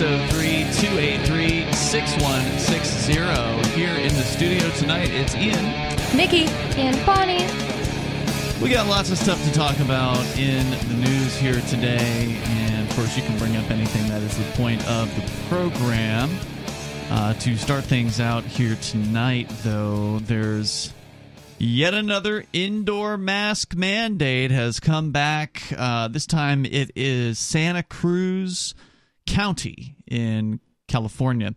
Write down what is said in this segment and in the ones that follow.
603-283-6160. Here in the studio tonight, it's Ian. Nikki. And Bonnie. We got lots of stuff to talk about in the news here today. And of course, you can bring up anything that is the point of the program. Uh, to start things out here tonight, though, there's Yet another indoor mask mandate has come back. Uh, this time it is Santa Cruz, County in California.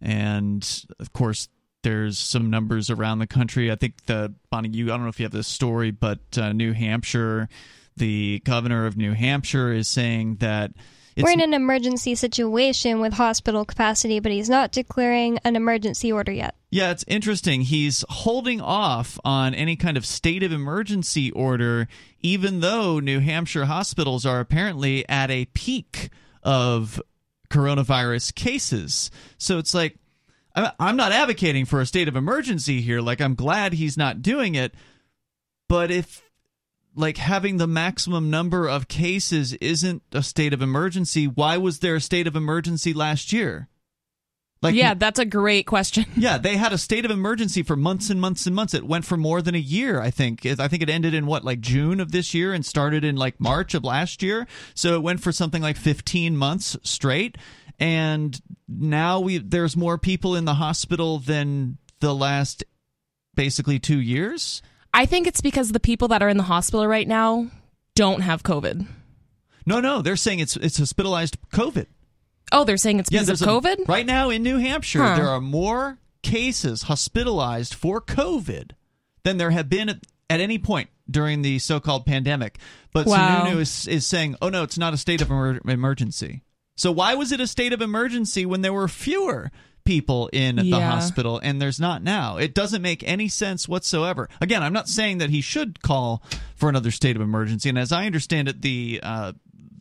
And of course, there's some numbers around the country. I think the Bonnie, you I don't know if you have this story, but uh, New Hampshire, the governor of New Hampshire is saying that we're in an emergency situation with hospital capacity, but he's not declaring an emergency order yet. Yeah, it's interesting. He's holding off on any kind of state of emergency order, even though New Hampshire hospitals are apparently at a peak of coronavirus cases. So it's like, I'm not advocating for a state of emergency here. Like, I'm glad he's not doing it. But if like having the maximum number of cases isn't a state of emergency, why was there a state of emergency last year? Like Yeah, that's a great question. Yeah, they had a state of emergency for months and months and months. It went for more than a year, I think. I think it ended in what like June of this year and started in like March of last year. So it went for something like 15 months straight and now we there's more people in the hospital than the last basically 2 years. I think it's because the people that are in the hospital right now don't have COVID. No, no, they're saying it's it's hospitalized COVID. Oh, they're saying it's because yeah, of COVID? A, right now in New Hampshire, huh. there are more cases hospitalized for COVID than there have been at, at any point during the so-called pandemic. But wow. Sununu is, is saying, oh no, it's not a state of emer- emergency. So why was it a state of emergency when there were fewer people in yeah. the hospital and there's not now. It doesn't make any sense whatsoever. Again, I'm not saying that he should call for another state of emergency and as I understand it the uh,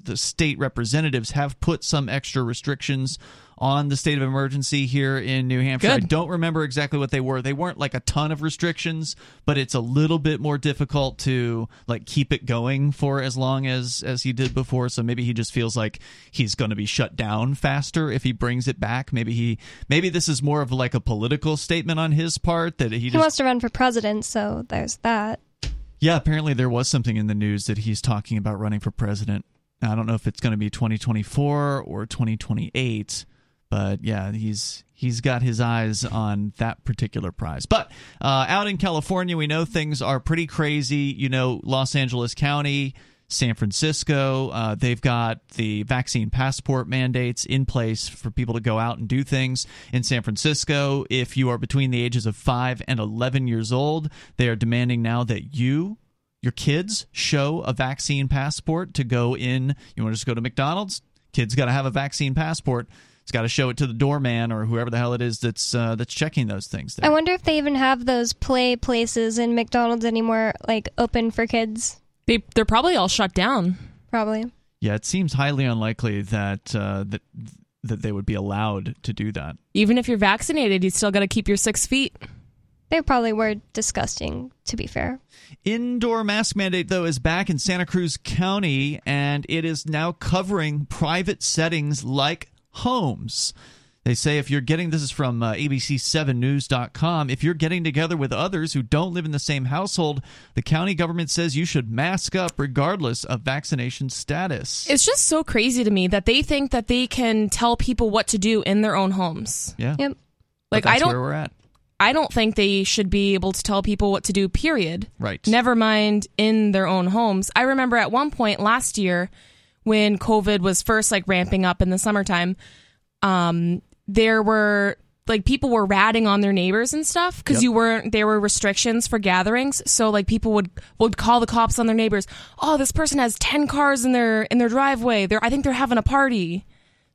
the state representatives have put some extra restrictions on the state of emergency here in New Hampshire. Good. I don't remember exactly what they were. They weren't like a ton of restrictions, but it's a little bit more difficult to like keep it going for as long as as he did before. So maybe he just feels like he's going to be shut down faster if he brings it back. Maybe he maybe this is more of like a political statement on his part that he, he just, wants to run for president. So there's that. Yeah, apparently there was something in the news that he's talking about running for president. I don't know if it's going to be 2024 or 2028 but yeah, he's he's got his eyes on that particular prize. But uh, out in California, we know things are pretty crazy. You know, Los Angeles County. San Francisco. Uh, they've got the vaccine passport mandates in place for people to go out and do things. In San Francisco, if you are between the ages of 5 and 11 years old, they are demanding now that you, your kids, show a vaccine passport to go in. You want to just go to McDonald's? Kids got to have a vaccine passport it's got to show it to the doorman or whoever the hell it is that's uh, that's checking those things. There. I wonder if they even have those play places in McDonald's anymore, like open for kids. They they're probably all shut down. Probably. Yeah, it seems highly unlikely that uh, that that they would be allowed to do that. Even if you're vaccinated, you still got to keep your six feet. They probably were disgusting, to be fair. Indoor mask mandate, though, is back in Santa Cruz County, and it is now covering private settings like homes. They say if you're getting this is from uh, ABC7News.com. If you're getting together with others who don't live in the same household, the county government says you should mask up regardless of vaccination status. It's just so crazy to me that they think that they can tell people what to do in their own homes. Yeah. Yep. Like I don't. Where we're at. I don't think they should be able to tell people what to do. Period. Right. Never mind in their own homes. I remember at one point last year when COVID was first like ramping up in the summertime, um, there were like people were ratting on their neighbors and stuff because yep. you weren't there were restrictions for gatherings so like people would would call the cops on their neighbors oh this person has 10 cars in their in their driveway they're i think they're having a party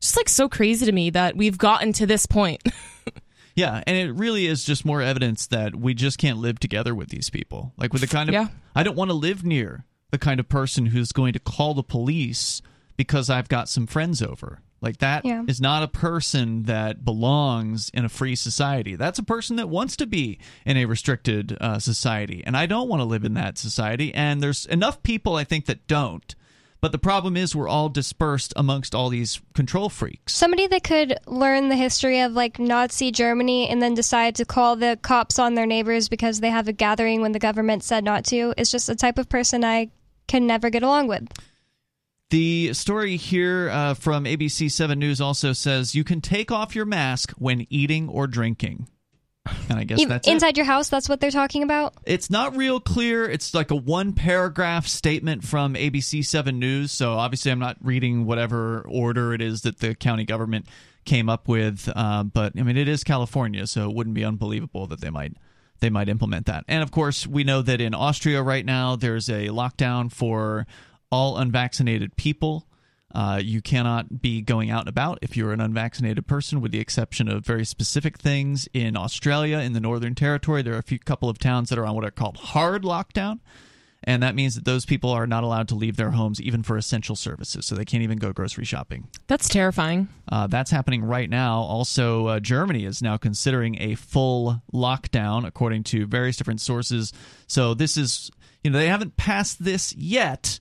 just like so crazy to me that we've gotten to this point yeah and it really is just more evidence that we just can't live together with these people like with the kind of yeah. i don't want to live near the kind of person who's going to call the police because I've got some friends over. Like that yeah. is not a person that belongs in a free society. That's a person that wants to be in a restricted uh, society, and I don't want to live in that society. And there's enough people I think that don't. But the problem is we're all dispersed amongst all these control freaks. Somebody that could learn the history of like Nazi Germany and then decide to call the cops on their neighbors because they have a gathering when the government said not to is just a type of person I can never get along with. The story here uh, from ABC 7 News also says you can take off your mask when eating or drinking. And I guess that's inside it. your house. That's what they're talking about. It's not real clear. It's like a one paragraph statement from ABC Seven News. So obviously, I'm not reading whatever order it is that the county government came up with. Uh, but I mean, it is California, so it wouldn't be unbelievable that they might they might implement that. And of course, we know that in Austria right now there's a lockdown for all unvaccinated people. Uh, you cannot be going out and about if you're an unvaccinated person, with the exception of very specific things. In Australia, in the Northern Territory, there are a few couple of towns that are on what are called hard lockdown. And that means that those people are not allowed to leave their homes even for essential services. So they can't even go grocery shopping. That's terrifying. Uh, that's happening right now. Also, uh, Germany is now considering a full lockdown, according to various different sources. So this is, you know, they haven't passed this yet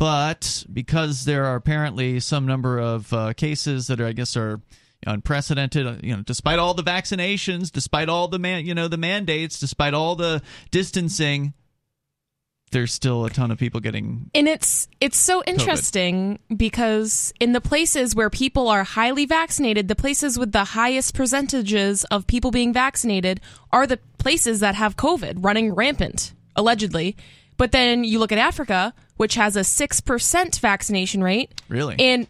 but because there are apparently some number of uh, cases that are, I guess, are unprecedented, uh, you know, despite all the vaccinations, despite all the man, you know, the mandates, despite all the distancing, there's still a ton of people getting and it's it's so interesting COVID. because in the places where people are highly vaccinated the places with the highest percentages of people being vaccinated are the places that have covid running rampant allegedly but then you look at Africa, which has a 6% vaccination rate. Really? And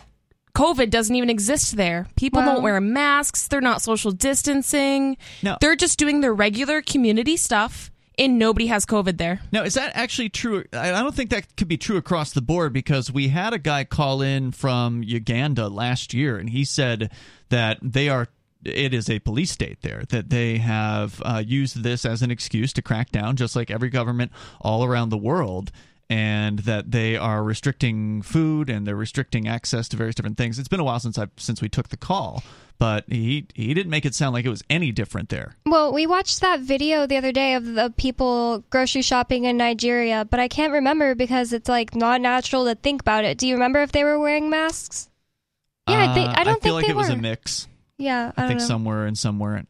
COVID doesn't even exist there. People don't wear masks. They're not social distancing. No. They're just doing their regular community stuff and nobody has COVID there. Now, is that actually true? I don't think that could be true across the board because we had a guy call in from Uganda last year and he said that they are it is a police state there that they have uh, used this as an excuse to crack down, just like every government all around the world. And that they are restricting food and they're restricting access to various different things. It's been a while since I since we took the call, but he he didn't make it sound like it was any different there. Well, we watched that video the other day of the people grocery shopping in Nigeria, but I can't remember because it's like not natural to think about it. Do you remember if they were wearing masks? Yeah, uh, they, I don't I feel think like it were. was a mix. Yeah, I, I think know. somewhere and some weren't.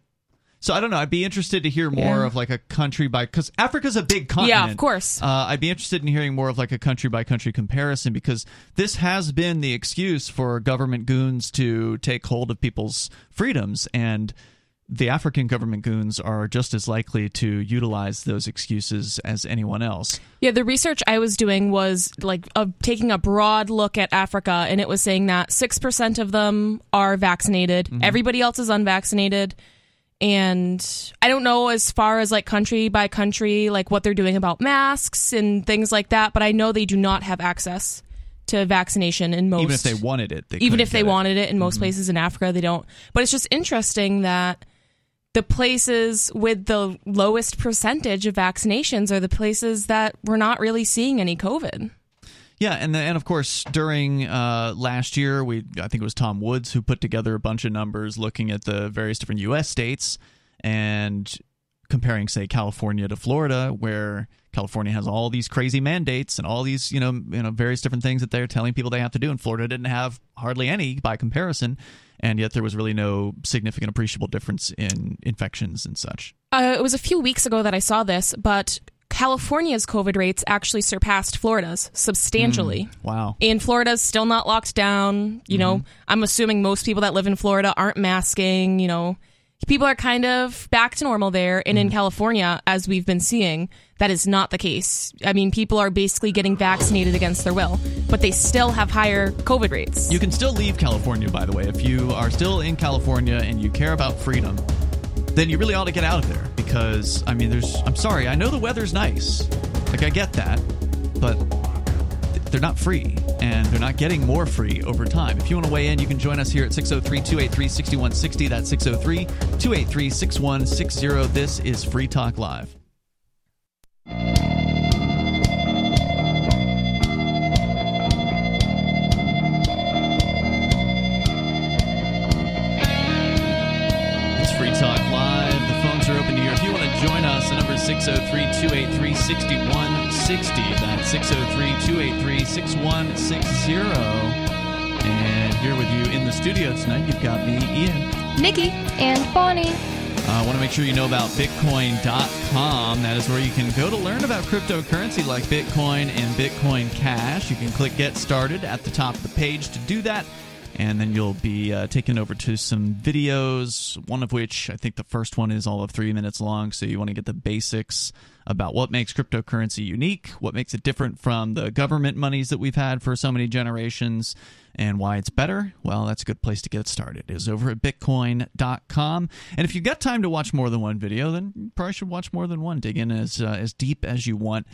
So I don't know. I'd be interested to hear more yeah. of like a country by because Africa's a big continent. Yeah, of course. Uh, I'd be interested in hearing more of like a country by country comparison because this has been the excuse for government goons to take hold of people's freedoms and the African government goons are just as likely to utilize those excuses as anyone else. Yeah, the research I was doing was like taking a broad look at Africa, and it was saying that 6% of them are vaccinated, mm-hmm. everybody else is unvaccinated. And I don't know as far as like country by country, like what they're doing about masks and things like that, but I know they do not have access to vaccination in most. Even if they wanted it, even if they it. wanted it in most mm-hmm. places in Africa, they don't. But it's just interesting that the places with the lowest percentage of vaccinations are the places that we're not really seeing any COVID. Yeah, and the, and of course during uh, last year, we I think it was Tom Woods who put together a bunch of numbers looking at the various different U.S. states and comparing, say, California to Florida, where California has all these crazy mandates and all these you know you know various different things that they're telling people they have to do, and Florida didn't have hardly any by comparison and yet there was really no significant appreciable difference in infections and such. Uh, it was a few weeks ago that I saw this, but California's COVID rates actually surpassed Florida's substantially. Mm, wow. And Florida's still not locked down. You mm-hmm. know, I'm assuming most people that live in Florida aren't masking, you know, people are kind of back to normal there. And in mm-hmm. California, as we've been seeing, that is not the case. I mean, people are basically getting vaccinated against their will, but they still have higher COVID rates. You can still leave California, by the way. If you are still in California and you care about freedom, then you really ought to get out of there because, I mean, there's, I'm sorry, I know the weather's nice. Like, I get that, but they're not free and they're not getting more free over time. If you want to weigh in, you can join us here at 603 283 6160. That's 603 283 6160. This is Free Talk Live. 603 283 6160. That's 603 283 6160. And here with you in the studio tonight, you've got me, Ian, Nikki, and Bonnie. I uh, want to make sure you know about Bitcoin.com. That is where you can go to learn about cryptocurrency like Bitcoin and Bitcoin Cash. You can click Get Started at the top of the page to do that and then you'll be uh, taken over to some videos. One of which I think the first one is all of three minutes long, so you want to get the basics about what makes cryptocurrency unique, what makes it different from the government monies that we've had for so many generations, and why it's better. Well, that's a good place to get started. Is over at bitcoin.com. And if you've got time to watch more than one video, then you probably should watch more than one. Dig in as uh, as deep as you want,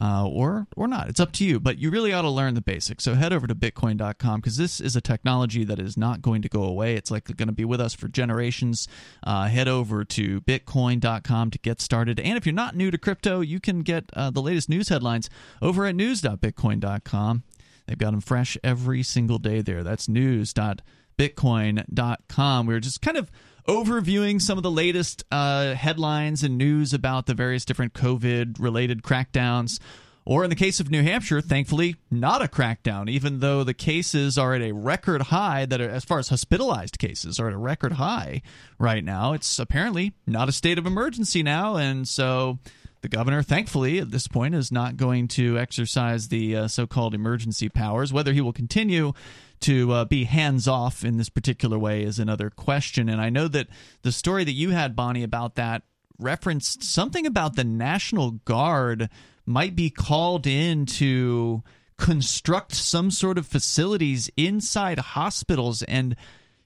uh, or or not. It's up to you. But you really ought to learn the basics. So head over to bitcoin.com because this is a technology that is not going to go away. It's like going to be with us for generations. Uh, head over to bitcoin.com to get started. And if you're not new to crypto, you can get uh, the latest news headlines over at news.bitcoin.com. They've got them fresh every single day there. That's news.bitcoin.com. We are just kind of overviewing some of the latest uh, headlines and news about the various different COVID related crackdowns. Or in the case of New Hampshire, thankfully, not a crackdown, even though the cases are at a record high, that are, as far as hospitalized cases are at a record high right now. It's apparently not a state of emergency now. And so the governor, thankfully, at this point, is not going to exercise the uh, so called emergency powers. Whether he will continue to uh, be hands off in this particular way is another question. And I know that the story that you had, Bonnie, about that referenced something about the National Guard might be called in to construct some sort of facilities inside hospitals. And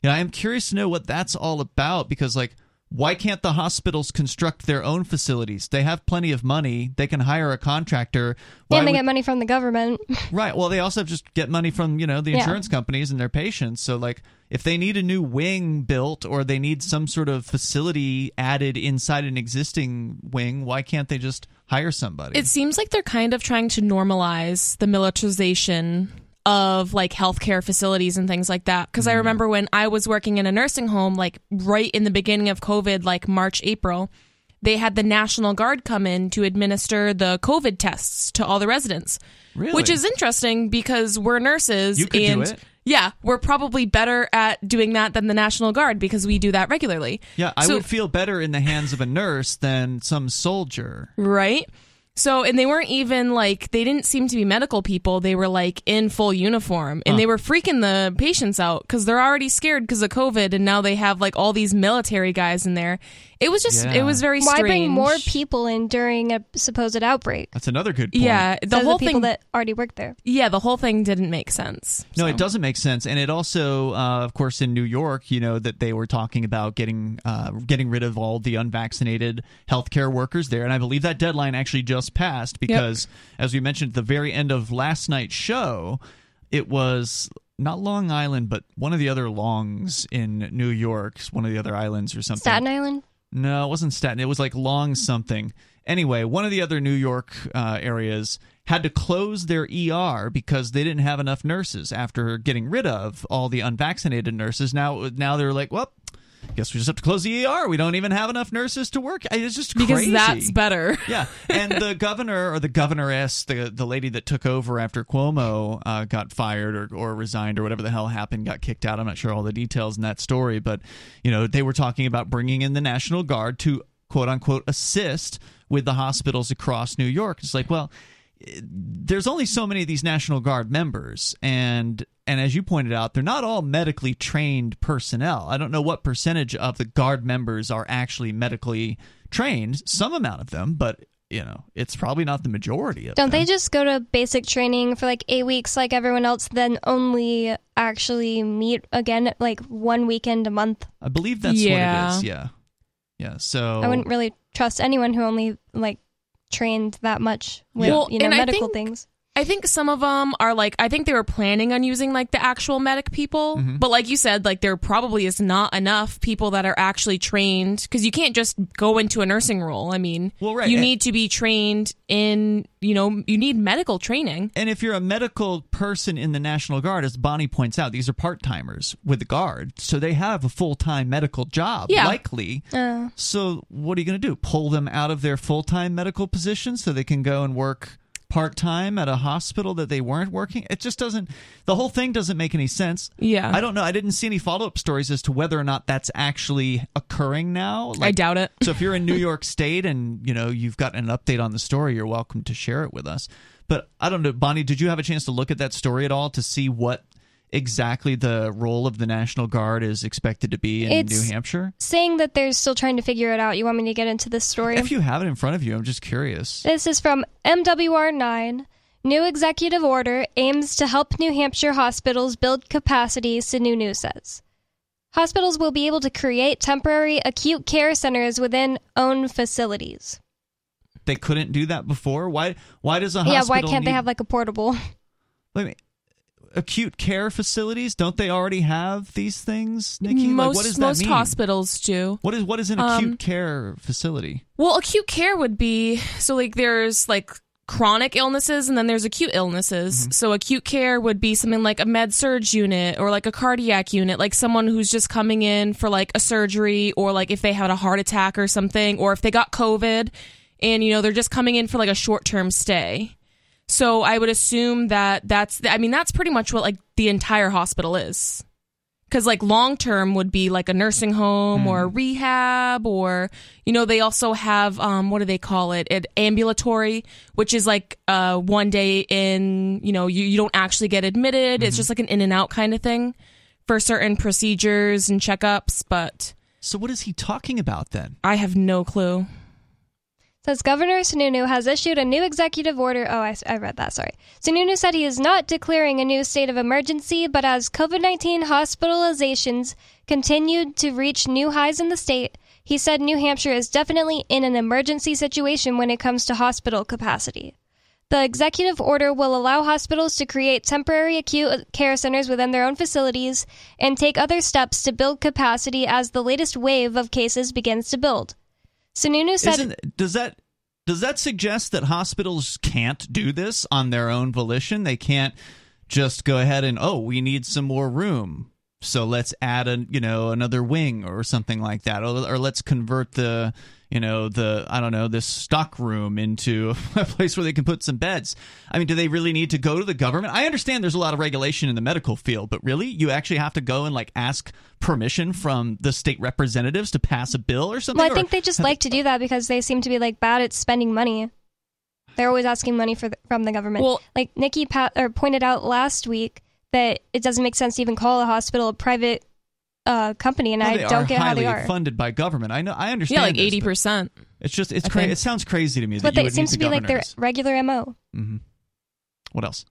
you know, I am curious to know what that's all about because, like, why can't the hospitals construct their own facilities? They have plenty of money. They can hire a contractor. Why and they would... get money from the government. right. Well, they also just get money from, you know, the insurance yeah. companies and their patients. So like if they need a new wing built or they need some sort of facility added inside an existing wing, why can't they just hire somebody? It seems like they're kind of trying to normalize the militarization of like healthcare facilities and things like that. Because mm. I remember when I was working in a nursing home, like right in the beginning of COVID, like March, April, they had the National Guard come in to administer the COVID tests to all the residents. Really? Which is interesting because we're nurses and yeah, we're probably better at doing that than the National Guard because we do that regularly. Yeah, I so, would feel better in the hands of a nurse than some soldier. Right? So, and they weren't even like, they didn't seem to be medical people. They were like in full uniform and huh. they were freaking the patients out because they're already scared because of COVID. And now they have like all these military guys in there. It was just, yeah. it was very Why strange. bring more people in during a supposed outbreak? That's another good point. Yeah. The so whole the people thing, that already worked there. Yeah. The whole thing didn't make sense. No, so. it doesn't make sense. And it also, uh, of course, in New York, you know, that they were talking about getting, uh, getting rid of all the unvaccinated healthcare workers there. And I believe that deadline actually just passed because, yep. as we mentioned at the very end of last night's show, it was not Long Island, but one of the other longs in New York, one of the other islands or something. Staten Island? No, it wasn't Staten. It was like Long something. Anyway, one of the other New York uh, areas had to close their ER because they didn't have enough nurses after getting rid of all the unvaccinated nurses. Now, now they're like, well, guess we just have to close the ER. We don't even have enough nurses to work. It's just crazy. Because that's better. yeah. And the governor or the governoress, the the lady that took over after Cuomo uh, got fired or, or resigned or whatever the hell happened, got kicked out. I'm not sure all the details in that story, but you know they were talking about bringing in the National Guard to quote unquote assist with the hospitals across New York. It's like, well, there's only so many of these National Guard members, and and as you pointed out, they're not all medically trained personnel. I don't know what percentage of the Guard members are actually medically trained. Some amount of them, but you know, it's probably not the majority of them. Don't them. they just go to basic training for like eight weeks like everyone else, then only actually meet again like one weekend a month? I believe that's yeah. what it is. Yeah. Yeah. So I wouldn't really trust anyone who only like trained that much with yeah. you know medical things. I think some of them are like I think they were planning on using like the actual medic people, mm-hmm. but like you said, like there probably is not enough people that are actually trained because you can't just go into a nursing role. I mean, well, right. you need to be trained in you know you need medical training. And if you're a medical person in the National Guard, as Bonnie points out, these are part timers with the Guard, so they have a full time medical job, yeah. likely. Uh. So what are you going to do? Pull them out of their full time medical position so they can go and work part time at a hospital that they weren't working. It just doesn't. The whole thing doesn't make any sense. Yeah, I don't know. I didn't see any follow up stories as to whether or not that's actually occurring now. Like, I doubt it. so if you're in New York State and you know you've got an update on the story, you're welcome to share it with us. But I don't know, Bonnie. Did you have a chance to look at that story at all to see what exactly the role of the National Guard is expected to be in it's New Hampshire? Saying that they're still trying to figure it out. You want me to get into this story? If you have it in front of you, I'm just curious. This is from MWR9. New executive order aims to help New Hampshire hospitals build capacity, Sununu says. Hospitals will be able to create temporary acute care centers within own facilities. They couldn't do that before. Why? Why does a hospital? Yeah, why can't need... they have like a portable? Let me acute care facilities don't they already have these things nikki? Most, like, what does that most mean? hospitals do. What is what is an acute um, care facility? well acute care would be so like there's like chronic illnesses and then there's acute illnesses. Mm-hmm. so acute care would be something like a med surg unit or like a cardiac unit like someone who's just coming in for like a surgery or like if they had a heart attack or something or if they got covid and you know they're just coming in for like a short-term stay so I would assume that that's, I mean, that's pretty much what like the entire hospital is. Cause like long term would be like a nursing home mm. or a hmm. rehab or, you know, they also have, um, what do they call it? It ambulatory, which is like, uh, one day in, you know, you, you don't actually get admitted. Mm-hmm. It's just like an in and out kind of thing for certain procedures and checkups. But so what is he talking about then? I have no clue says Governor Sununu has issued a new executive order. Oh, I, I read that, sorry. Sununu said he is not declaring a new state of emergency, but as COVID 19 hospitalizations continued to reach new highs in the state, he said New Hampshire is definitely in an emergency situation when it comes to hospital capacity. The executive order will allow hospitals to create temporary acute uh, care centers within their own facilities and take other steps to build capacity as the latest wave of cases begins to build. Sununu said, Isn't, "Does that does that suggest that hospitals can't do this on their own volition? They can't just go ahead and oh, we need some more room, so let's add a you know another wing or something like that, or, or let's convert the you know the i don't know this stock room into a place where they can put some beds. I mean do they really need to go to the government? I understand there's a lot of regulation in the medical field but really you actually have to go and like ask permission from the state representatives to pass a bill or something well i think they just like to do that because they seem to be like bad at spending money. They're always asking money for the, from the government. Well like nikki pat, or pointed out last week that it doesn't make sense to even call a hospital a private uh, company, and well, I don't get how they are funded by government. I know, I understand. Yeah, like eighty percent. It's just it's crazy. It sounds crazy to me. But that it seems to be like their regular mo. Mm-hmm. What else?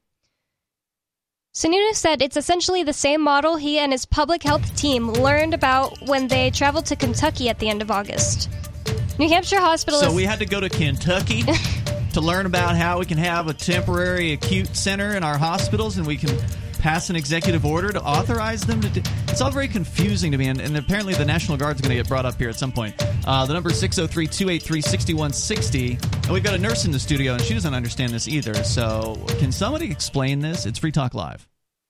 Sununu said it's essentially the same model he and his public health team learned about when they traveled to Kentucky at the end of August. New Hampshire hospital. So we had to go to Kentucky to learn about how we can have a temporary acute center in our hospitals, and we can pass an executive order to authorize them to do it's all very confusing to me and, and apparently the national guard's going to get brought up here at some point. Uh, the number is 603-283-6160 and we've got a nurse in the studio and she doesn't understand this either so can somebody explain this? It's free talk live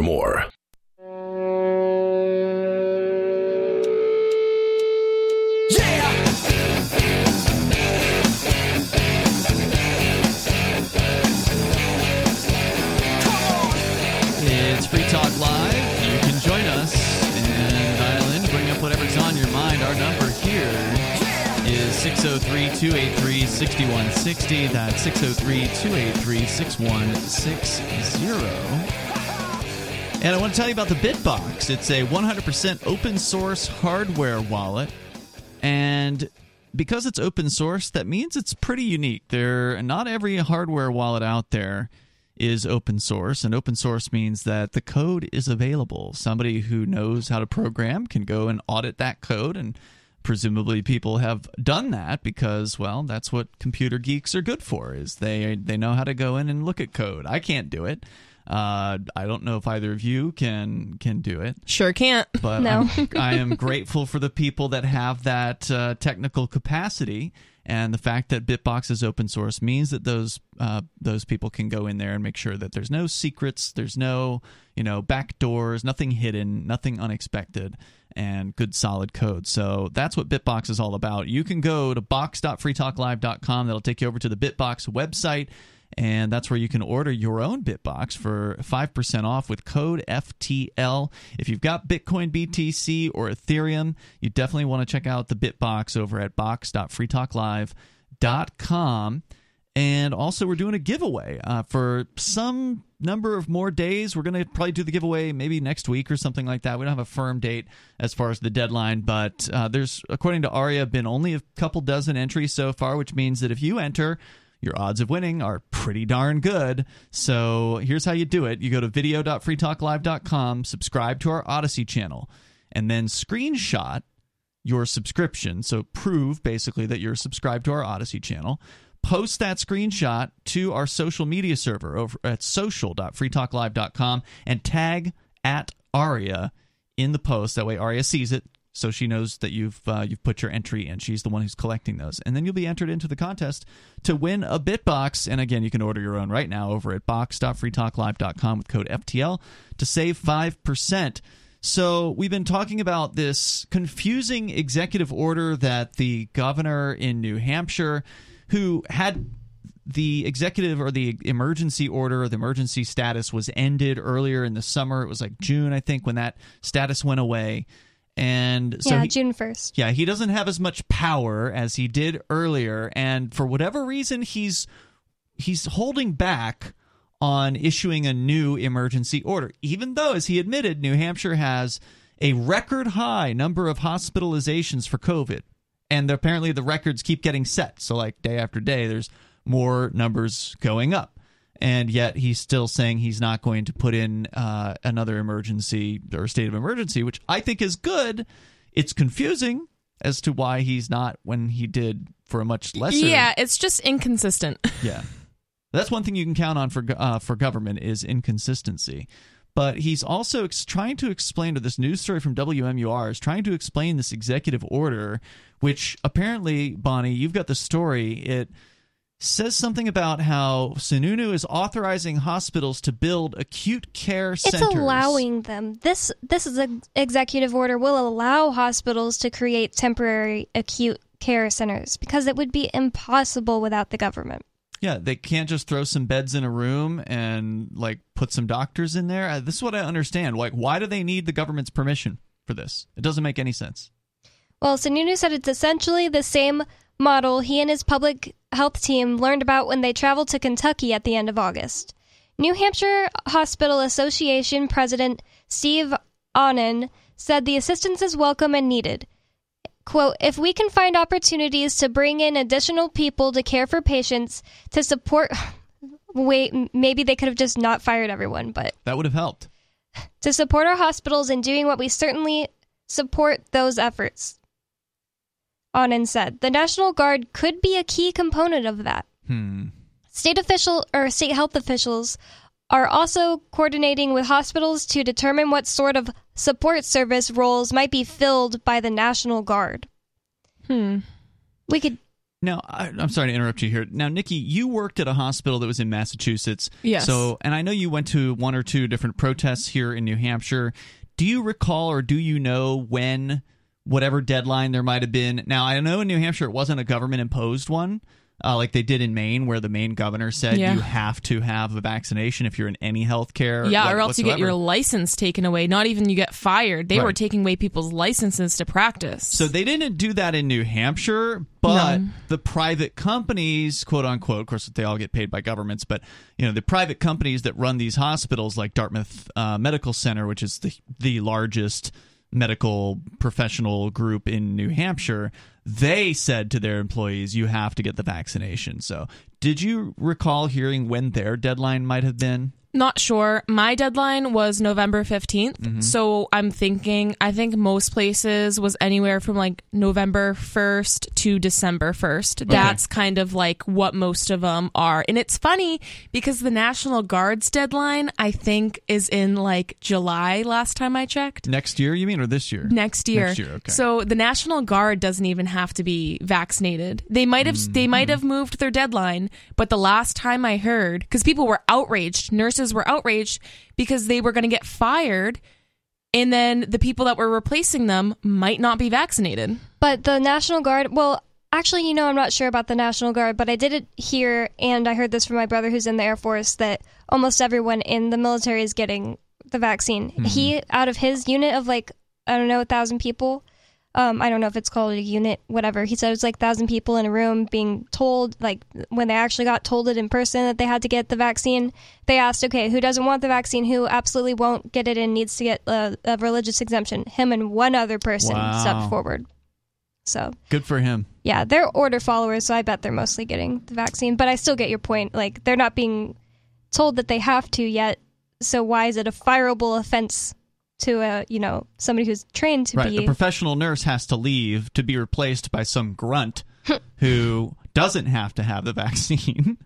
for more. It's Free Talk Live. You can join us and dial in, bring up whatever's on your mind. Our number here is 603 283 6160. That's 603 283 6160. And I want to tell you about the Bitbox. It's a 100% open source hardware wallet. And because it's open source, that means it's pretty unique. There, not every hardware wallet out there is open source, and open source means that the code is available. Somebody who knows how to program can go and audit that code, and presumably people have done that because, well, that's what computer geeks are good for. Is they they know how to go in and look at code. I can't do it. Uh, I don't know if either of you can can do it. Sure can't. But no. I'm, I am grateful for the people that have that uh, technical capacity and the fact that Bitbox is open source means that those uh, those people can go in there and make sure that there's no secrets, there's no you know back doors, nothing hidden, nothing unexpected, and good solid code. So that's what Bitbox is all about. You can go to box.freetalklive.com. That'll take you over to the Bitbox website and that's where you can order your own Bitbox for 5% off with code FTL. If you've got Bitcoin BTC or Ethereum, you definitely want to check out the Bitbox over at box.freetalklive.com. And also, we're doing a giveaway uh, for some number of more days. We're going to probably do the giveaway maybe next week or something like that. We don't have a firm date as far as the deadline, but uh, there's, according to Aria, been only a couple dozen entries so far, which means that if you enter, your odds of winning are pretty darn good. So here's how you do it you go to video.freetalklive.com, subscribe to our Odysee channel, and then screenshot your subscription. So prove basically that you're subscribed to our Odysee channel. Post that screenshot to our social media server over at social.freetalklive.com and tag at Aria in the post. That way, Aria sees it, so she knows that you've uh, you've put your entry in. She's the one who's collecting those, and then you'll be entered into the contest to win a Bitbox. And again, you can order your own right now over at box.freetalklive.com with code FTL to save five percent. So we've been talking about this confusing executive order that the governor in New Hampshire, who had the executive or the emergency order the emergency status was ended earlier in the summer. It was like June, I think, when that status went away and so yeah, he, June first. Yeah, he doesn't have as much power as he did earlier, and for whatever reason, he's he's holding back on issuing a new emergency order, even though, as he admitted, New Hampshire has a record high number of hospitalizations for COVID, and apparently the records keep getting set. So, like day after day, there's more numbers going up and yet he's still saying he's not going to put in uh, another emergency or state of emergency, which I think is good. It's confusing as to why he's not when he did for a much lesser. Yeah, it's just inconsistent. yeah, that's one thing you can count on for uh, for government is inconsistency. But he's also ex- trying to explain to this news story from WMUR is trying to explain this executive order, which apparently Bonnie, you've got the story. It says something about how Sununu is authorizing hospitals to build acute care centers. It's allowing them. This this is an executive order will allow hospitals to create temporary acute care centers because it would be impossible without the government. Yeah, they can't just throw some beds in a room and like put some doctors in there. Uh, this is what I understand. Like why do they need the government's permission for this? It doesn't make any sense. Well, Sununu said it's essentially the same model he and his public health team learned about when they traveled to Kentucky at the end of August. New Hampshire Hospital Association President Steve Ahnen said the assistance is welcome and needed. Quote, if we can find opportunities to bring in additional people to care for patients, to support. Wait, maybe they could have just not fired everyone, but. That would have helped. To support our hospitals in doing what we certainly support those efforts. Ahnen said. The National Guard could be a key component of that. Hmm. State official or state health officials are also coordinating with hospitals to determine what sort of support service roles might be filled by the National Guard. Hmm. We could now, I, am sorry to interrupt you here. Now, Nikki, you worked at a hospital that was in Massachusetts. Yes. So, and I know you went to one or two different protests here in New Hampshire. Do you recall or do you know when whatever deadline there might have been. Now, I know in New Hampshire it wasn't a government imposed one. uh, like they did in Maine, where the Maine governor said Yeah. you have to have a vaccination if you're in any healthcare. Yeah, what- or else you get your license taken away. Not even you get fired. They were taking away people's licenses to practice. So they didn't do that in New Hampshire, but No. the private companies, quote unquote, of course they all get paid by governments, but you know the private companies that run these hospitals, like Dartmouth uh, Medical Center, which is the the largest medical professional group in New Hampshire, they said to their employees, "You have to get the vaccination." So, did you recall hearing when their deadline might have been? Not sure. My deadline was November 15th. Mm-hmm. So I'm thinking, I think most places was anywhere from like November 1st to December 1st. That's kind of like what most of them are. And it's funny because the National Guard's deadline, I think, is in like July last time I checked. Next year, you mean, or this year? Next year. Next year, okay. So the National Guard doesn't even have to be vaccinated. They might have they Mm-hmm. might have moved their deadline, but the last time I heard cuz people were outraged, nurses were outraged because they were going to get fired and then the people that were replacing them might not be vaccinated. But the National Guard, well, actually, you know, I'm not sure about the National Guard, but I did it hear, and I heard this from my brother who's in the Air Force, that almost everyone in the military is getting the vaccine. Hmm. He, out of his unit of like, I don't know, a thousand people, um, I don't know if it's called a unit, whatever. He said it was like thousand people in a room being told, like when they actually got told it in person that they had to get the vaccine. They asked, okay, who doesn't want the vaccine? Who absolutely won't get it and needs to get a, a religious exemption? Him and one other person Wow. stepped forward. So Good for him. yeah, they're order followers, so I bet they're mostly getting the vaccine. But I still get your point. Like they're not being told that they have to yet. So why is it a fireable offense to a you know somebody who's trained to Right. be? The professional nurse has to leave to be replaced by some grunt who doesn't have to have the vaccine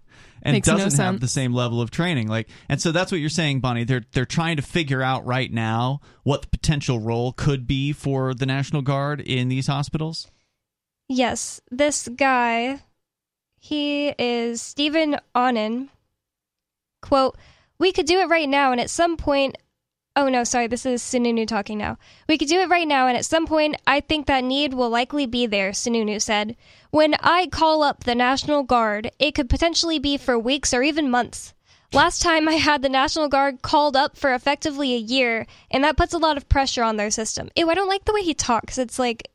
and Makes doesn't have the same level of training. Like and so that's what you're saying, Bonnie. They're they're trying to figure out right now what the potential role could be for the National Guard in these hospitals. Yes, this guy, he is Stephen Ahnen. Quote, we could do it right now, and at some point, oh no, sorry, this is Sununu talking now. We could do it right now, and at some point, I think that need will likely be there, Sununu said. When I call up the National Guard, it could potentially be for weeks or even months. Last time I had the National Guard called up for effectively a year, and that puts a lot of pressure on their system. Ew, I don't like the way he talks. It's like,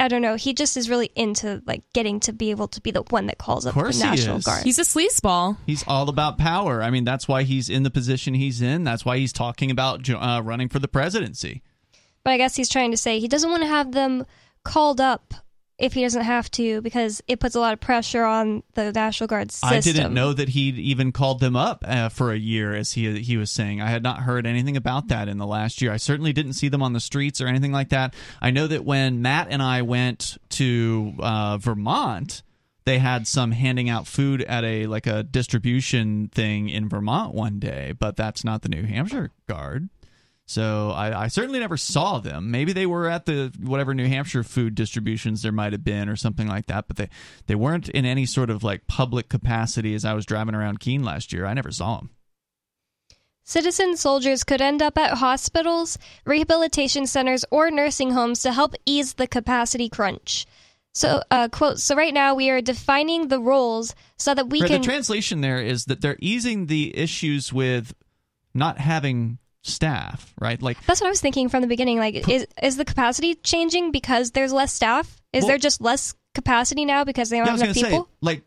I don't know. He just is really into like getting to be able to be the one that calls up the course he National is. Guard. He's a sleazeball. He's all about power. I mean, that's why he's in the position he's in. That's why he's talking about uh, running for the presidency. but I guess he's trying to say he doesn't want to have them called up if he doesn't have to because it puts a lot of pressure on the National Guard system. I didn't know that he'd even called them up uh, for a year, as he he was saying. I had not heard anything about that in the last year. I certainly didn't see them on the streets or anything like that. I know that when Matt and I went to uh, Vermont, they had some handing out food at a like a distribution thing in Vermont one day, but that's not the New Hampshire Guard. So I, I certainly never saw them. Maybe they were at the whatever New Hampshire food distributions there might have been or something like that, but they, they weren't in any sort of like public capacity as I was driving around Keene last year. I never saw them. Citizen soldiers could end up at hospitals, rehabilitation centers, or nursing homes to help ease the capacity crunch. So, uh, quote, so right now we are defining the roles so that we Right, can. the translation there is that they're easing the issues with not having staff, right? Like That's what I was thinking from the beginning. Like, is is the capacity changing because there's less staff? Is Well- there just less capacity now because they don't Yeah, have enough people? say, like,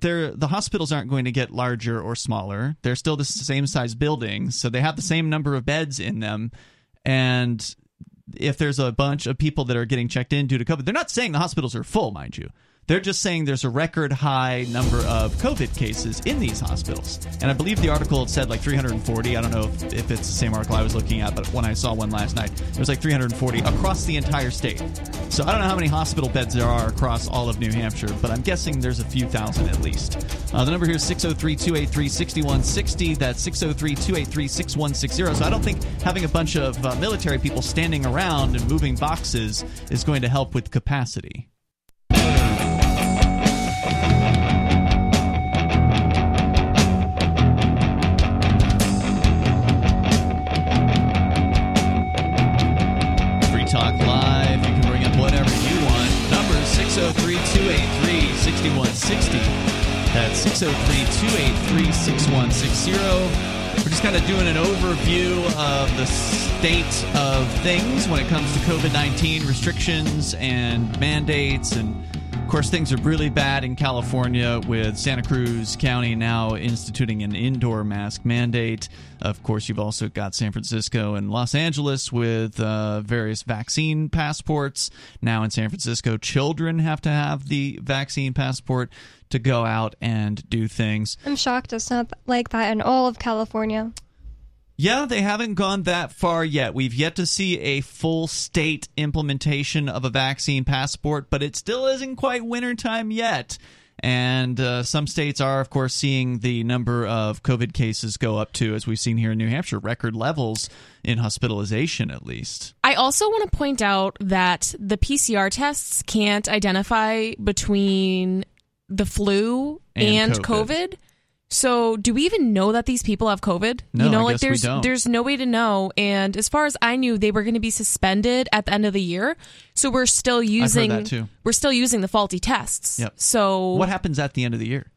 they're the hospitals aren't going to get larger or smaller. They're still the same size buildings, so they have the same number of beds in them. And if there's a bunch of people that are getting checked in due to COVID, they're not saying the hospitals are full, mind you. They're just saying there's a record high number of COVID cases in these hospitals. And I believe the article had said like 340. I don't know if, if it's the same article I was looking at, but when I saw one last night, it was like 340 across the entire state. So I don't know how many hospital beds there are across all of New Hampshire, but I'm guessing there's a few thousand at least. Uh, the number here is 603 283 6160. That's 603 283 6160. So I don't think having a bunch of uh, military people standing around and moving boxes is going to help with capacity. 6160. 603 283 6160. We're just kind of doing an overview of the state of things when it comes to COVID 19 restrictions and mandates and of course, things are really bad in California with Santa Cruz County now instituting an indoor mask mandate. Of course, you've also got San Francisco and Los Angeles with uh, various vaccine passports. Now in San Francisco, children have to have the vaccine passport to go out and do things. I'm shocked it's not like that in all of California. Yeah, they haven't gone that far yet. We've yet to see a full state implementation of a vaccine passport, but it still isn't quite wintertime yet. And uh, some states are, of course, seeing the number of COVID cases go up to, as we've seen here in New Hampshire, record levels in hospitalization, at least. I also want to point out that the PCR tests can't identify between the flu and, and COVID. COVID. So, do we even know that these people have COVID? No, you know, I like there's there's no way to know. And as far as I knew, they were going to be suspended at the end of the year. So we're still using we're still using the faulty tests. Yep. So what happens at the end of the year?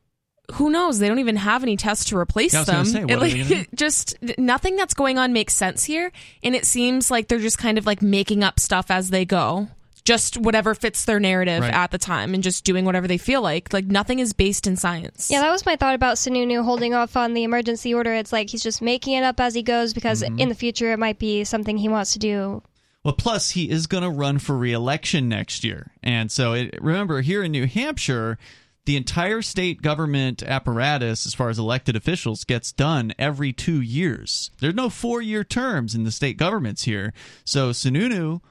Who knows? They don't even have any tests to replace yeah, them. Say, it, like, just nothing that's going on makes sense here, and it seems like they're just kind of like making up stuff as they go just whatever fits their narrative right. at the time and just doing whatever they feel like. Like nothing is based in science. Yeah, that was my thought about Sununu holding off on the emergency order. It's like he's just making it up as he goes because mm-hmm. in the future it might be something he wants to do. Well, plus he is going to run for reelection next year. And so it, remember here in New Hampshire, the entire state government apparatus, as far as elected officials, gets done every two years. There's no four year terms in the state governments here. So Sununu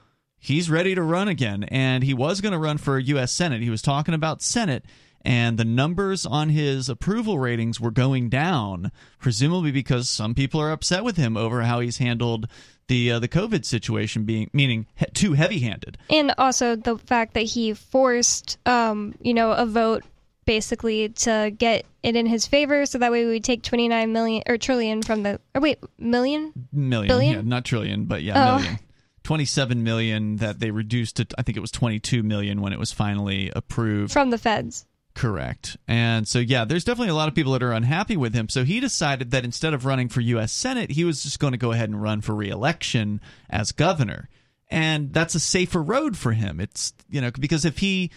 he's ready to run again. And he was going to run for U.S. Senate. He was talking about Senate, and the numbers on his approval ratings were going down, presumably because some people are upset with him over how he's handled the uh, the COVID situation, being meaning he- too heavy handed, and also the fact that he forced, um, you know, a vote basically to get it in his favor so that way we take 29 million or trillion from the or wait million million billion yeah, not trillion but yeah oh. million 27 million that they reduced to I think it was 22 million when it was finally approved from the feds. Correct. And so yeah, there's definitely a lot of people that are unhappy with him. So he decided that instead of running for US Senate, he was just going to go ahead and run for re-election as governor. And that's a safer road for him. It's, you know, because if he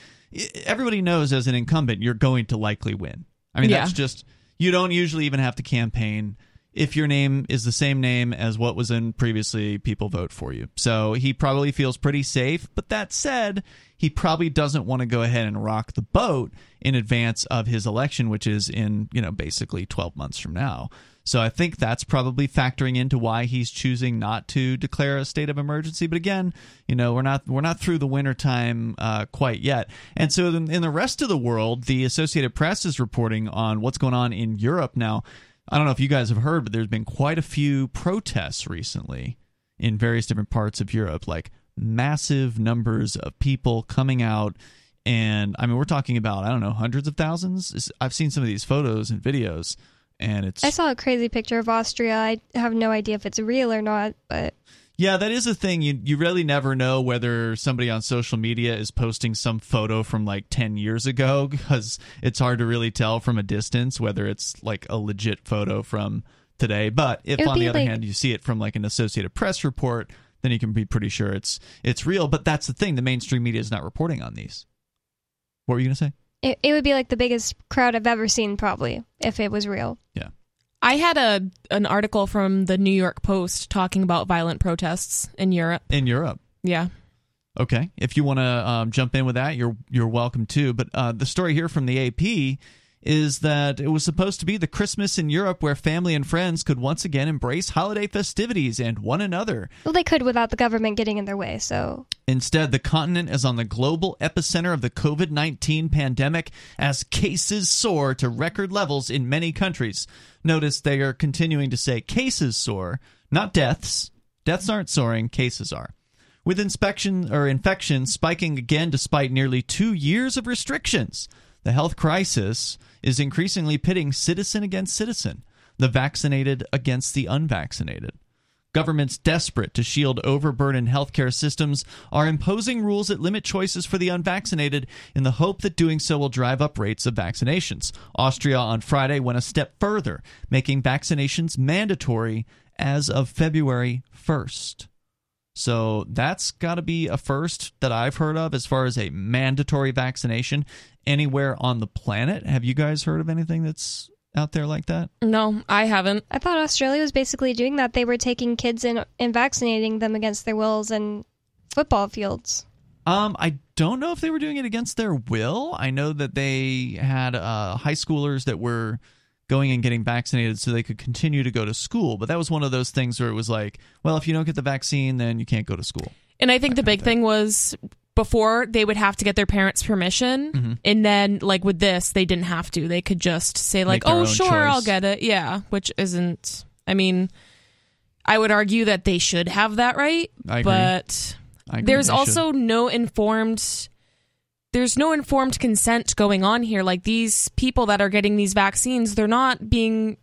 everybody knows as an incumbent you're going to likely win. I mean, yeah. that's just you don't usually even have to campaign if your name is the same name as what was in previously, people vote for you. So he probably feels pretty safe. But that said, he probably doesn't want to go ahead and rock the boat in advance of his election, which is in, you know, basically 12 months from now. So I think that's probably factoring into why he's choosing not to declare a state of emergency. But again, you know, we're not we're not through the wintertime uh, quite yet. And so in the rest of the world, the Associated Press is reporting on what's going on in Europe now. I don't know if you guys have heard, but there's been quite a few protests recently in various different parts of Europe, like massive numbers of people coming out. And I mean, we're talking about, I don't know, hundreds of thousands. I've seen some of these photos and videos, and it's. I saw a crazy picture of Austria. I have no idea if it's real or not, but yeah, that is a thing. You you really never know whether somebody on social media is posting some photo from like 10 years ago because it's hard to really tell from a distance whether it's like a legit photo from today. But if on the other like, hand you see it from like an Associated Press report, then you can be pretty sure it's it's real. But that's the thing, the mainstream media is not reporting on these. What were you going to say? It, it would be like the biggest crowd I've ever seen probably if it was real. Yeah. I had a an article from the New York Post talking about violent protests in Europe. In Europe, yeah. Okay, if you want to um, jump in with that, you're you're welcome to. But uh, the story here from the AP is that it was supposed to be the Christmas in Europe where family and friends could once again embrace holiday festivities and one another. Well, they could without the government getting in their way, so. Instead, the continent is on the global epicenter of the COVID 19 pandemic as cases soar to record levels in many countries. Notice they are continuing to say cases soar, not deaths. Deaths aren't soaring, cases are with inspection or infections spiking again despite nearly two years of restrictions. The health crisis is increasingly pitting citizen against citizen, the vaccinated against the unvaccinated. Governments desperate to shield overburdened healthcare systems are imposing rules that limit choices for the unvaccinated in the hope that doing so will drive up rates of vaccinations. Austria on Friday went a step further, making vaccinations mandatory as of February 1st. So that's got to be a first that I've heard of as far as a mandatory vaccination anywhere on the planet. Have you guys heard of anything that's out there like that? No, I haven't. I thought Australia was basically doing that. They were taking kids in and vaccinating them against their wills in football fields. Um, I don't know if they were doing it against their will. I know that they had uh, high schoolers that were going and getting vaccinated so they could continue to go to school. But that was one of those things where it was like, well, if you don't get the vaccine, then you can't go to school. And I think the big thing was before they would have to get their parents' permission, mm-hmm. and then like with this, they didn't have to. They could just say like, "Oh, sure, choice. I'll get it." Yeah, which isn't. I mean, I would argue that they should have that right, but there's also should. no informed. There's no informed consent going on here. Like these people that are getting these vaccines, they're not being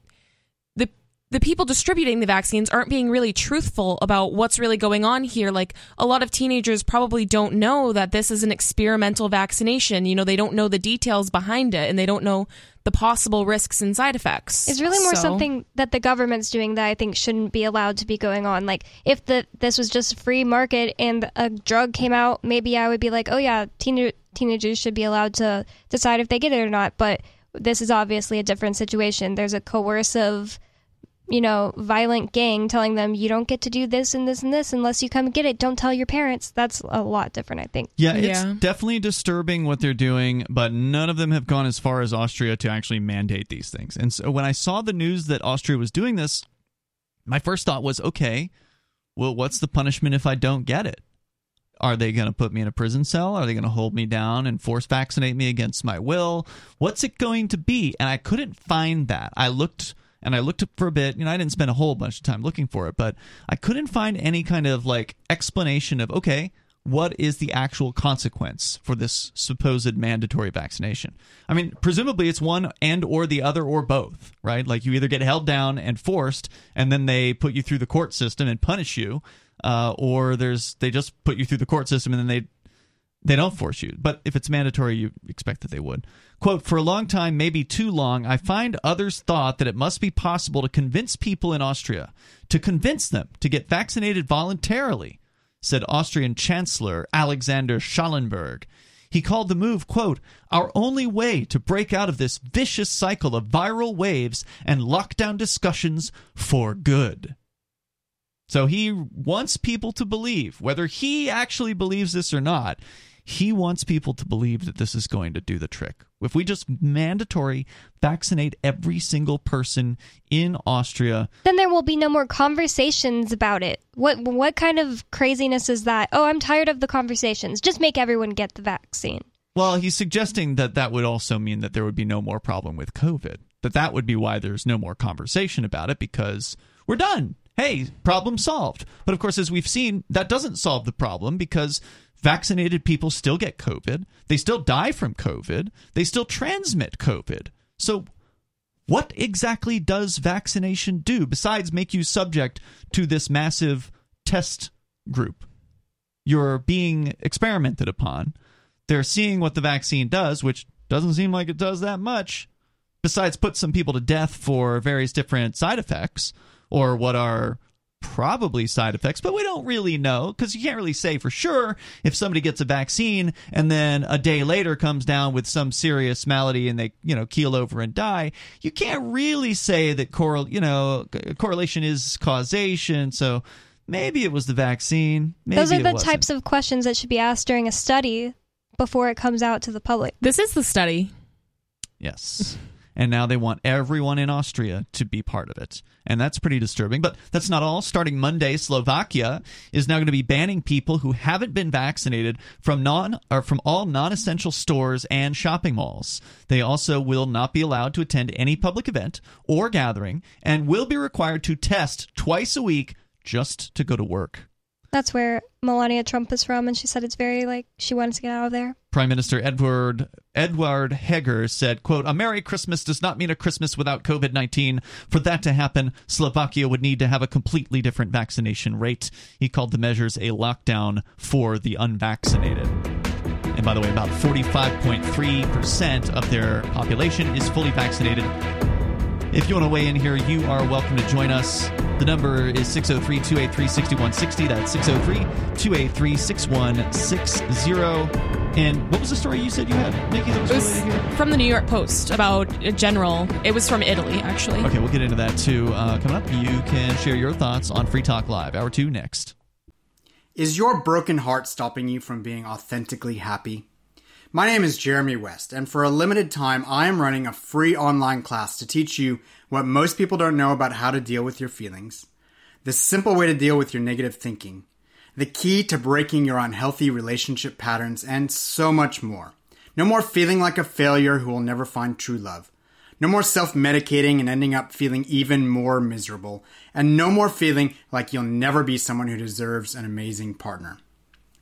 the the people distributing the vaccines aren't being really truthful about what's really going on here. Like a lot of teenagers probably don't know that this is an experimental vaccination. You know, they don't know the details behind it and they don't know the possible risks and side effects. It's really more so. something that the government's doing that I think shouldn't be allowed to be going on. Like if the this was just a free market and a drug came out, maybe I would be like, "Oh yeah, teen- teenagers should be allowed to decide if they get it or not." But this is obviously a different situation. There's a coercive you know, violent gang telling them you don't get to do this and this and this unless you come get it. Don't tell your parents. That's a lot different, I think. Yeah, it's yeah. definitely disturbing what they're doing, but none of them have gone as far as Austria to actually mandate these things. And so when I saw the news that Austria was doing this, my first thought was, okay, well, what's the punishment if I don't get it? Are they going to put me in a prison cell? Are they going to hold me down and force vaccinate me against my will? What's it going to be? And I couldn't find that. I looked and I looked for a bit. You know, I didn't spend a whole bunch of time looking for it, but I couldn't find any kind of like explanation of okay, what is the actual consequence for this supposed mandatory vaccination? I mean, presumably it's one and or the other or both, right? Like you either get held down and forced, and then they put you through the court system and punish you, uh, or there's they just put you through the court system and then they they don't force you. But if it's mandatory, you expect that they would. Quote, for a long time, maybe too long, I find others thought that it must be possible to convince people in Austria, to convince them to get vaccinated voluntarily, said Austrian Chancellor Alexander Schallenberg. He called the move, quote, our only way to break out of this vicious cycle of viral waves and lockdown discussions for good. So he wants people to believe, whether he actually believes this or not, he wants people to believe that this is going to do the trick. If we just mandatory vaccinate every single person in Austria, then there will be no more conversations about it. What what kind of craziness is that? Oh, I'm tired of the conversations. Just make everyone get the vaccine. Well, he's suggesting that that would also mean that there would be no more problem with COVID. That that would be why there's no more conversation about it because we're done. Hey, problem solved. But of course, as we've seen, that doesn't solve the problem because Vaccinated people still get COVID. They still die from COVID. They still transmit COVID. So, what exactly does vaccination do besides make you subject to this massive test group? You're being experimented upon. They're seeing what the vaccine does, which doesn't seem like it does that much, besides put some people to death for various different side effects or what are probably side effects, but we don't really know because you can't really say for sure if somebody gets a vaccine and then a day later comes down with some serious malady and they, you know, keel over and die. You can't really say that correl, you know, correlation is causation. So maybe it was the vaccine. Maybe Those are the wasn't. types of questions that should be asked during a study before it comes out to the public. This is the study. Yes and now they want everyone in Austria to be part of it. And that's pretty disturbing. But that's not all. Starting Monday, Slovakia is now going to be banning people who haven't been vaccinated from non or from all non-essential stores and shopping malls. They also will not be allowed to attend any public event or gathering and will be required to test twice a week just to go to work. That's where Melania Trump is from, and she said it's very like she wants to get out of there. Prime Minister Edward Edward Heger said, quote, A Merry Christmas does not mean a Christmas without COVID 19. For that to happen, Slovakia would need to have a completely different vaccination rate. He called the measures a lockdown for the unvaccinated. And by the way, about 45.3% of their population is fully vaccinated. If you want to weigh in here, you are welcome to join us. The number is 603 283 6160. That's 603 283 6160. And what was the story you said you had, Nikki? That was, was from the New York Post about a general. It was from Italy, actually. Okay, we'll get into that too. Uh, coming up, you can share your thoughts on Free Talk Live. Hour two next. Is your broken heart stopping you from being authentically happy? My name is Jeremy West, and for a limited time, I am running a free online class to teach you what most people don't know about how to deal with your feelings, the simple way to deal with your negative thinking, the key to breaking your unhealthy relationship patterns, and so much more. No more feeling like a failure who will never find true love. No more self medicating and ending up feeling even more miserable. And no more feeling like you'll never be someone who deserves an amazing partner.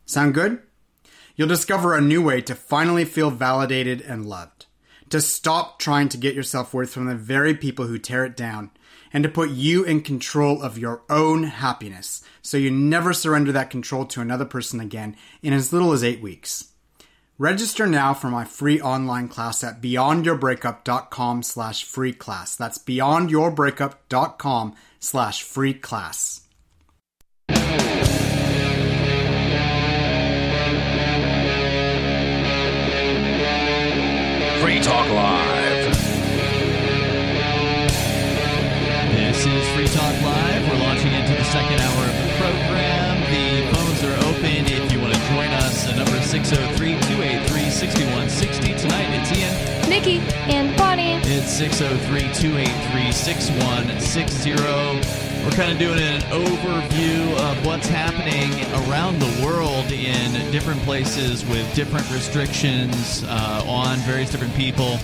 Sound good? You'll discover a new way to finally feel validated and loved. To stop trying to get your self worth from the very people who tear it down, and to put you in control of your own happiness so you never surrender that control to another person again in as little as eight weeks. Register now for my free online class at beyondyourbreakup.com slash free class. That's beyondyourbreakup.com slash free class. Free Talk Live. This is Free Talk Live. We're launching into the second hour of the program. The phones are open if you want to join us. The number is 603 Nikki, and Bonnie. It's 603 283 6160. We're kind of doing an overview of what's happening around the world in different places with different restrictions uh, on various different people,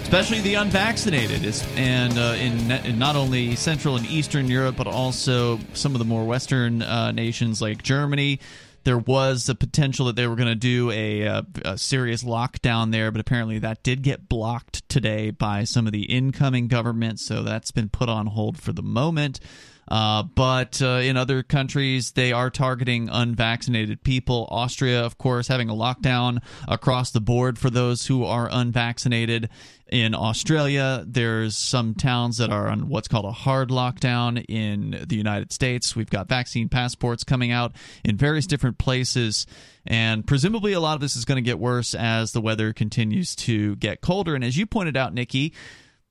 especially the unvaccinated, and uh, in, in, not only Central and Eastern Europe, but also some of the more Western uh, nations like Germany there was a potential that they were going to do a, a, a, serious lockdown there, but apparently that did get blocked today by some of the incoming government, so that's been put on hold for the moment. Uh, but uh, in other countries, they are targeting unvaccinated people. Austria, of course, having a lockdown across the board for those who are unvaccinated. In Australia, there's some towns that are on what's called a hard lockdown. In the United States, we've got vaccine passports coming out in various different places. And presumably, a lot of this is going to get worse as the weather continues to get colder. And as you pointed out, Nikki,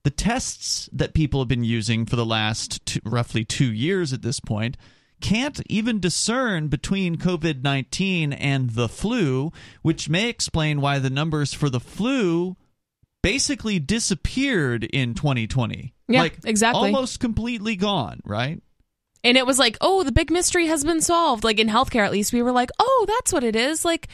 the tests that people have been using for the last two, roughly two years at this point can't even discern between COVID 19 and the flu, which may explain why the numbers for the flu basically disappeared in 2020. Yeah, like, exactly. Almost completely gone, right? And it was like, oh, the big mystery has been solved. Like in healthcare, at least, we were like, oh, that's what it is. Like,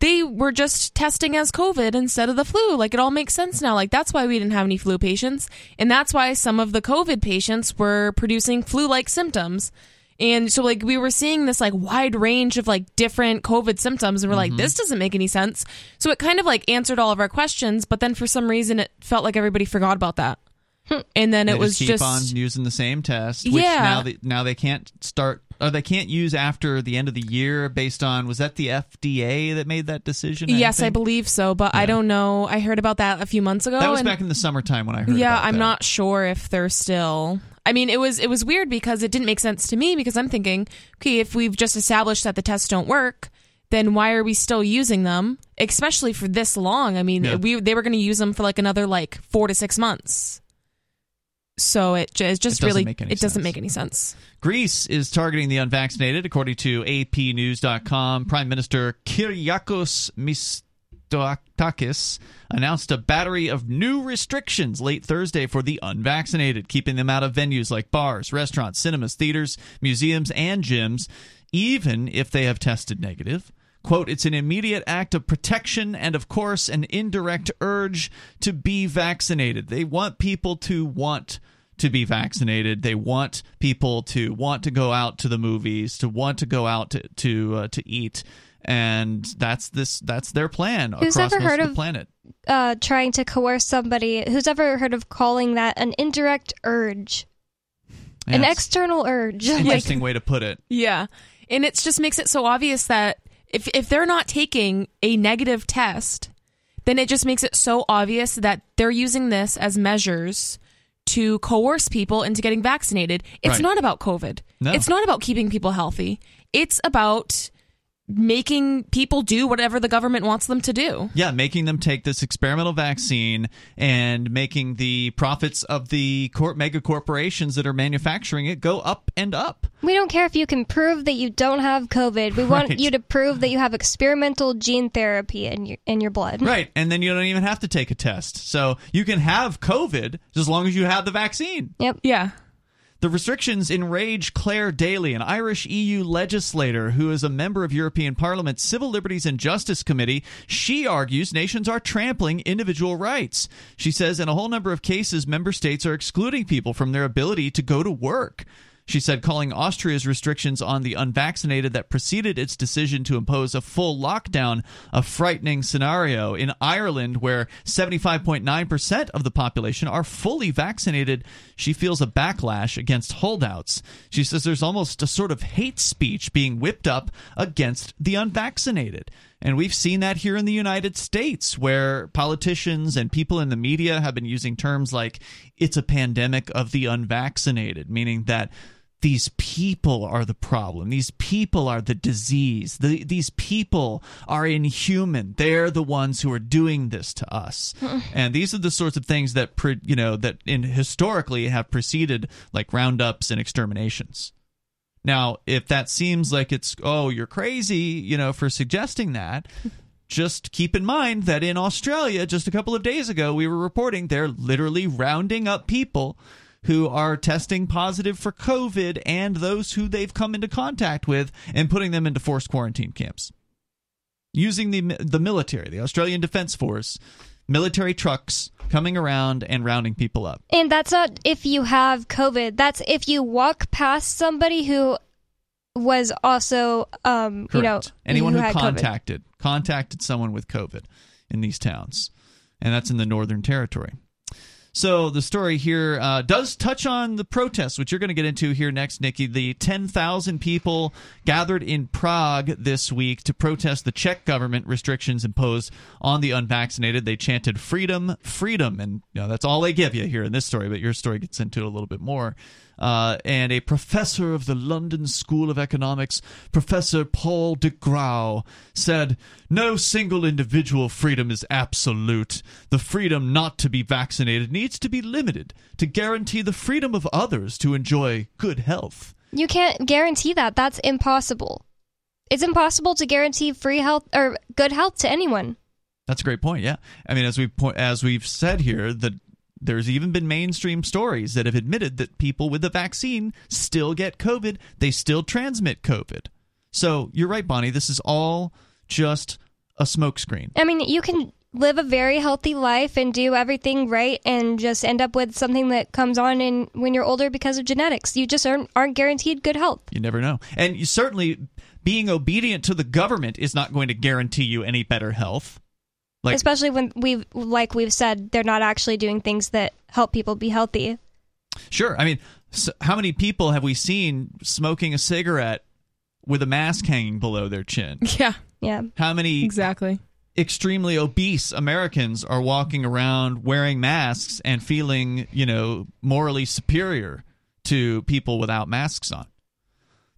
they were just testing as COVID instead of the flu. Like it all makes sense now. Like that's why we didn't have any flu patients. And that's why some of the COVID patients were producing flu like symptoms. And so like we were seeing this like wide range of like different COVID symptoms and we're mm-hmm. like, this doesn't make any sense. So it kind of like answered all of our questions, but then for some reason it felt like everybody forgot about that. Hmm. And then they it was just, just on using the same test. Which yeah. Now they, now they can't start or they can't use after the end of the year based on was that the FDA that made that decision? yes, I believe so, but yeah. I don't know. I heard about that a few months ago. That was back in the summertime when I heard. Yeah, I'm that. not sure if they're still. I mean, it was it was weird because it didn't make sense to me because I'm thinking, okay, if we've just established that the tests don't work, then why are we still using them, especially for this long? I mean, yeah. we they were going to use them for like another like four to six months. So it, it just it really it sense. doesn't make any sense. Greece is targeting the unvaccinated, according to APNews.com. Prime Minister Kyriakos Mitsotakis announced a battery of new restrictions late Thursday for the unvaccinated, keeping them out of venues like bars, restaurants, cinemas, theaters, museums, and gyms, even if they have tested negative. Quote, it's an immediate act of protection and, of course, an indirect urge to be vaccinated. They want people to want to be vaccinated. They want people to want to go out to the movies, to want to go out to to uh, to eat, and that's this that's their plan who's across ever most heard of the of planet. Uh, trying to coerce somebody. Who's ever heard of calling that an indirect urge? Yeah, an external urge. an Like, interesting way to put it. Yeah. And it just makes it so obvious that if if they're not taking a negative test, then it just makes it so obvious that they're using this as measures to coerce people into getting vaccinated. It's Right. not about COVID. No. It's not about keeping people healthy. It's about making people do whatever the government wants them to do. Yeah, making them take this experimental vaccine and making the profits of the cor- mega corporations that are manufacturing it go up and up. we don't care if you can prove that you don't have COVID. We want you to prove that you have experimental gene therapy in your in your blood. Right, and then you don't even have to take a test. So you can have COVID as long as you have the vaccine. Yep. Yeah. The restrictions enrage Claire Daly, an Irish EU legislator who is a member of European Parliament's Civil Liberties and Justice Committee. She argues nations are trampling individual rights. She says in a whole number of cases, member states are excluding people from their ability to go to work. She said calling Austria's restrictions on the unvaccinated that preceded its decision to impose a full lockdown a frightening scenario. In Ireland, where 75.9% of the population are fully vaccinated, she feels a backlash against holdouts. She says there's almost a sort of hate speech being whipped up against the unvaccinated. And we've seen that here in the United States, where politicians and people in the media have been using terms like it's a pandemic of the unvaccinated, meaning that these people are the problem. These people are the disease. The, these people are inhuman. They're the ones who are doing this to us. and these are the sorts of things that, pre, you know, that in historically have preceded like roundups and exterminations. Now, if that seems like it's, oh, you're crazy, you know, for suggesting that, just keep in mind that in Australia, just a couple of days ago, we were reporting they're literally rounding up people who are testing positive for COVID and those who they've come into contact with and putting them into forced quarantine camps. Using the the military, the Australian Defence Force, military trucks coming around and rounding people up. And that's not if you have COVID. That's if you walk past somebody who was also, um, you know, anyone who, COVID. contacted contacted someone with COVID in these towns, and that's in the Northern Territory. So the story here uh, does touch on the protests, which you're going to get into here next, Nikki. The 10,000 people gathered in Prague this week to protest the Czech government restrictions imposed on the unvaccinated. They chanted "freedom, freedom," and you know, that's all they give you here in this story. But your story gets into it a little bit more. Uh, and a professor of the London School of Economics, Professor Paul De Grauwe, said, No single individual freedom is absolute. The freedom not to be vaccinated needs to be limited to guarantee the freedom of others to enjoy good health. You can't guarantee that. That's impossible. It's impossible to guarantee free health or good health to anyone. That's a great point. Yeah, I mean, as we point, as we've said here, that there's even been mainstream stories that have admitted that people with the vaccine still get COVID. They still transmit COVID. So you're right, Bonnie. This is all just a smokescreen. I mean, you can live a very healthy life and do everything right and just end up with something that comes on in when you're older because of genetics. You just aren't, aren't guaranteed good health. You never know. And you certainly being obedient to the government is not going to guarantee you any better health. Like Especially when we've like we've said they're not actually doing things that help people be healthy. Sure. I mean, so how many people have we seen smoking a cigarette with a mask hanging below their chin? Yeah. Yeah. How many Exactly. extremely obese Americans are walking around wearing masks and feeling, you know, morally superior to people without masks on.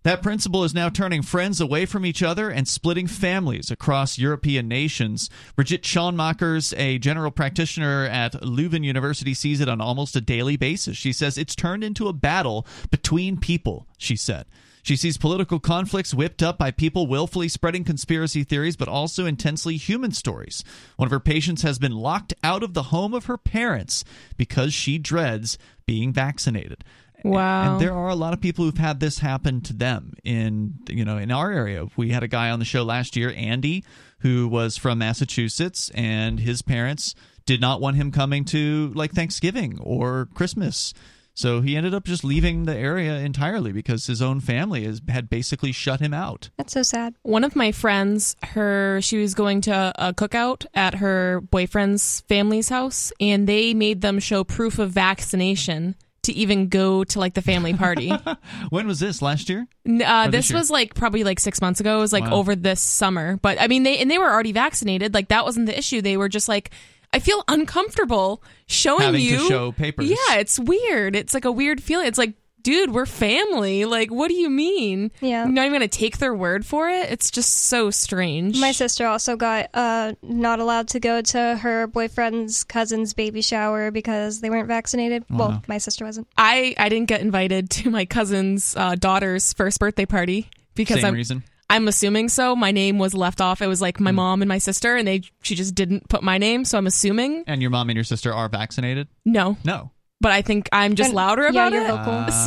That principle is now turning friends away from each other and splitting families across European nations. Brigitte Schoenmakers, a general practitioner at Leuven University, sees it on almost a daily basis. She says it's turned into a battle between people, she said. She sees political conflicts whipped up by people willfully spreading conspiracy theories, but also intensely human stories. One of her patients has been locked out of the home of her parents because she dreads being vaccinated. Wow. And there are a lot of people who've had this happen to them in you know in our area. We had a guy on the show last year, Andy, who was from Massachusetts, and his parents did not want him coming to like Thanksgiving or Christmas. So he ended up just leaving the area entirely because his own family has, had basically shut him out. That's so sad. One of my friends, her she was going to a cookout at her boyfriend's family's house and they made them show proof of vaccination to even go to like the family party. when was this? Last year? Uh, this, this was like probably like six months ago. It was like wow. over this summer. But I mean, they and they were already vaccinated. Like that wasn't the issue. They were just like, I feel uncomfortable showing Having you. show papers. Yeah, it's weird. It's like a weird feeling. It's like dude, we're family. Like, what do you mean? Yeah. You're not even going to take their word for it? It's just so strange. My sister also got uh, not allowed to go to her boyfriend's cousin's baby shower because they weren't vaccinated. Wow. Well, my sister wasn't. I, I didn't get invited to my cousin's uh, daughter's first birthday party because Same I'm. reason. I'm assuming so. My name was left off. It was like my mm. mom and my sister, and they she just didn't put my name. So I'm assuming. And your mom and your sister are vaccinated? No. No but I think I'm just and, louder about yeah, it. Vocal. Uh,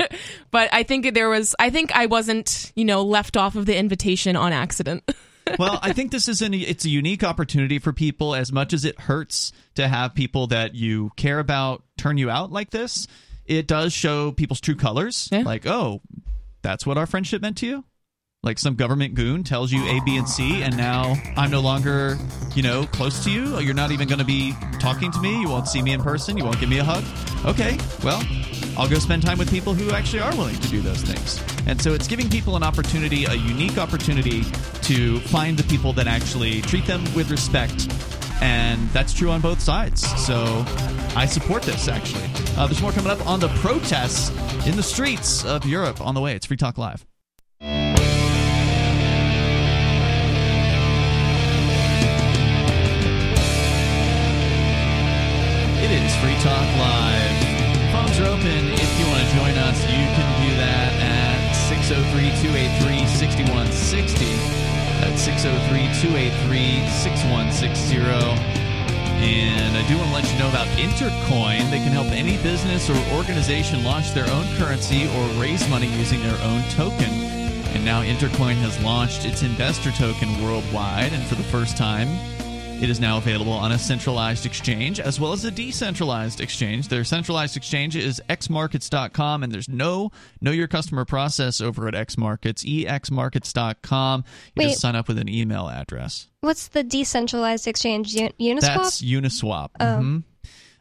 so, but I think there was, I think I wasn't, you know, left off of the invitation on accident. well, I think this is an it's a unique opportunity for people. As much as it hurts to have people that you care about turn you out like this, it does show people's true colors. Yeah. Like, oh, that's what our friendship meant to you like some government goon tells you A, B, and C, and now I'm no longer, you know, close to you. You're not even going to be talking to me. You won't see me in person. You won't give me a hug. Okay, well, I'll go spend time with people who actually are willing to do those things. And so it's giving people an opportunity, a unique opportunity to find the people that actually treat them with respect. And that's true on both sides. So I support this, actually. Uh, there's more coming up on the protests in the streets of Europe on the way. It's Free Talk Live. Is Free Talk Live. Phones are open if you want to join us. You can do that at 603 283 6160. That's 603 283 6160. And I do want to let you know about Intercoin. They can help any business or organization launch their own currency or raise money using their own token. And now Intercoin has launched its investor token worldwide, and for the first time, it is now available on a centralized exchange as well as a decentralized exchange. Their centralized exchange is exmarkets.com, and there's no know your customer process over at xmarkets, exmarkets.com. You Wait, just sign up with an email address. What's the decentralized exchange? Uniswap? That's Uniswap. Oh. Mm-hmm.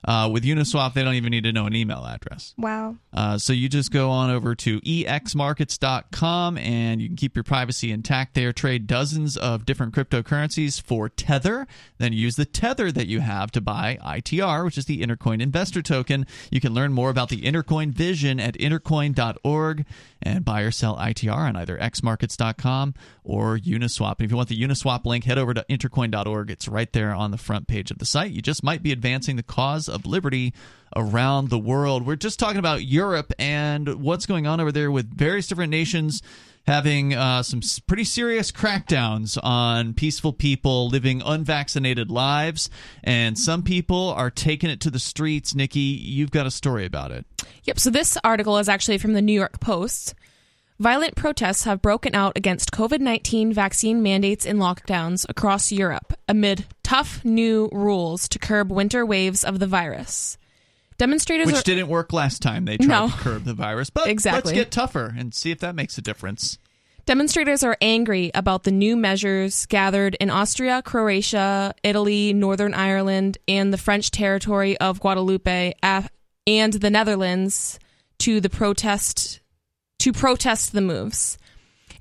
Uh, with Uniswap, they don't even need to know an email address. Wow. Uh, so you just go on over to exmarkets.com and you can keep your privacy intact there. Trade dozens of different cryptocurrencies for Tether. Then use the Tether that you have to buy ITR, which is the Intercoin Investor Token. You can learn more about the Intercoin vision at intercoin.org and buy or sell ITR on either exmarkets.com or Uniswap. And if you want the Uniswap link, head over to intercoin.org. It's right there on the front page of the site. You just might be advancing the cause of liberty around the world. We're just talking about Europe and what's going on over there with various different nations having uh, some pretty serious crackdowns on peaceful people living unvaccinated lives. And some people are taking it to the streets. Nikki, you've got a story about it. Yep. So this article is actually from the New York Post. Violent protests have broken out against COVID 19 vaccine mandates and lockdowns across Europe amid tough new rules to curb winter waves of the virus. Demonstrators Which are, didn't work last time they tried no. to curb the virus, but exactly. let's get tougher and see if that makes a difference. Demonstrators are angry about the new measures gathered in Austria, Croatia, Italy, Northern Ireland, and the French territory of Guadeloupe and the Netherlands to the protest to protest the moves.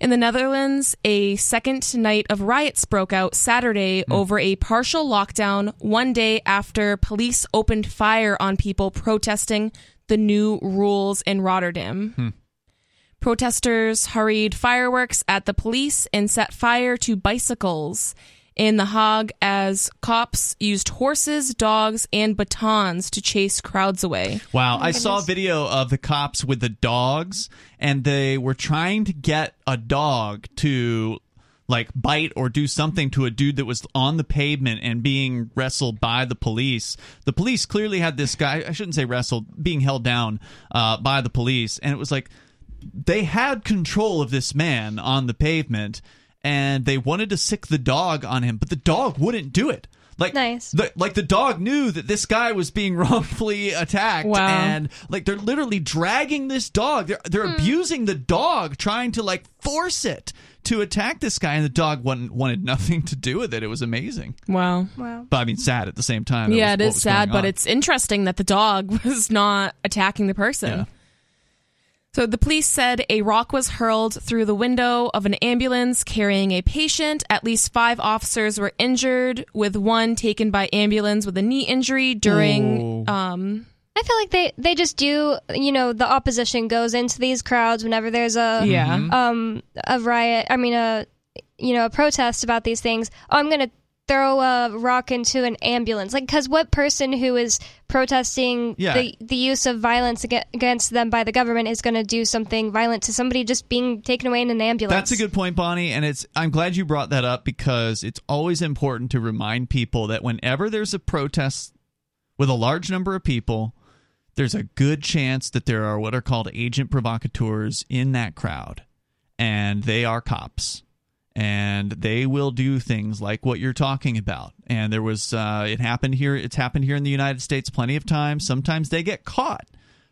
In the Netherlands, a second night of riots broke out Saturday mm. over a partial lockdown one day after police opened fire on people protesting the new rules in Rotterdam. Hmm. Protesters hurried fireworks at the police and set fire to bicycles in The Hague as cops used horses, dogs, and batons to chase crowds away. Wow. Oh I saw a video of the cops with the dogs, and they were trying to get a dog to like bite or do something to a dude that was on the pavement and being wrestled by the police. The police clearly had this guy, I shouldn't say wrestled, being held down uh, by the police. And it was like they had control of this man on the pavement and they wanted to sic the dog on him, but the dog wouldn't do it. Like nice. The, like the dog knew that this guy was being wrongfully attacked, wow. and like they're literally dragging this dog. They're they're hmm. abusing the dog, trying to like force it to attack this guy, and the dog wanted, wanted nothing to do with it. It was amazing. Wow. Wow. But I mean, sad at the same time. Yeah, was, it is sad, but it's interesting that the dog was not attacking the person. Yeah. So the police said a rock was hurled through the window of an ambulance carrying a patient. At least five officers were injured, with one taken by ambulance with a knee injury during. Um, I feel like they, they just do, you know, the opposition goes into these crowds whenever there's a yeah. um a riot. I mean a you know a protest about these things. Oh, I'm gonna throw a rock into an ambulance. Like because what person who is protesting yeah. the, the use of violence against them by the government is going to do something violent to somebody just being taken away in an ambulance? That's a good point bonnie and it's i'm glad you brought that up because it's always important to remind people that whenever there's a protest with a large number of people there's a good chance that there are what are called agent provocateurs in that crowd and they are cops and they will do things like what you're talking about. And there was uh, it happened here. It's happened here in the United States plenty of times. Sometimes they get caught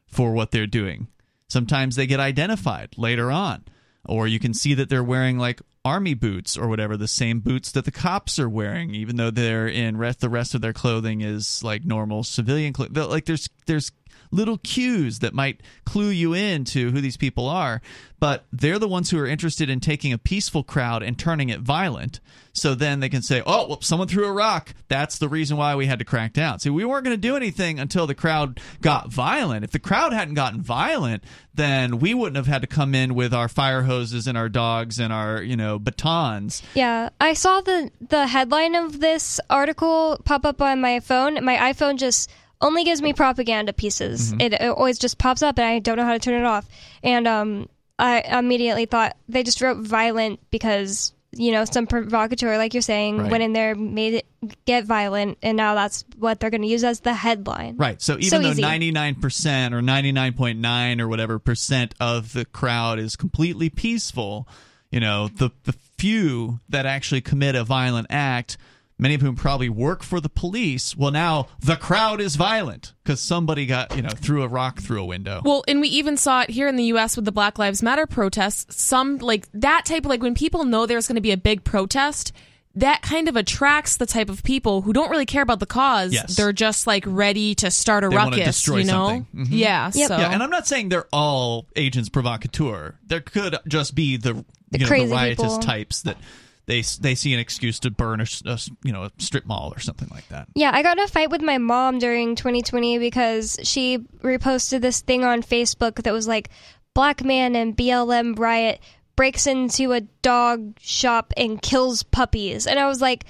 for what they're doing. Sometimes they get identified later on, or you can see that they're wearing like army boots or whatever, the same boots that the cops are wearing, even though they're in rest. The rest of their clothing is like normal civilian clothing. Like there's there's little cues that might clue you in to who these people are. But they're the ones who are interested in taking a peaceful crowd and turning it violent. So then they can say, oh, someone threw a rock. That's the reason why we had to crack down. See, we weren't going to do anything until the crowd got violent. If the crowd hadn't gotten violent, then we wouldn't have had to come in with our fire hoses and our dogs and our, you know, batons. Yeah, I saw the the headline of this article pop up on my phone. My iPhone just only gives me propaganda pieces. Mm-hmm. It, it, always just pops up, and I don't know how to turn it off. And um, I immediately thought they just wrote violent because you know some provocateur, like you're saying, right. went in there, made it get violent, and now that's what they're going to use as the headline. Right. So even so though ninety nine percent or ninety nine point nine or whatever percent of the crowd is completely peaceful, you know the the few that actually commit a violent act many of whom probably work for the police. Well, now the crowd is violent because somebody got, you know, threw a rock through a window. Well, and we even saw it here in the U.S. with the Black Lives Matter protests. Some, like that type of, like when people know there's going to be a big protest, that kind of attracts the type of people who don't really care about the cause. Yes. They're just like ready to start a they ruckus, you know? Mm-hmm. Yeah. Yep. So. Yeah, and I'm not saying they're all agents provocateur. There could just be the, the you know, crazy the riotous people. types that they they see an excuse to burn a, a, you know a strip mall or something like that. Yeah, I got in a fight with my mom during 2020 because she reposted this thing on Facebook that was like black man and BLM riot breaks into a dog shop and kills puppies, and I was like.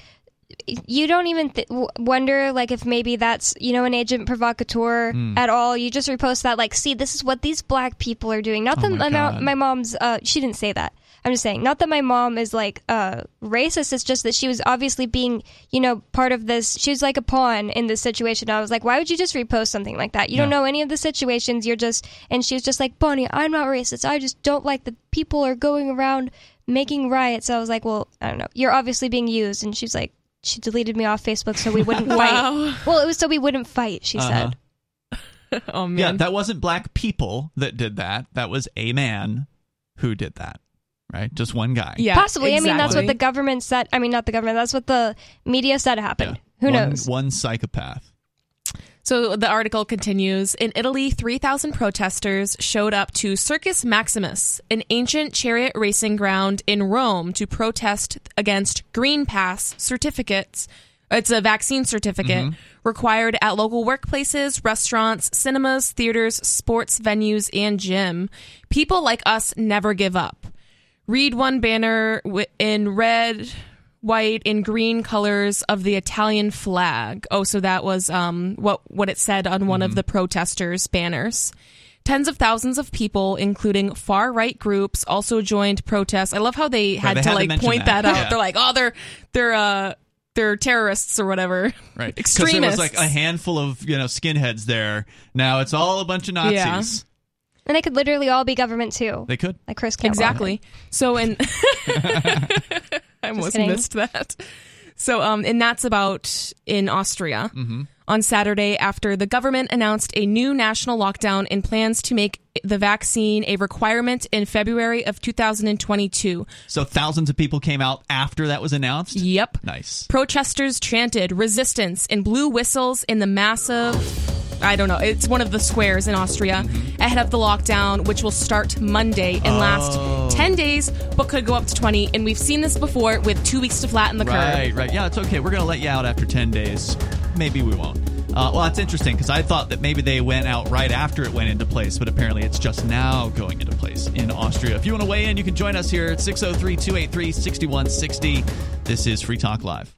You don't even th- wonder, like, if maybe that's you know an agent provocateur mm. at all. You just repost that, like, see, this is what these black people are doing. Not oh that my, my, my mom's, uh, she didn't say that. I'm just saying, not that my mom is like uh, racist. It's just that she was obviously being, you know, part of this. She was like a pawn in this situation. I was like, why would you just repost something like that? You don't know any of the situations. You're just, and she was just like, Bonnie, I'm not racist. I just don't like that people are going around making riots. I was like, well, I don't know. You're obviously being used. And she's like, she deleted me off Facebook so we wouldn't wow. fight. Well, it was so we wouldn't fight. She uh-huh. said. oh man. Yeah, that wasn't black people that did that. That was a man who did that right? Just one guy. Yeah, possibly. Exactly. I mean, that's what the government said. I mean, not the government. That's what the media said happened. Yeah. Who one, knows? One psychopath. So the article continues In Italy, 3,000 protesters showed up to Circus Maximus, an ancient chariot racing ground in Rome, to protest against Green Pass certificates. It's a vaccine certificate mm-hmm. required at local workplaces, restaurants, cinemas, theaters, sports venues, and gym. People like us never give up. Read one banner in red, white, and green colors of the Italian flag. Oh, so that was um, what what it said on one mm-hmm. of the protesters' banners. Tens of thousands of people, including far right groups, also joined protests. I love how they had they to had like to point that, that out. Yeah. They're like, oh, they're they're uh they're terrorists or whatever. Right. Extremists. there was like a handful of, you know, skinheads there. Now it's all a bunch of Nazis. Yeah. And they could literally all be government too. They could. Like Chris Campbell. Exactly. So and I almost kidding. missed that. So, um, and that's about in Austria. Mm-hmm. On Saturday, after the government announced a new national lockdown and plans to make the vaccine a requirement in February of 2022. So thousands of people came out after that was announced? Yep. Nice. Protesters chanted resistance and blew whistles in the massive I don't know. It's one of the squares in Austria mm-hmm. ahead of the lockdown, which will start Monday and Oh. last 10 days, but could go up to 20. And we've seen this before with two weeks to flatten the curve. Right, right. Yeah, it's okay. We're going to let you out after 10 days. Maybe we won't. Uh, well, that's interesting because I thought that maybe they went out right after it went into place, but apparently it's just now going into place in Austria. If you want to weigh in, you can join us here at 603 283 6160. This is Free Talk Live.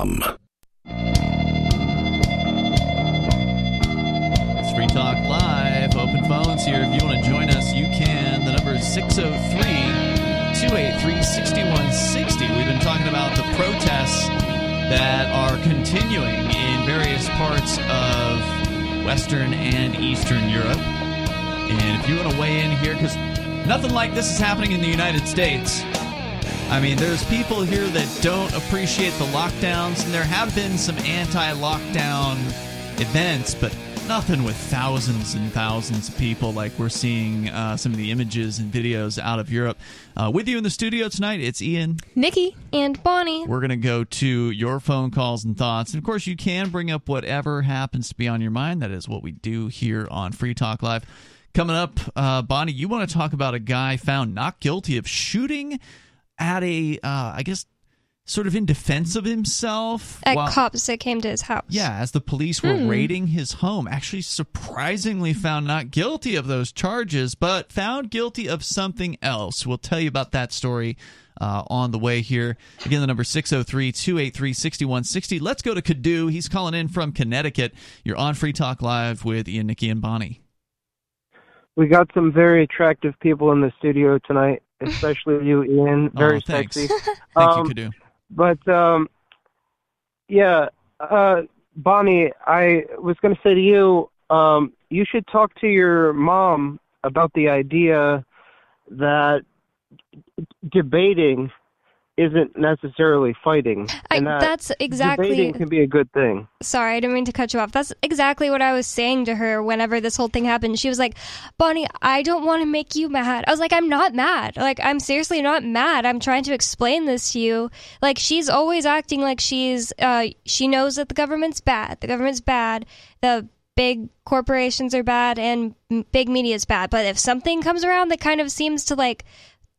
It's Free Talk Live. Open phones here. If you want to join us, you can. The number is 603 283 6160. We've been talking about the protests that are continuing in various parts of Western and Eastern Europe. And if you want to weigh in here, because nothing like this is happening in the United States. I mean, there's people here that don't appreciate the lockdowns, and there have been some anti lockdown events, but nothing with thousands and thousands of people like we're seeing uh, some of the images and videos out of Europe. Uh, with you in the studio tonight, it's Ian. Nikki. And Bonnie. We're going to go to your phone calls and thoughts. And of course, you can bring up whatever happens to be on your mind. That is what we do here on Free Talk Live. Coming up, uh, Bonnie, you want to talk about a guy found not guilty of shooting at a, uh, I guess, sort of in defense of himself. At while- cops that came to his house. yeah, as the police were raiding his home, actually surprisingly found not guilty of those charges, but found guilty of something else. We'll tell you about that story uh, on the way here. Again, the number 603 283 6160. Let's go to Kadu. He's calling in from Connecticut. You're on Free Talk Live with Ian, Nikki, and Bonnie. We got some very attractive people in the studio tonight, especially you, Ian. Very oh, thanks. sexy. Thank Um, you, Kadu. But um, yeah, uh, Bonnie, I was going to say to you, um, you should talk to your mom about the idea that debating isn't necessarily fighting, I, that that's exactly. debating can be a good thing. Sorry, I didn't mean to cut you off. That's exactly what I was saying to her whenever this whole thing happened. She was like, Bonnie, I don't want to make you mad. I was like, I'm not mad. Like, I'm seriously not mad. I'm trying to explain this to you. Like, she's always acting like she's, uh, she knows that the government's bad. The government's bad. The big corporations are bad and big media is bad. But if something comes around that kind of seems to like,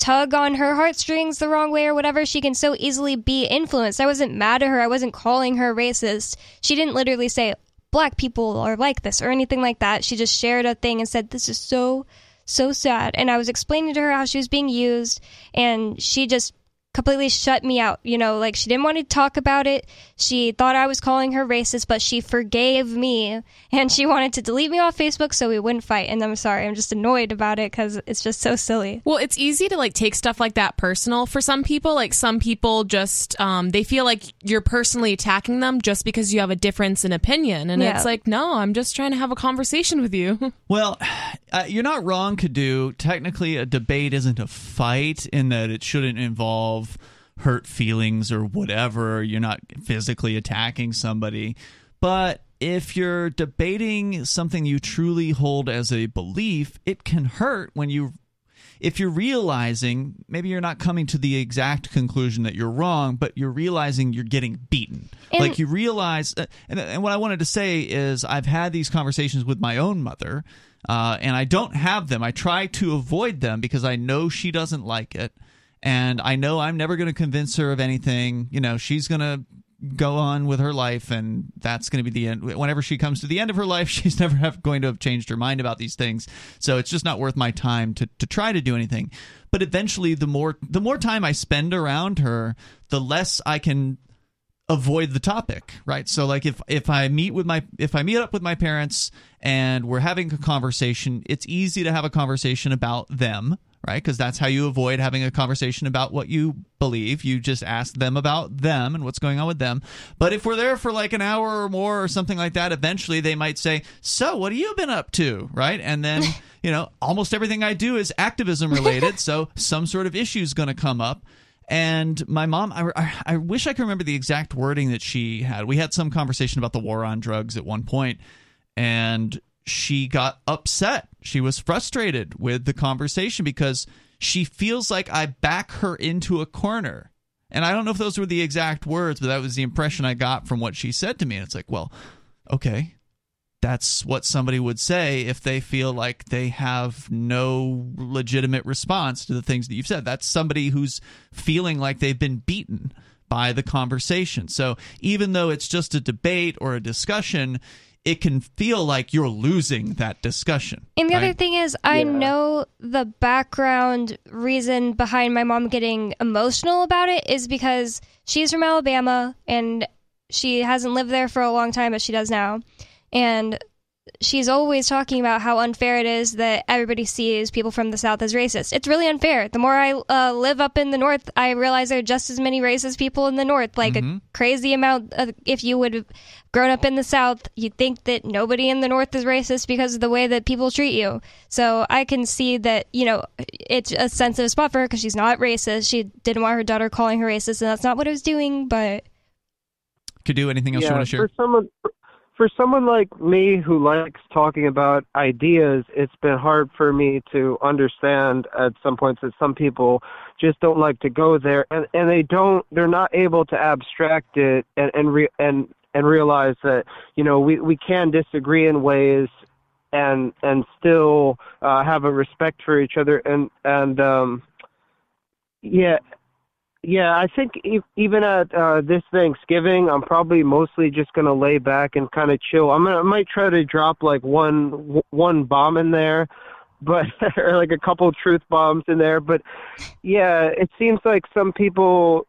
tug on her heartstrings the wrong way or whatever, she can so easily be influenced. I wasn't mad at her. I wasn't calling her racist. She didn't literally say, black people are like this or anything like that. She just shared a thing and said, this is so, so sad. And I was explaining to her how she was being used, and she just completely shut me out. You know, like she didn't want to talk about it. She thought I was calling her racist, but she forgave me and she wanted to delete me off Facebook so we wouldn't fight. And I'm sorry, I'm just annoyed about it because it's just so silly. Well, it's easy to like take stuff like that personal for some people. Like some people just um, they feel like you're personally attacking them just because you have a difference in opinion, and Yeah. it's like, no, I'm just trying to have a conversation with you. Well, uh, you're not wrong, Kadu. Technically, a debate isn't a fight in that it shouldn't involve hurt feelings or whatever. You're not physically attacking somebody. But if you're debating something you truly hold as a belief, it can hurt when you. If you're realizing, maybe you're not coming to the exact conclusion that you're wrong, but you're realizing you're getting beaten. And- like you realize, uh, and, and what I wanted to say is, I've had these conversations with my own mother, uh, and I don't have them. I try to avoid them because I know she doesn't like it, and I know I'm never going to convince her of anything. You know, she's going to go on with her life, and that's going to be the end. Whenever she comes to the end of her life, she's never have, going to have changed her mind about these things. So it's just not worth my time to to try to do anything. But eventually, the more the more time I spend around her, the less I can avoid the topic, right? So like if if I meet with my if I meet up with my parents and we're having a conversation, it's easy to have a conversation about them, right? Because that's how you avoid having a conversation about what you believe. You just ask them about them and what's going on with them. But if we're there for like an hour or more or something like that, eventually they might say, "So, what have you been up to?" right? And then, you know, almost everything I do is activism related, so some sort of issue is going to come up. And my mom, I, I, I wish I could remember the exact wording that she had. We had some conversation about the war on drugs at one point, and she got upset. She was frustrated with the conversation because she feels like I back her into a corner. And I don't know if those were the exact words, but that was the impression I got from what she said to me. And it's like, well, okay, that's what somebody would say if they feel like they have no legitimate response to the things that you've said. That's somebody who's feeling like they've been beaten by the conversation. So even though it's just a debate or a discussion, it can feel like you're losing that discussion. And the right? other thing is, I yeah. know the background reason behind my mom getting emotional about it is because she's from Alabama and she hasn't lived there for a long time, but she does now and she's always talking about how unfair it is that everybody sees people from the South as racist. It's really unfair. The more I uh, live up in the North, I realize there are just as many racist people in the North, like mm-hmm. a crazy amount. Of, if you would have grown up in the South, you'd think that nobody in the North is racist because of the way that people treat you. So I can see that, you know, it's a sensitive spot for her because she's not racist. She didn't want her daughter calling her racist, and that's not what I was doing, but. Kadu anything else yeah, you want to share? For someone, for someone like me who likes talking about ideas, it's been hard for me to understand at some points that some people just don't like to go there, and and they don't, they're not able to abstract it and and re, and and realize that you know we we can disagree in ways and and still uh, have a respect for each other and and um yeah yeah, I think even at uh, this Thanksgiving, I'm probably mostly just gonna lay back and kind of chill. I'm gonna, I might try to drop like one one bomb in there, but or like a couple truth bombs in there. But yeah, it seems like some people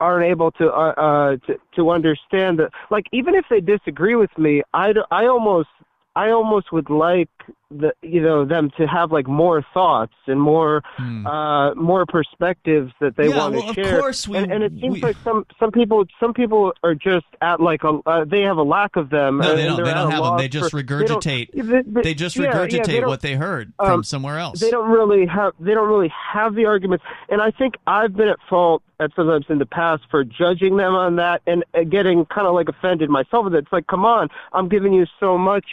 aren't able to uh, uh to to understand that. Like even if they disagree with me, I I almost I almost would like the you know them to have like more thoughts and more hmm. uh more perspectives that they yeah, want well, to share. Of course we, and, and it seems we, like some some people some people are just at like a uh, they have a lack of them. No, they don't. They don't have them. They just for, regurgitate. They, they, they just yeah, regurgitate yeah, they what they heard um, from somewhere else. They don't really have they don't really have the arguments. And I think I've been at fault at sometimes in the past for judging them on that and getting kind of like offended myself with it. It's like, come on, I'm giving you so much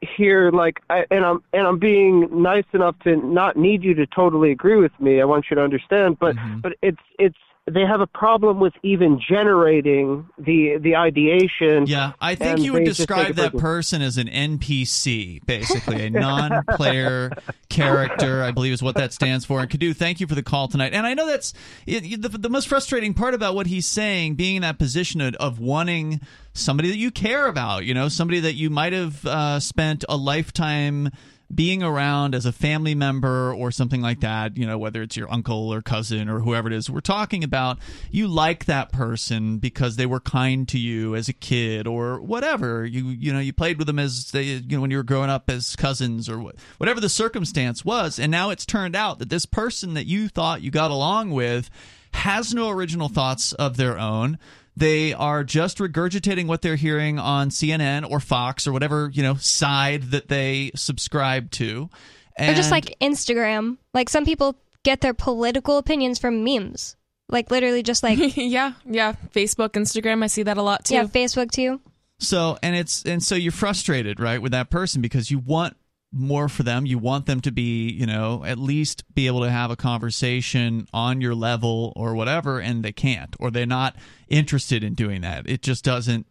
here like I, and I'm and I'm being nice enough to not need you to totally agree with me. I want you to understand, but mm-hmm. but it's it's they have a problem with even generating the the ideation. Yeah, I think you would describe that person as an NPC, basically a non-player character. I believe is what that stands for. And Kadu, thank you for the call tonight. And I know that's it, the, the most frustrating part about what he's saying, being in that position of, of wanting somebody that you care about. You know, somebody that you might have uh, spent a lifetime being around as a family member or something like that, you know, whether it's your uncle or cousin or whoever it is, we're talking about you like that person because they were kind to you as a kid or whatever. You you know, you played with them as they you know when you were growing up as cousins or whatever the circumstance was, and now it's turned out that this person that you thought you got along with has no original thoughts of their own they are just regurgitating what they're hearing on CNN or Fox or whatever, you know, side that they subscribe to. And or just like Instagram. Like some people get their political opinions from memes. Like literally just like Yeah, yeah. Facebook, Instagram, I see that a lot too. Yeah, Facebook too. So and it's and so you're frustrated, right, with that person because you want more for them. You want them to be, you know, at least be able to have a conversation on your level or whatever, and they can't, or they're not interested in doing that. It just doesn't.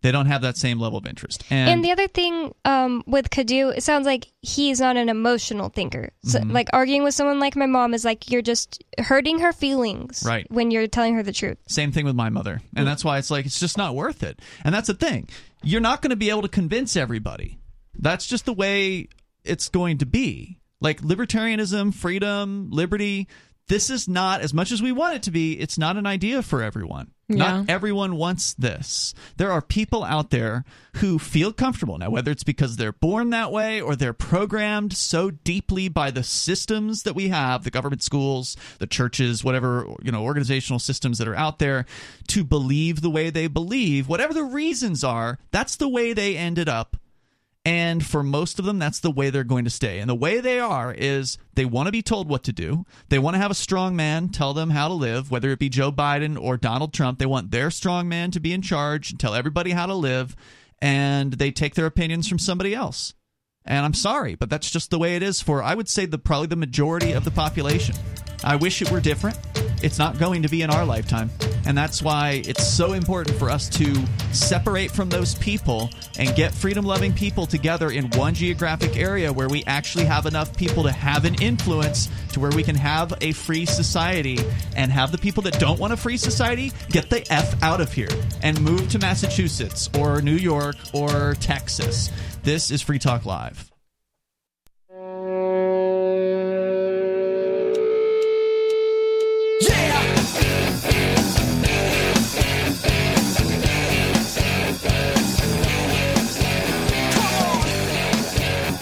They don't have that same level of interest. And, and the other thing um, with Kadu, it sounds like he's not an emotional thinker. So, mm-hmm. Like arguing with someone like my mom is like you're just hurting her feelings, right? When you're telling her the truth. Same thing with my mother, and that's why it's like it's just not worth it. And that's the thing. You're not going to be able to convince everybody that's just the way it's going to be. Like libertarianism, freedom, liberty, this is not as much as we want it to be, it's not an idea for everyone. Yeah. Not everyone wants this. There are people out there who feel comfortable. Now, whether it's because they're born that way or they're programmed so deeply by the systems that we have, the government schools, the churches, whatever, you know, organizational systems that are out there to believe the way they believe, whatever the reasons are, that's the way they ended up and for most of them, that's the way they're going to stay. And the way they are is they want to be told what to do. They want to have a strong man tell them how to live, whether it be Joe Biden or Donald Trump. They want their strong man to be in charge and tell everybody how to live. And they take their opinions from somebody else. And I'm sorry, but that's just the way it is for, I would say, the probably the majority of the population. I wish it were different. It's not going to be in our lifetime. And that's why it's so important for us to separate from those people and get freedom loving people together in one geographic area where we actually have enough people to have an influence to where we can have a free society and have the people that don't want a free society get the F out of here and move to Massachusetts or New York or Texas. This is Free Talk Live.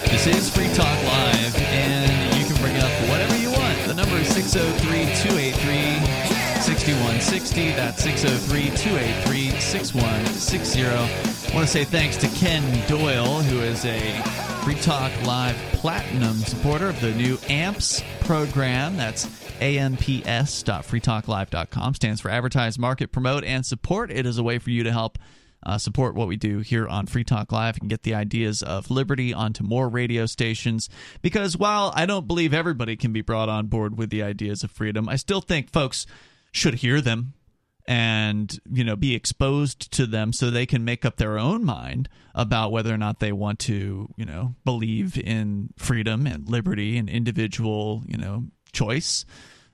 This is Free Talk Live, and you can bring up whatever you want. The number is 603 283 6160. That's 603 283 6160. I want to say thanks to Ken Doyle, who is a Free Talk Live Platinum supporter of the new AMPS program. That's amps.freetalklive.com. Stands for Advertise, Market, Promote, and Support. It is a way for you to help uh, support what we do here on Free Talk Live and get the ideas of liberty onto more radio stations. Because while I don't believe everybody can be brought on board with the ideas of freedom, I still think folks should hear them and you know be exposed to them so they can make up their own mind about whether or not they want to you know believe in freedom and liberty and individual you know choice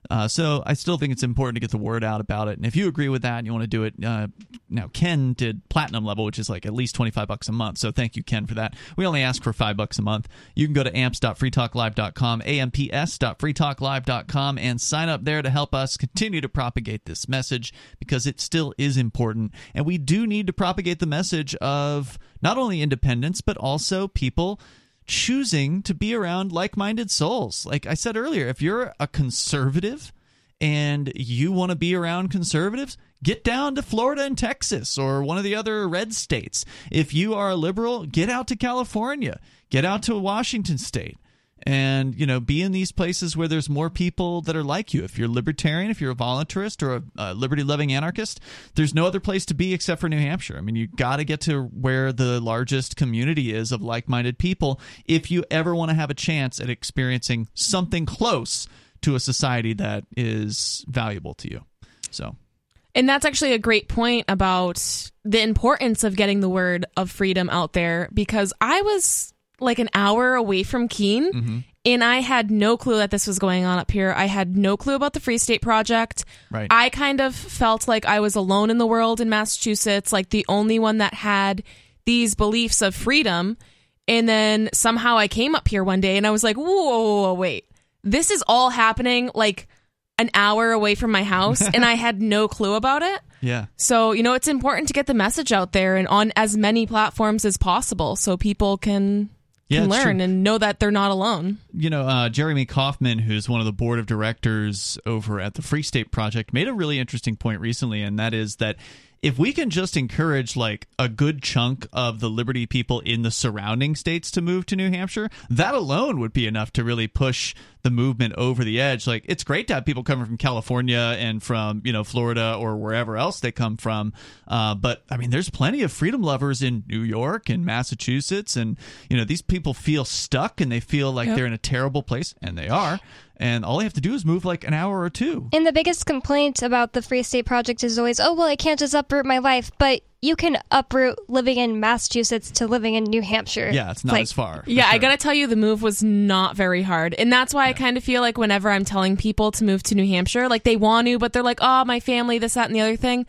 uh, so I still think it's important to get the word out about it. And if you agree with that and you want to do it, uh, now Ken did platinum level, which is like at least twenty five bucks a month. So thank you, Ken, for that. We only ask for five bucks a month. You can go to amps.freetalklive.com, amps.freetalklive.com, and sign up there to help us continue to propagate this message because it still is important, and we do need to propagate the message of not only independence but also people choosing to be around like minded souls. Like I said earlier, if you're a conservative and you want to be around conservatives, get down to Florida and Texas or one of the other red states. If you are a liberal, get out to California, get out to Washington state and you know be in these places where there's more people that are like you. If you're libertarian if you're a voluntarist or a, a liberty loving anarchist there's no other place to be except for new hampshire. I mean you got to get to where the largest community is of like-minded people if you ever want to have a chance at experiencing something close to a society that is valuable to you. So. And that's actually a great point about the importance of getting the word of freedom out there because I was like an hour away from Keene. Mm-hmm. And I had no clue that this was going on up here. I had no clue about the Free State Project. Right. I kind of felt like I was alone in the world in Massachusetts, like the only one that had these beliefs of freedom. And then somehow I came up here one day and I was like, whoa, whoa, whoa wait. This is all happening like an hour away from my house and I had no clue about it. Yeah. So, you know, it's important to get the message out there and on as many platforms as possible so people can yeah, can learn true. and know that they're not alone. You know, uh, Jeremy Kauffman, who's one of the board of directors over at the Free State Project, made a really interesting point recently, and that is that if we can just encourage like a good chunk of the liberty people in the surrounding states to move to New Hampshire, that alone would be enough to really push the movement over the edge. Like it's great to have people coming from California and from you know Florida or wherever else they come from, uh, but I mean there's plenty of freedom lovers in New York and Massachusetts, and you know these people feel stuck and they feel like yep. they're in a terrible place, and they are and all they have to do is move like an hour or two. And the biggest complaint about the Free State Project is always, oh, well, I can't just uproot my life. But you can uproot living in Massachusetts to living in New Hampshire. Yeah, it's not like, as far. Yeah, sure. I got to tell you, the move was not very hard. And that's why yeah. I kind of feel like whenever I'm telling people to move to New Hampshire, like they want to, but they're like, oh, my family, this, that, and the other thing.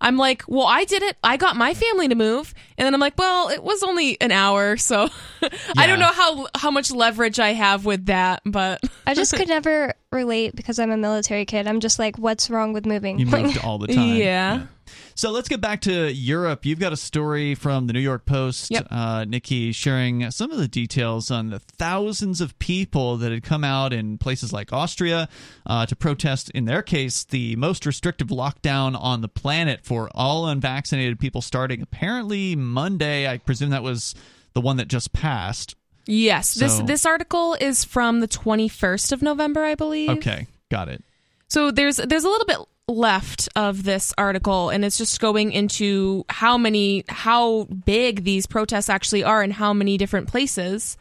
I'm like, well, I did it. I got my family to move, and then I'm like, well, it was only an hour, so yeah. I don't know how how much leverage I have with that, but I just could never relate because I'm a military kid. I'm just like, what's wrong with moving? You moved all the time. Yeah. yeah. So let's get back to Europe. You've got a story from the New York Post, yep. uh, Nikki, sharing some of the details on the thousands of people that had come out in places like Austria uh, to protest, in their case, the most restrictive lockdown on the planet for all unvaccinated people starting apparently Monday. I presume that was the one that just passed. Yes. So, this this article is from the 21st of November, I believe. Okay, got it. So there's there's a little bit left of this article and it's just going into how many how big these protests actually are and how many different places.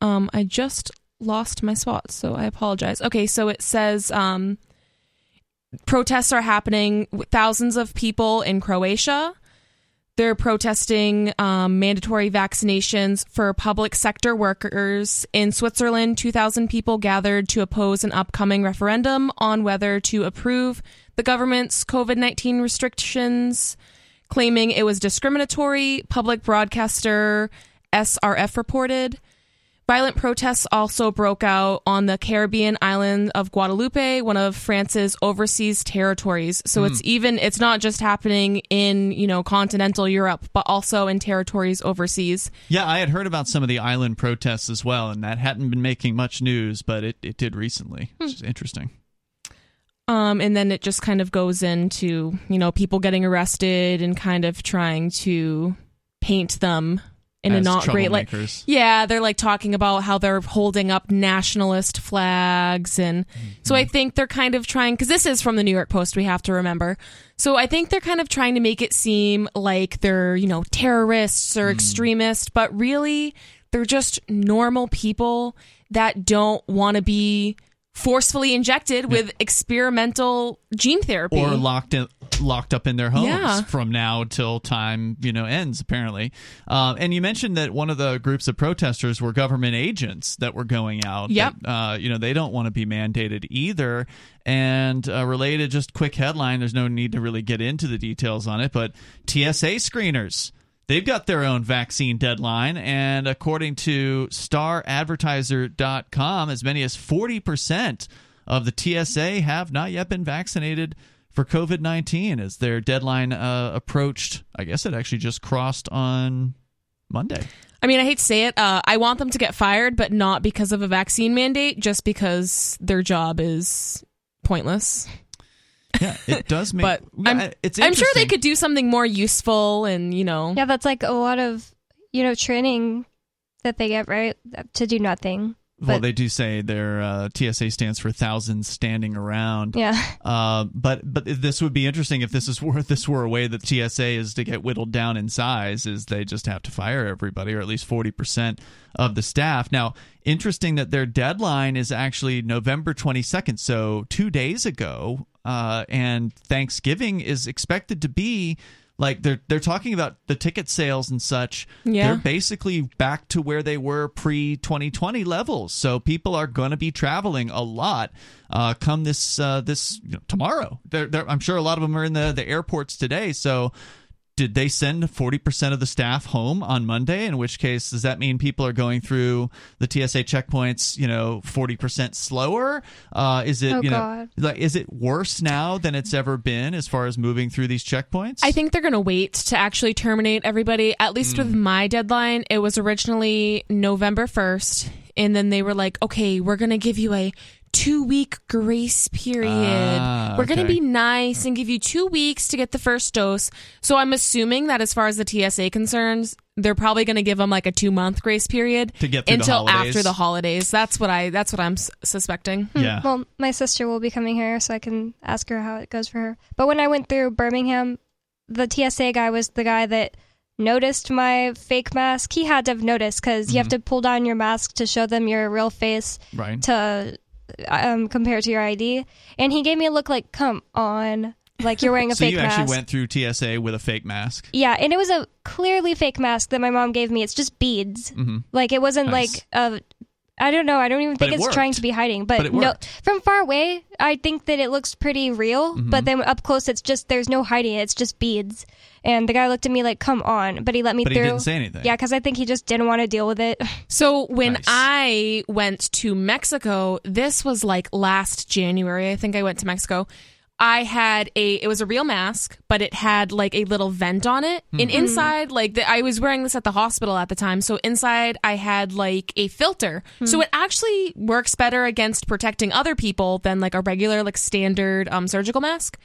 Um I just lost my spot, so I apologize. Okay, so it says um protests are happening thousands of people in Croatia they're protesting um, mandatory vaccinations for public sector workers. In Switzerland, 2,000 people gathered to oppose an upcoming referendum on whether to approve the government's COVID 19 restrictions, claiming it was discriminatory. Public broadcaster SRF reported. Violent protests also broke out on the Caribbean island of Guadeloupe, one of France's overseas territories. So mm. it's even it's not just happening in, you know, continental Europe, but also in territories overseas. Yeah, I had heard about some of the island protests as well, and that hadn't been making much news, but it, it did recently, which is interesting. Um, and then it just kind of goes into, you know, people getting arrested and kind of trying to paint them in As a not great like yeah they're like talking about how they're holding up nationalist flags and mm-hmm. so i think they're kind of trying because this is from the new york post we have to remember so i think they're kind of trying to make it seem like they're you know terrorists or mm. extremists but really they're just normal people that don't want to be forcefully injected with experimental gene therapy. Or locked in, locked up in their homes yeah. from now till time you know ends apparently. Uh, and you mentioned that one of the groups of protesters were government agents that were going out yep. that, uh, you know they don't want to be mandated either. And uh, related just quick headline there's no need to really get into the details on it but tsa screeners They've got their own vaccine deadline, and according to staradvertiser.com, as many as 40% of the TSA have not yet been vaccinated for COVID 19 as their deadline uh, approached. I guess it actually just crossed on Monday. I mean, I hate to say it. Uh, I want them to get fired, but not because of a vaccine mandate, just because their job is pointless. Yeah, it does make. but I'm, it's I'm sure they could do something more useful, and you know. Yeah, that's like a lot of you know training that they get right to do nothing. Well, they do say their uh, TSA stands for thousands standing around. Yeah. Uh, but but this would be interesting if this is were this were a way that TSA is to get whittled down in size, is they just have to fire everybody or at least forty percent of the staff. Now, interesting that their deadline is actually November twenty second, so two days ago, uh, and Thanksgiving is expected to be like they're they're talking about the ticket sales and such. Yeah. They're basically back to where they were pre 2020 levels. So people are going to be traveling a lot uh, come this uh, this you know, tomorrow. They're, they're, I'm sure a lot of them are in the the airports today. So did they send 40% of the staff home on Monday? In which case, does that mean people are going through the TSA checkpoints, you know, 40% slower? Uh, is it, oh, you know, God. like, is it worse now than it's ever been as far as moving through these checkpoints? I think they're going to wait to actually terminate everybody. At least mm. with my deadline, it was originally November 1st. And then they were like, okay, we're going to give you a two week grace period. Ah, We're going to be nice and give you two weeks to get the first dose. So I'm assuming that as far as the TSA concerns, they're probably going to give them like a two month grace period to get until the after the holidays. That's what I. That's what I'm s- suspecting. Hmm. Yeah. Well, my sister will be coming here, so I can ask her how it goes for her. But when I went through Birmingham, the TSA guy was the guy that noticed my fake mask. He had to have noticed because mm-hmm. you have mm-hmm. to pull down your mask to show them your real face. Right. To um, compared to your ID, and he gave me a look like, "Come on." Like you're wearing a so fake mask. you actually mask. went through TSA with a fake mask. Yeah, and it was a clearly fake mask that my mom gave me. It's just beads. Mm-hmm. Like it wasn't nice. like a I don't know. I don't even think it it's worked. trying to be hiding. But, but no, from far away, I think that it looks pretty real. Mm-hmm. But then up close, it's just there's no hiding it. It's just beads. And the guy looked at me like, "Come on!" But he let me but through. He didn't say anything. Yeah, because I think he just didn't want to deal with it. So when nice. I went to Mexico, this was like last January. I think I went to Mexico. I had a it was a real mask, but it had like a little vent on it. Mm-hmm. And inside, like the, I was wearing this at the hospital at the time, so inside I had like a filter. Mm-hmm. So it actually works better against protecting other people than like a regular like standard um, surgical mask.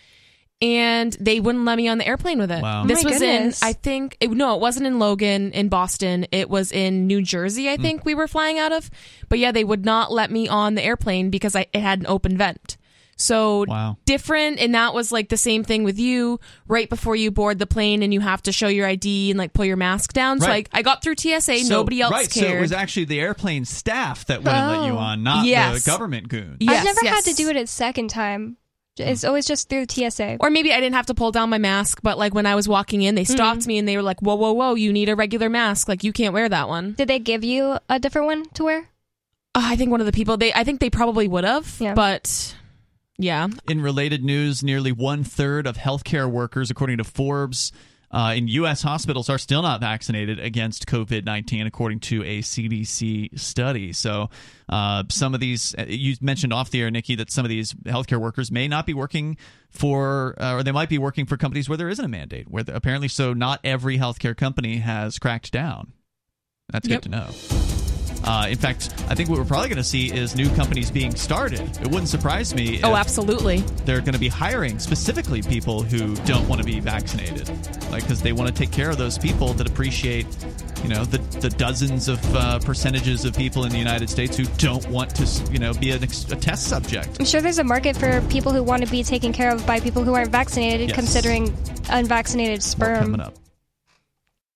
And they wouldn't let me on the airplane with it. Wow. This oh was goodness. in, I think, it, no, it wasn't in Logan, in Boston. It was in New Jersey, I think mm. we were flying out of. But yeah, they would not let me on the airplane because I, it had an open vent. So wow. different, and that was like the same thing with you. Right before you board the plane, and you have to show your ID and like pull your mask down. Right. So like I got through TSA, so, nobody else right, cared. So it was actually the airplane staff that wouldn't oh. let you on, not yes. the government goons. Yes, I've never yes. had to do it a second time. It's always just through TSA. Or maybe I didn't have to pull down my mask, but like when I was walking in, they stopped mm-hmm. me and they were like, "Whoa, whoa, whoa! You need a regular mask. Like you can't wear that one." Did they give you a different one to wear? Uh, I think one of the people they I think they probably would have, yeah. but yeah. In related news, nearly one third of healthcare workers, according to Forbes, uh, in U.S. hospitals are still not vaccinated against COVID 19, according to a CDC study. So, uh, some of these, uh, you mentioned off the air, Nikki, that some of these healthcare workers may not be working for, uh, or they might be working for companies where there isn't a mandate, where apparently, so not every healthcare company has cracked down. That's yep. good to know. Uh, in fact, I think what we're probably going to see is new companies being started. It wouldn't surprise me. Oh, absolutely. They're going to be hiring specifically people who don't want to be vaccinated, like because they want to take care of those people that appreciate, you know, the the dozens of uh, percentages of people in the United States who don't want to, you know, be a test subject. I'm sure there's a market for people who want to be taken care of by people who aren't vaccinated, yes. considering unvaccinated sperm. More coming up.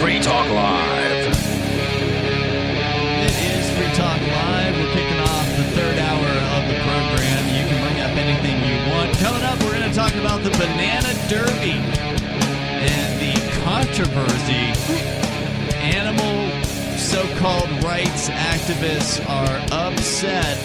Free Talk Live. It is Free Talk Live. We're kicking off the third hour of the program. You can bring up anything you want. Coming up, we're going to talk about the Banana Derby and the controversy. Animal so called rights activists are upset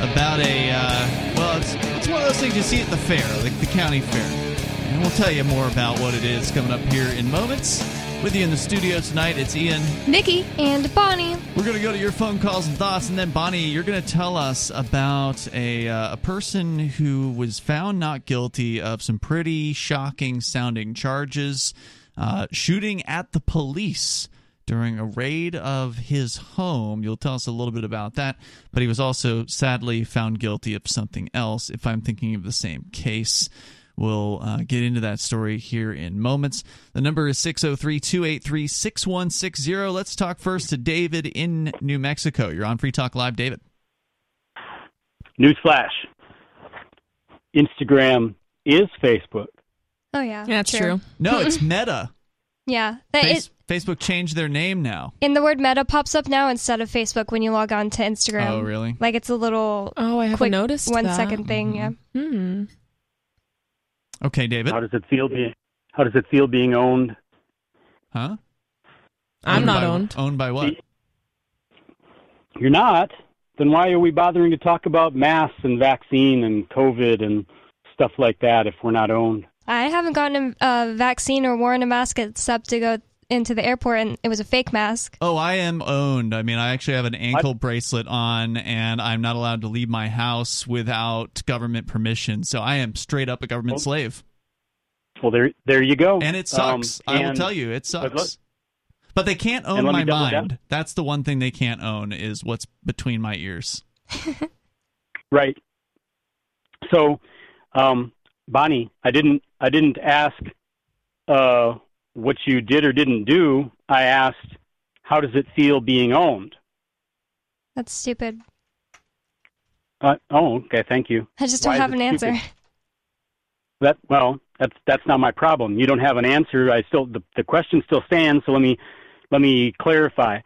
about a, uh, well, it's, it's one of those things you see at the fair, like the county fair. And we'll tell you more about what it is coming up here in moments. With you in the studio tonight, it's Ian, Nikki, and Bonnie. We're going to go to your phone calls and thoughts, and then Bonnie, you're going to tell us about a uh, a person who was found not guilty of some pretty shocking sounding charges, uh, shooting at the police during a raid of his home. You'll tell us a little bit about that, but he was also sadly found guilty of something else, if I'm thinking of the same case. We'll uh, get into that story here in moments. The number is 603 283 6160. Let's talk first to David in New Mexico. You're on Free Talk Live, David. Newsflash Instagram is Facebook. Oh, yeah. Yeah, that's true. No, it's Meta. yeah. That Face- it, Facebook changed their name now. And the word meta pops up now instead of Facebook when you log on to Instagram. Oh, really? Like it's a little oh, I haven't quick noticed one that. second thing. Mm-hmm. Yeah. Hmm. Okay, David. How does it feel being How does it feel being owned? Huh? I'm Owned not by- owned. Owned by what? You're not. Then why are we bothering to talk about masks and vaccine and COVID and stuff like that if we're not owned? I haven't gotten a, a vaccine or worn a mask except to go into the airport, and it was a fake mask. Oh, I am owned. I mean, I actually have an ankle bracelet on, and I'm not allowed to leave my house without government permission. So I am straight up a government Oh. slave, Well, there, there you go. and it Um, sucks. I will tell you, it but look- sucks. But they can't own my mind. Down. That's the one thing they can't own is what's between my ears. right. So, um, Bonnie, I didn't I didn't ask uh, what you did or didn't do. I asked, how does it feel being owned? That's stupid. Uh, oh, okay. Thank you. I just don't Why have an answer. That well, that's that's not my problem. You don't have an answer. I still the, the question still stands. So let me let me clarify.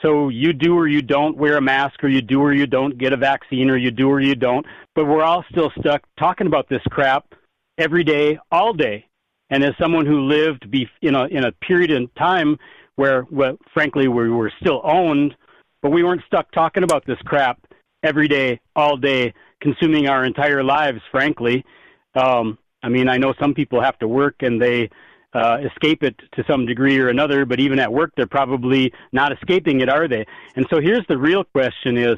So you do or you don't wear a mask, or you do or you don't get a vaccine, or you do or you don't. But we're all still stuck talking about this crap every day, all day. And as someone who lived be, in a in a period in time where, well, frankly, we were still owned, but we weren't stuck talking about this crap every day, all day, consuming our entire lives. Frankly, um, I mean, I know some people have to work and they uh, escape it to some degree or another, but even at work, they're probably not escaping it, are they? And so here's the real question: is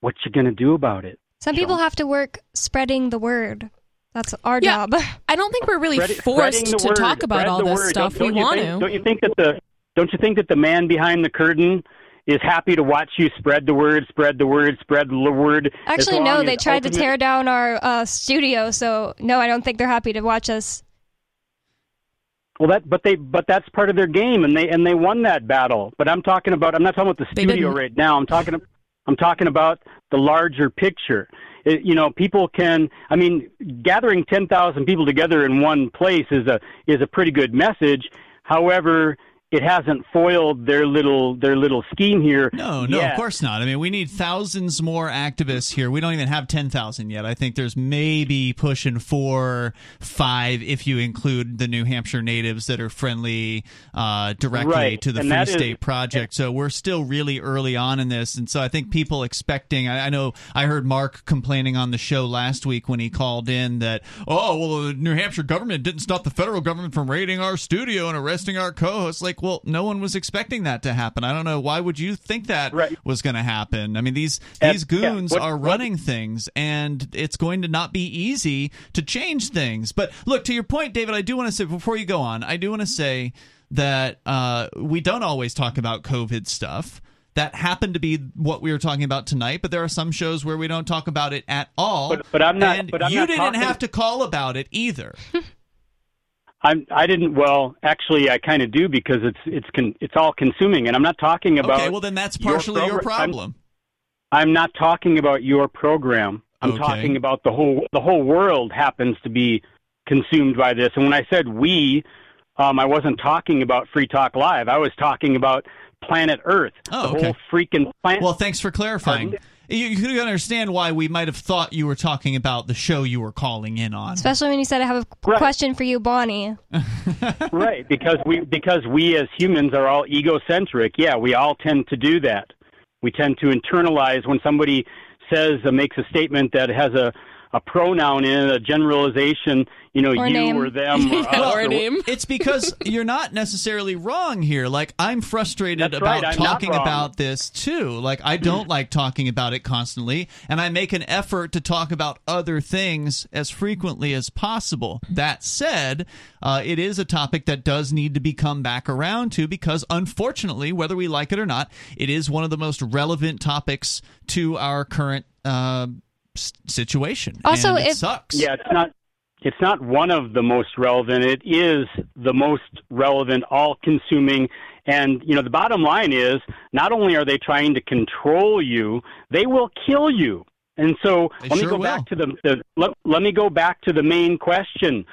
what you going to do about it? Some people have to work spreading the word. That's our yeah, job. I don't think we're really Spread, forced to word, talk about all this word. stuff. Don't, don't we want think, to. Don't you think that the don't you think that the man behind the curtain is happy to watch you spread the word, spread the word, spread the word? Actually, no. They tried ultimate... to tear down our uh, studio, so no, I don't think they're happy to watch us. Well, that but they but that's part of their game, and they and they won that battle. But I'm talking about I'm not talking about the studio right now. I'm talking I'm talking about the larger picture it, you know, people can. I mean, gathering ten thousand people together in one place is a is a pretty good message. However, it hasn't foiled their little their little scheme here. No, no, yet. of course not. I mean, we need thousands more activists here. We don't even have ten thousand yet. I think there's maybe pushing four, five if you include the New Hampshire natives that are friendly uh, directly right. to the and Free State is, Project. So we're still really early on in this, and so I think people expecting. I, I know I heard Mark complaining on the show last week when he called in that oh well the New Hampshire government didn't stop the federal government from raiding our studio and arresting our co-hosts. Like well, no one was expecting that to happen. I don't know why would you think that right. was going to happen. I mean, these these goons yeah. what, are running what? things, and it's going to not be easy to change things. But look, to your point, David, I do want to say before you go on, I do want to say that uh, we don't always talk about COVID stuff that happened to be what we were talking about tonight. But there are some shows where we don't talk about it at all. But, but I'm not. And but I'm you not didn't talking... have to call about it either. I'm, I didn't. Well, actually, I kind of do because it's it's con, it's all consuming, and I'm not talking about. Okay, well then that's partially your, your problem. I'm, I'm, not talking about your program. I'm okay. talking about the whole the whole world happens to be consumed by this. And when I said we, um, I wasn't talking about Free Talk Live. I was talking about planet Earth. Oh, the okay. whole freaking planet. Well, thanks for clarifying. Pardon? You could understand why we might have thought you were talking about the show you were calling in on. Especially when you said I have a right. question for you, Bonnie. right, because we because we as humans are all egocentric. Yeah, we all tend to do that. We tend to internalize when somebody says uh, makes a statement that has a a pronoun in a generalization, you know, or you name. or them or, or a name. It's because you're not necessarily wrong here. Like I'm frustrated That's about right, talking about this too. Like I don't like talking about it constantly, and I make an effort to talk about other things as frequently as possible. That said, uh, it is a topic that does need to be come back around to because unfortunately, whether we like it or not, it is one of the most relevant topics to our current uh, situation. Also, it sucks. Yeah, it's not. It's not one of the most relevant. It is the most relevant, all-consuming. And you know, the bottom line is, not only are they trying to control you, they will kill you. And so, they let sure me go will. back to the, the let, let me go back to the main question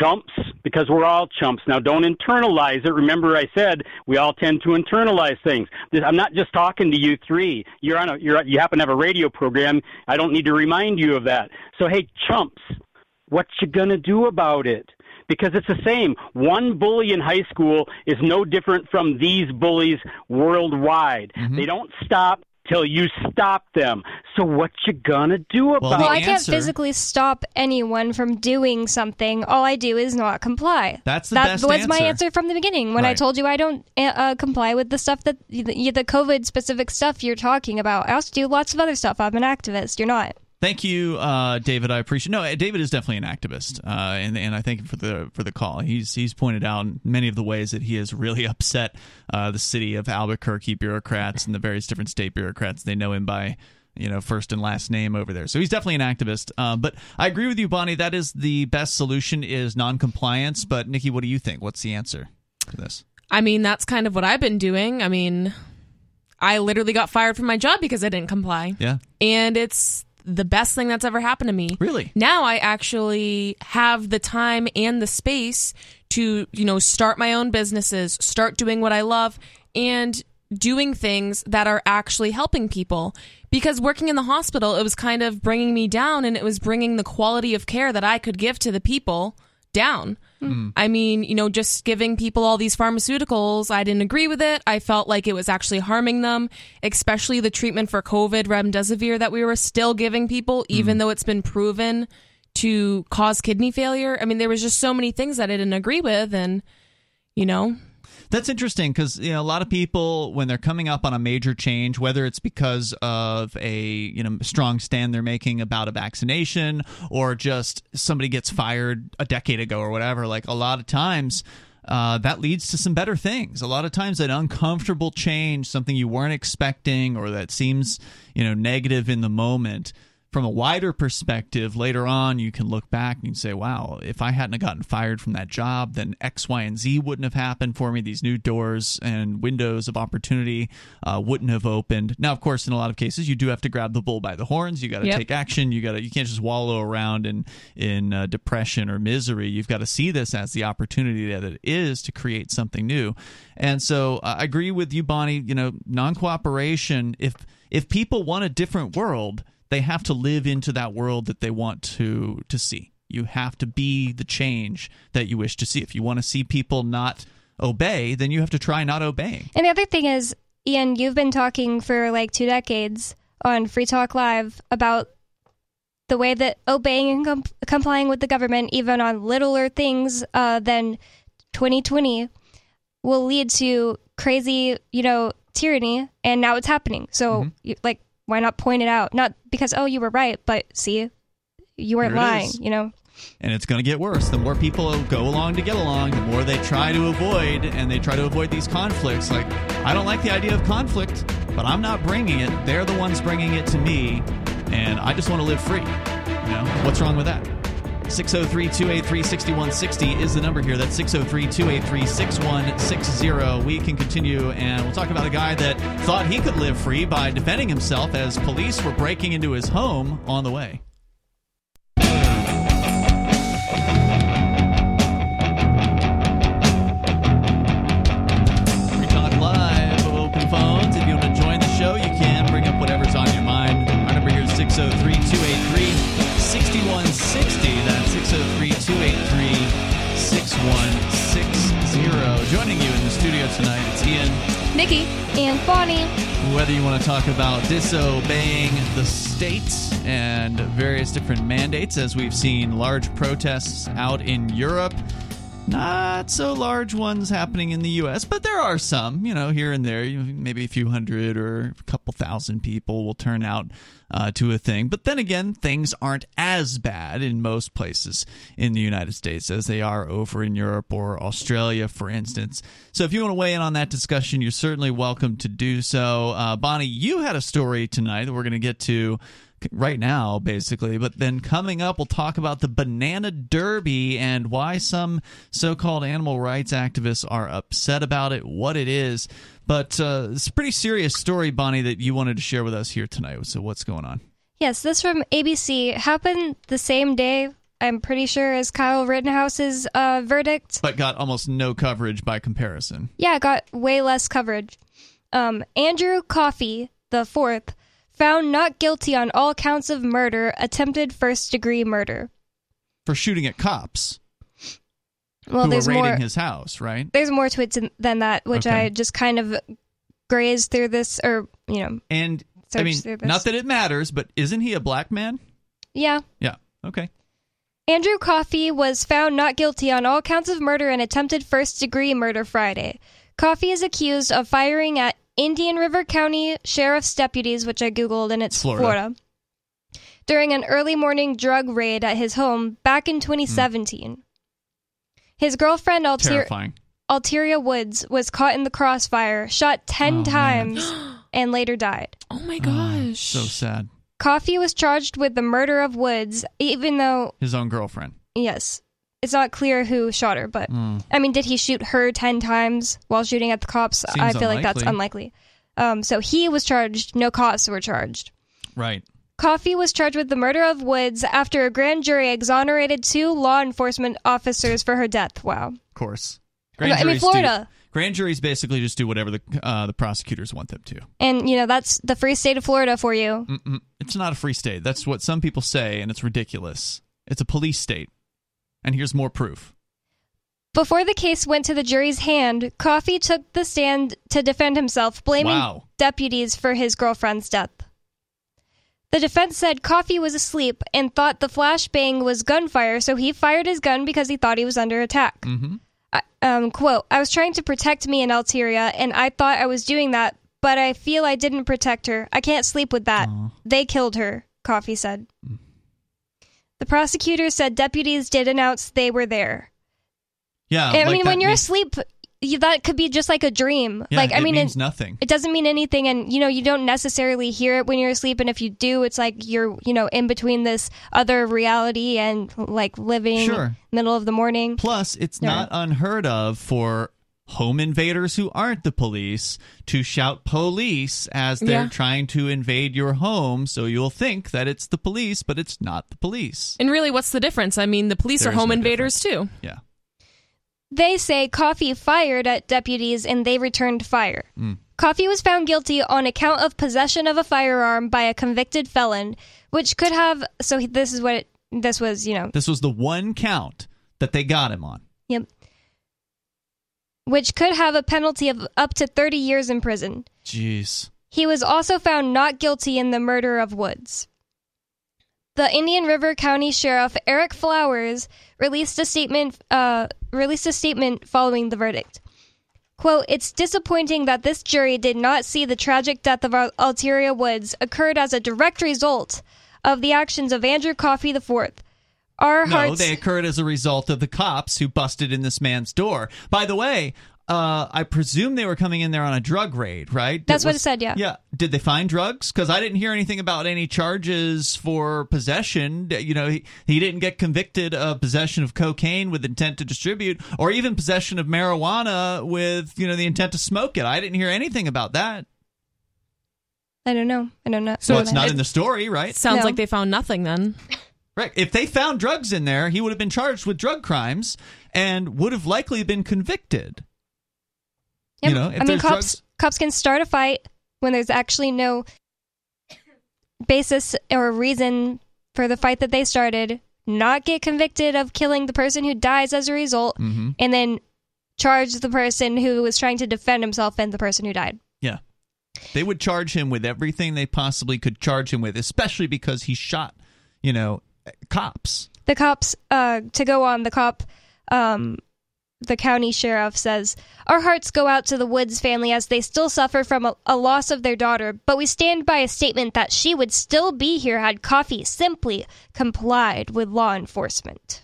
chumps because we're all chumps. Now, don't internalize it. Remember, I said we all tend to internalize things. I'm not just talking to you three. You're on a, you're, you happen to have a radio program. I don't need to remind you of that. So, hey, chumps, what you gonna do about it? Because it's the same. One bully in high school is no different from these bullies worldwide. Mm-hmm. They don't stop till you stop them. So what you gonna do about well, it? I can't physically stop anyone from doing something. All I do is not comply. That's the that best was answer. my answer from the beginning when right. I told you I don't uh, uh, comply with the stuff that the, the COVID specific stuff you're talking about. I also do lots of other stuff. I'm an activist. You're not. Thank you, uh, David. I appreciate. No, David is definitely an activist, uh, and and I thank him for the for the call. He's he's pointed out many of the ways that he has really upset uh, the city of Albuquerque bureaucrats and the various different state bureaucrats. They know him by you know first and last name over there. So he's definitely an activist. Uh, but I agree with you, Bonnie. That is the best solution is non-compliance. But Nikki, what do you think? What's the answer to this? I mean, that's kind of what I've been doing. I mean, I literally got fired from my job because I didn't comply. Yeah, and it's the best thing that's ever happened to me. Really? Now I actually have the time and the space to, you know, start my own businesses, start doing what I love and doing things that are actually helping people. Because working in the hospital, it was kind of bringing me down and it was bringing the quality of care that I could give to the people down. Mm. I mean, you know, just giving people all these pharmaceuticals, I didn't agree with it. I felt like it was actually harming them, especially the treatment for COVID, remdesivir, that we were still giving people, even mm. though it's been proven to cause kidney failure. I mean, there was just so many things that I didn't agree with, and you know, that's interesting because you know a lot of people when they're coming up on a major change, whether it's because of a you know strong stand they're making about a vaccination or just somebody gets fired a decade ago or whatever, like a lot of times. Uh, that leads to some better things. A lot of times, that uncomfortable change, something you weren't expecting, or that seems you know negative in the moment, from a wider perspective, later on, you can look back and say, wow, if I hadn't gotten fired from that job, then X, Y, and Z wouldn't have happened for me. These new doors and windows of opportunity uh, wouldn't have opened. Now, of course, in a lot of cases, you do have to grab the bull by the horns. You got to yep. take action. You got to. You can't just wallow around in in uh, depression or misery. You've got to see this as the opportunity that it is to create something new. And so, uh, I agree with you, Bonnie. You know, non cooperation. If if people want a different world they have to live into that world that they want to to see. You have to be the change that you wish to see. If you want to see people not obey, then you have to try not obeying. And the other thing is, Ian, you've been talking for like two decades on Free Talk Live about the way that obeying and com- complying with the government, even on littler things uh, than 2020, will lead to crazy, you know, tyranny. And now it's happening. So, mm-hmm. you, like, why not point it out? Not because oh you were right, but see, you weren't lying. You know. And it's going to get worse. The more people go along to get along, the more they try to avoid, and they try to avoid these conflicts. Like, I don't like the idea of conflict, but I'm not bringing it. They're the ones bringing it to me, and I just want to live free. You know, what's wrong with that? 603 283 6160 is the number here. That's 603 283 6160. We can continue and we'll talk about a guy that thought he could live free by defending himself as police were breaking into his home on the way. Phones. If you want to join the show, you can bring up whatever's on your mind. Our number here is 603 283 6160. That's 603 283 6160. Joining you in the studio tonight, it's Ian, Nikki, and Bonnie. Whether you want to talk about disobeying the states and various different mandates, as we've seen large protests out in Europe not so large ones happening in the U.S., but there are some, you know, here and there. Maybe a few hundred or a couple thousand people will turn out uh, to a thing. But then again, things aren't as bad in most places in the United States as they are over in Europe or Australia, for instance. So if you want to weigh in on that discussion, you're certainly welcome to do so. Uh, Bonnie, you had a story tonight that we're going to get to right now, basically. But then coming up, we'll talk about the banana derby and why some so called animal rights activists are upset about it, what it is. But uh, it's a pretty serious story, Bonnie, that you wanted to share with us here tonight. So, what's going on? Yes, this from ABC happened the same day I'm pretty sure, as Kyle Rittenhouse's uh, verdict. But got almost no coverage by comparison. Yeah, got way less coverage. Um, Andrew Coffey, the fourth, found not guilty on all counts of murder, attempted first degree murder. For shooting at cops. Well, there's raiding more, his house, right? There's more to it than that, which okay. I just kind of grazed through this, or you know, and I mean, not that it matters, but isn't he a black man? Yeah. Yeah. Okay. Andrew Coffey was found not guilty on all counts of murder and attempted first degree murder Friday. Coffey is accused of firing at Indian River County Sheriff's deputies, which I Googled, and it's Florida. Florida. during an early morning drug raid at his home back in 2017. Mm. His girlfriend, Alter- Alteria Woods, was caught in the crossfire, shot 10 oh, times, and later died. Oh my gosh. Oh, so sad. Coffey was charged with the murder of Woods, even though. His own girlfriend. Yes. It's not clear who shot her, but. Mm. I mean, did he shoot her 10 times while shooting at the cops? Seems I feel unlikely. like that's unlikely. Um, so he was charged, no cops were charged. Right. Coffey was charged with the murder of Woods after a grand jury exonerated two law enforcement officers for her death. Wow. Of course. Grand I mean, Florida. Do, grand juries basically just do whatever the uh, the prosecutors want them to. And you know that's the free state of Florida for you. Mm-mm. It's not a free state. That's what some people say, and it's ridiculous. It's a police state. And here's more proof. Before the case went to the jury's hand, Coffey took the stand to defend himself, blaming wow. deputies for his girlfriend's death. The defense said Coffey was asleep and thought the flashbang was gunfire, so he fired his gun because he thought he was under attack. Mm-hmm. I, um, quote, I was trying to protect me and Alteria, and I thought I was doing that, but I feel I didn't protect her. I can't sleep with that. Aww. They killed her, Coffey said. Mm. The prosecutor said deputies did announce they were there. Yeah. I like mean, when you're asleep, that could be just like a dream. Yeah, like I it mean, means it, nothing. It doesn't mean anything, and you know, you don't necessarily hear it when you're asleep. And if you do, it's like you're you know in between this other reality and like living sure. middle of the morning. Plus, it's not unheard of for home invaders who aren't the police to shout police as they're yeah. trying to invade your home so you'll think that it's the police but it's not the police and really what's the difference i mean the police there are home no invaders difference. too yeah they say Coffey fired at deputies and they returned fire. Mm. Coffey was found guilty on account of possession of a firearm by a convicted felon, which could have. So this is what it, this was, you know. This was the one count that they got him on. Which could have a penalty of up to 30 years in prison. Jeez. He was also found not guilty in the murder of Woods. The Indian River County Sheriff Eric Flowers released a statement uh, released a statement following the verdict. Quote, It's disappointing that this jury did not see the tragic death of Alteria Woods occurred as a direct result of the actions of Andrew Coffey IV. Our no, hearts- they occurred as a result of the cops who busted in this man's door. By the way, uh, I presume they were coming in there on a drug raid, right? That's was, what it said, yeah. Yeah. Did they find drugs? Because I didn't hear anything about any charges for possession. You know, he, he didn't get convicted of possession of cocaine with intent to distribute, or even possession of marijuana with you know the intent to smoke it. I didn't hear anything about that. I don't know. I don't know. So well, it's not in the story, right? Sounds no. like they found nothing then. Right. If they found drugs in there, he would have been charged with drug crimes and would have likely been convicted. You know, I mean, cops drugs- cops can start a fight when there's actually no basis or reason for the fight that they started, not get convicted of killing the person who dies as a result, mm-hmm. and then charge the person who was trying to defend himself and the person who died. Yeah. They would charge him with everything they possibly could charge him with, especially because he shot, you know, cops. The cops, uh, to go on, the cop um, the county sheriff says, Our hearts go out to the Woods family as they still suffer from a, a, loss of their daughter, but we stand by a statement that she would still be here had Coffey simply complied with law enforcement.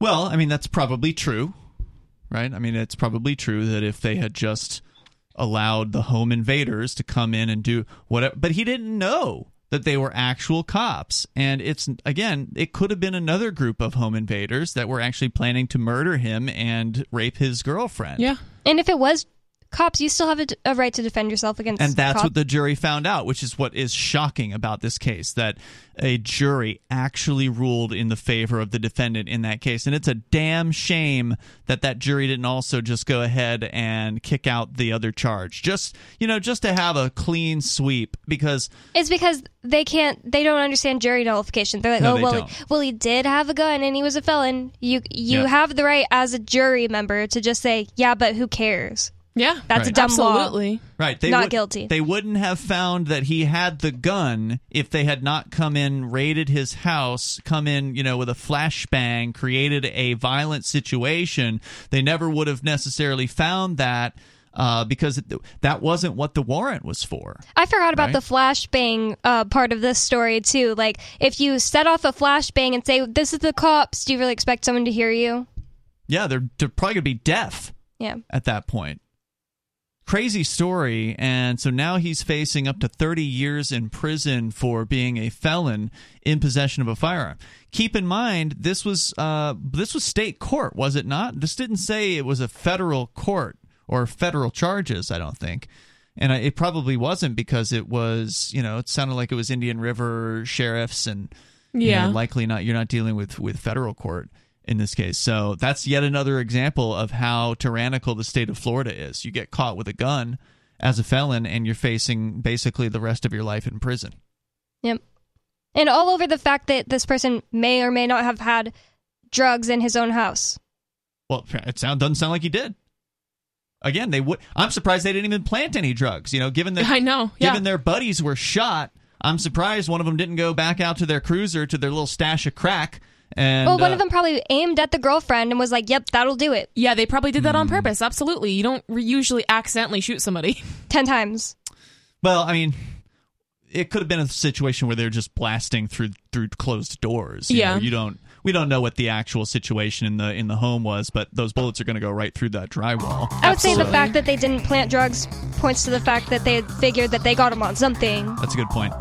Well, I mean, that's probably true, right? I mean, it's probably true that if they had just allowed the home invaders to come in and do whatever, but he didn't know that they were actual cops. And it's, again, it could have been another group of home invaders that were actually planning to murder him and rape his girlfriend. Yeah. And if it was cops, you still have a, a, right to defend yourself against. And that's what the jury found out, which is what is shocking about this case that a jury actually ruled in the favor of the defendant in that case. And it's a damn shame that that jury didn't also just go ahead and kick out the other charge. Just, you know, just to have a clean sweep because it's because they can't they don't understand jury nullification. They're like, no, "Oh, they well, he, well he did have a gun and he was a felon." You you yep. have the right as a jury member to just say, "Yeah, but who cares?" Yeah, that's right. a dumb Absolutely. law. Right, they not would, guilty. They wouldn't have found that he had the gun if they had not come in, raided his house, come in, you know, with a flashbang, created a violent situation. They never would have necessarily found that uh, because that wasn't what the warrant was for. I forgot about right? the flashbang uh, part of this story too. Like, if you set off a flashbang and say, "This is the cops," do you really expect someone to hear you? Yeah, they're, they're probably gonna be deaf. Yeah. At that point. Crazy story, and so now he's facing up to 30 years in prison for being a felon in possession of a firearm. Keep in mind, this was uh, this was state court, was it not? This didn't say it was a federal court or federal charges, I don't think. And it probably wasn't because it was, you know, it sounded like it was Indian River sheriffs and yeah, you know, likely not. You're not dealing with with federal court in this case. So that's yet another example of how tyrannical the state of Florida is. You get caught with a gun as a felon, and you're facing basically the rest of your life in prison. Yep. And all over the fact that this person may or may not have had drugs in his own house. Well, it sound, doesn't sound like he did again, they would. I'm surprised they didn't even plant any drugs. You know, given that I know, yeah. given their buddies were shot, I'm surprised one of them didn't go back out to their cruiser to their little stash of crack. And, well, one uh, of them probably aimed at the girlfriend and was like, "Yep, that'll do it." Yeah, they probably did that on hmm. purpose. Absolutely, you don't usually accidentally shoot somebody ten times. Well, I mean, it could have been a situation where they're just blasting through through closed doors. You yeah, know, you don't we don't know what the actual situation in the in the home was, but those bullets are going to go right through that drywall. I would say the fact that they didn't plant drugs points to the fact that they figured that they got them on something. That's a good point.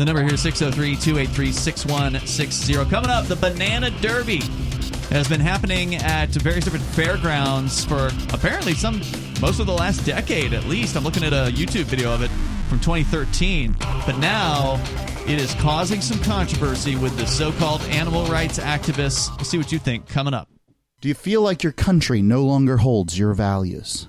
The number here is 603 283 6160. Coming up, the Banana Derby has been happening at various different fairgrounds for apparently some most of the last decade at least. I'm looking at a YouTube video of it from 2013. But now it is causing some controversy with the so called animal rights activists. We'll see what you think coming up. Do you feel like your country no longer holds your values?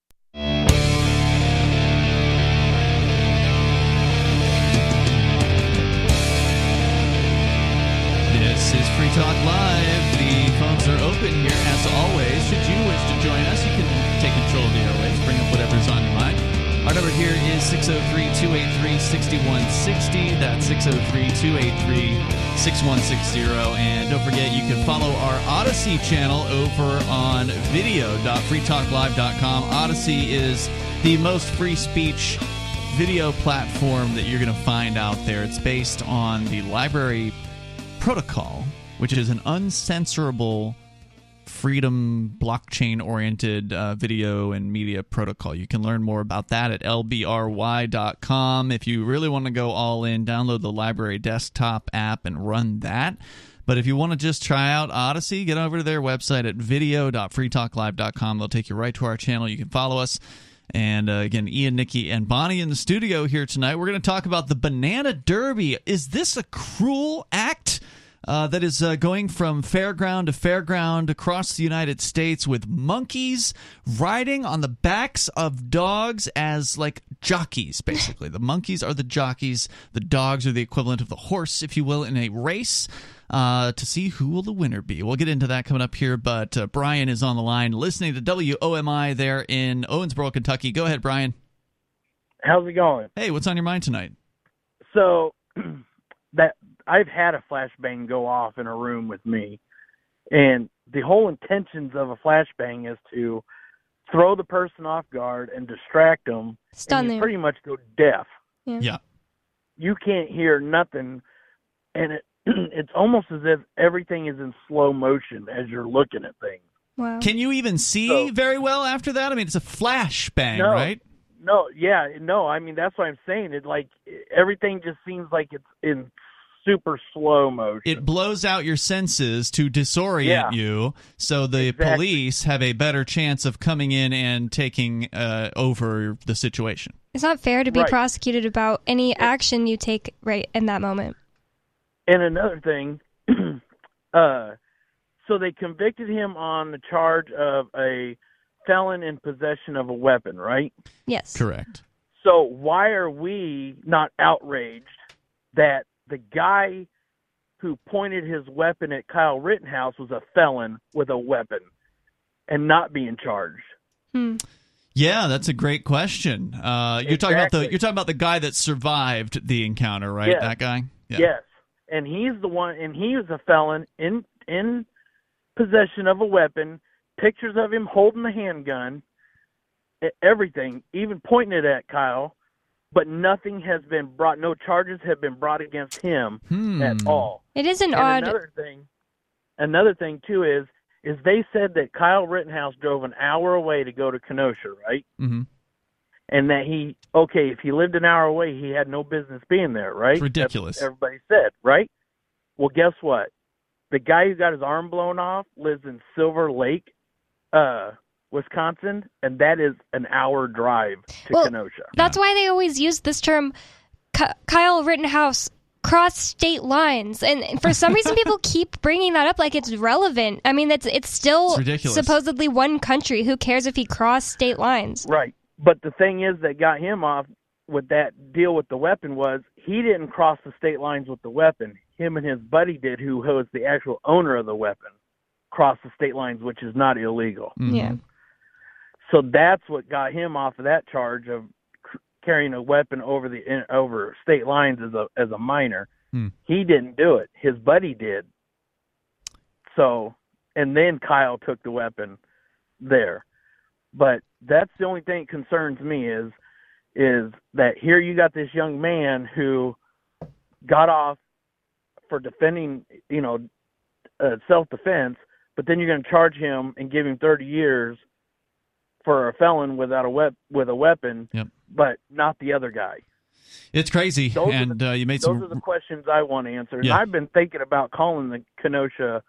This is Free Talk Live. The phones are open here as always. Should you wish to join us, you can take control of the airwaves, bring up whatever's on your mind. Our number here is 603 283 6160. That's 603 283 6160. And don't forget, you can follow our Odysee channel over on video.freetalklive.com. Odysee is the most free speech video platform that you're going to find out there. It's based on the LBRY Protocol, which is an uncensorable freedom blockchain oriented uh, video and media protocol. You can learn more about that at lbry.com. If you really want to go all in, download the LBRY desktop app and run that. But if you want to just try out Odysee, get over to their website at video.freetalklive.com. They'll take you right to our channel. You can follow us. And uh, again, Ian, Nikki, and Bonnie in the studio here tonight. We're going to talk about the Banana Derby. Is this a cruel act? Uh, that is uh, going from fairground to fairground across the United States with monkeys riding on the backs of dogs as like jockeys, basically. the monkeys are the jockeys, the dogs are the equivalent of the horse, if you will, in a race. Uh, to see who will the winner be. We'll get into that coming up here, but uh, Brian is on the line listening to WOMI there in Owensboro, Kentucky. Go ahead, Brian. How's it going? Hey, what's on your mind tonight? So that I've had a flashbang go off in a room with me, and the whole intentions of a flashbang is to throw the person off guard and distract them, Stun and you pretty much go deaf. Yeah. yeah. You can't hear nothing, and it it's almost as if everything is in slow motion as you're looking at things. Wow. Can you even see so, very well after that? I mean, it's a flashbang, no, right? No, yeah, no. I mean, that's what I'm saying. It like everything just seems like it's in super slow motion. It blows out your senses to disorient yeah. you, so the exactly. police have a better chance of coming in and taking uh, over the situation. It's not fair to be right. prosecuted about any action you take right in that moment. And another thing, uh, so they convicted him on the charge of a felon in possession of a weapon, right? Yes. Correct. So why are we not outraged that the guy who pointed his weapon at Kyle Rittenhouse was a felon with a weapon and not being charged? Hmm. Yeah, that's a great question. Uh, you're talking about the you're talking about the guy that survived the encounter, right? Yes. That guy. Yeah. Yes, and he's the one, and he was a felon in in possession of a weapon. Pictures of him holding the handgun, everything, even pointing it at Kyle, but nothing has been brought. No charges have been brought against him Hmm. at all. It is an and odd. Another thing, another thing too is is they said that Kyle Rittenhouse drove an hour away to go to Kenosha, right? hmm And that he okay, if he lived an hour away, he had no business being there, right? It's ridiculous. That's what everybody said, right? Well, guess what? The guy who got his arm blown off lives in Silver Lake, uh, Wisconsin, and that is an hour drive to Well, Kenosha. That's why they always use this term, Kyle Rittenhouse crossed state lines, and for some reason people keep bringing that up like it's relevant. I mean, it's it's still It's ridiculous. supposedly one country. Who cares if he crossed state lines? Right. But the thing is that got him off with that deal with the weapon was he didn't cross the state lines with the weapon. Him and his buddy did, who was the actual owner of the weapon, crossed the state lines, which is not illegal. Mhm. Yeah. So that's what got him off of that charge of carrying a weapon over the in, over state lines as a as a minor. Hmm. He didn't do it. His buddy did. So, and then Kyle took the weapon there. But that's the only thing that concerns me is is that here you got this young man who got off for defending, you know, uh, self defense, but then you're going to charge him and give him 30 years for a felon without a wep- with a weapon, Yep. but not the other guy. It's crazy, Those and the- uh, you made Those some. are the questions I want answered. And Yeah. I've been thinking about calling the Kenosha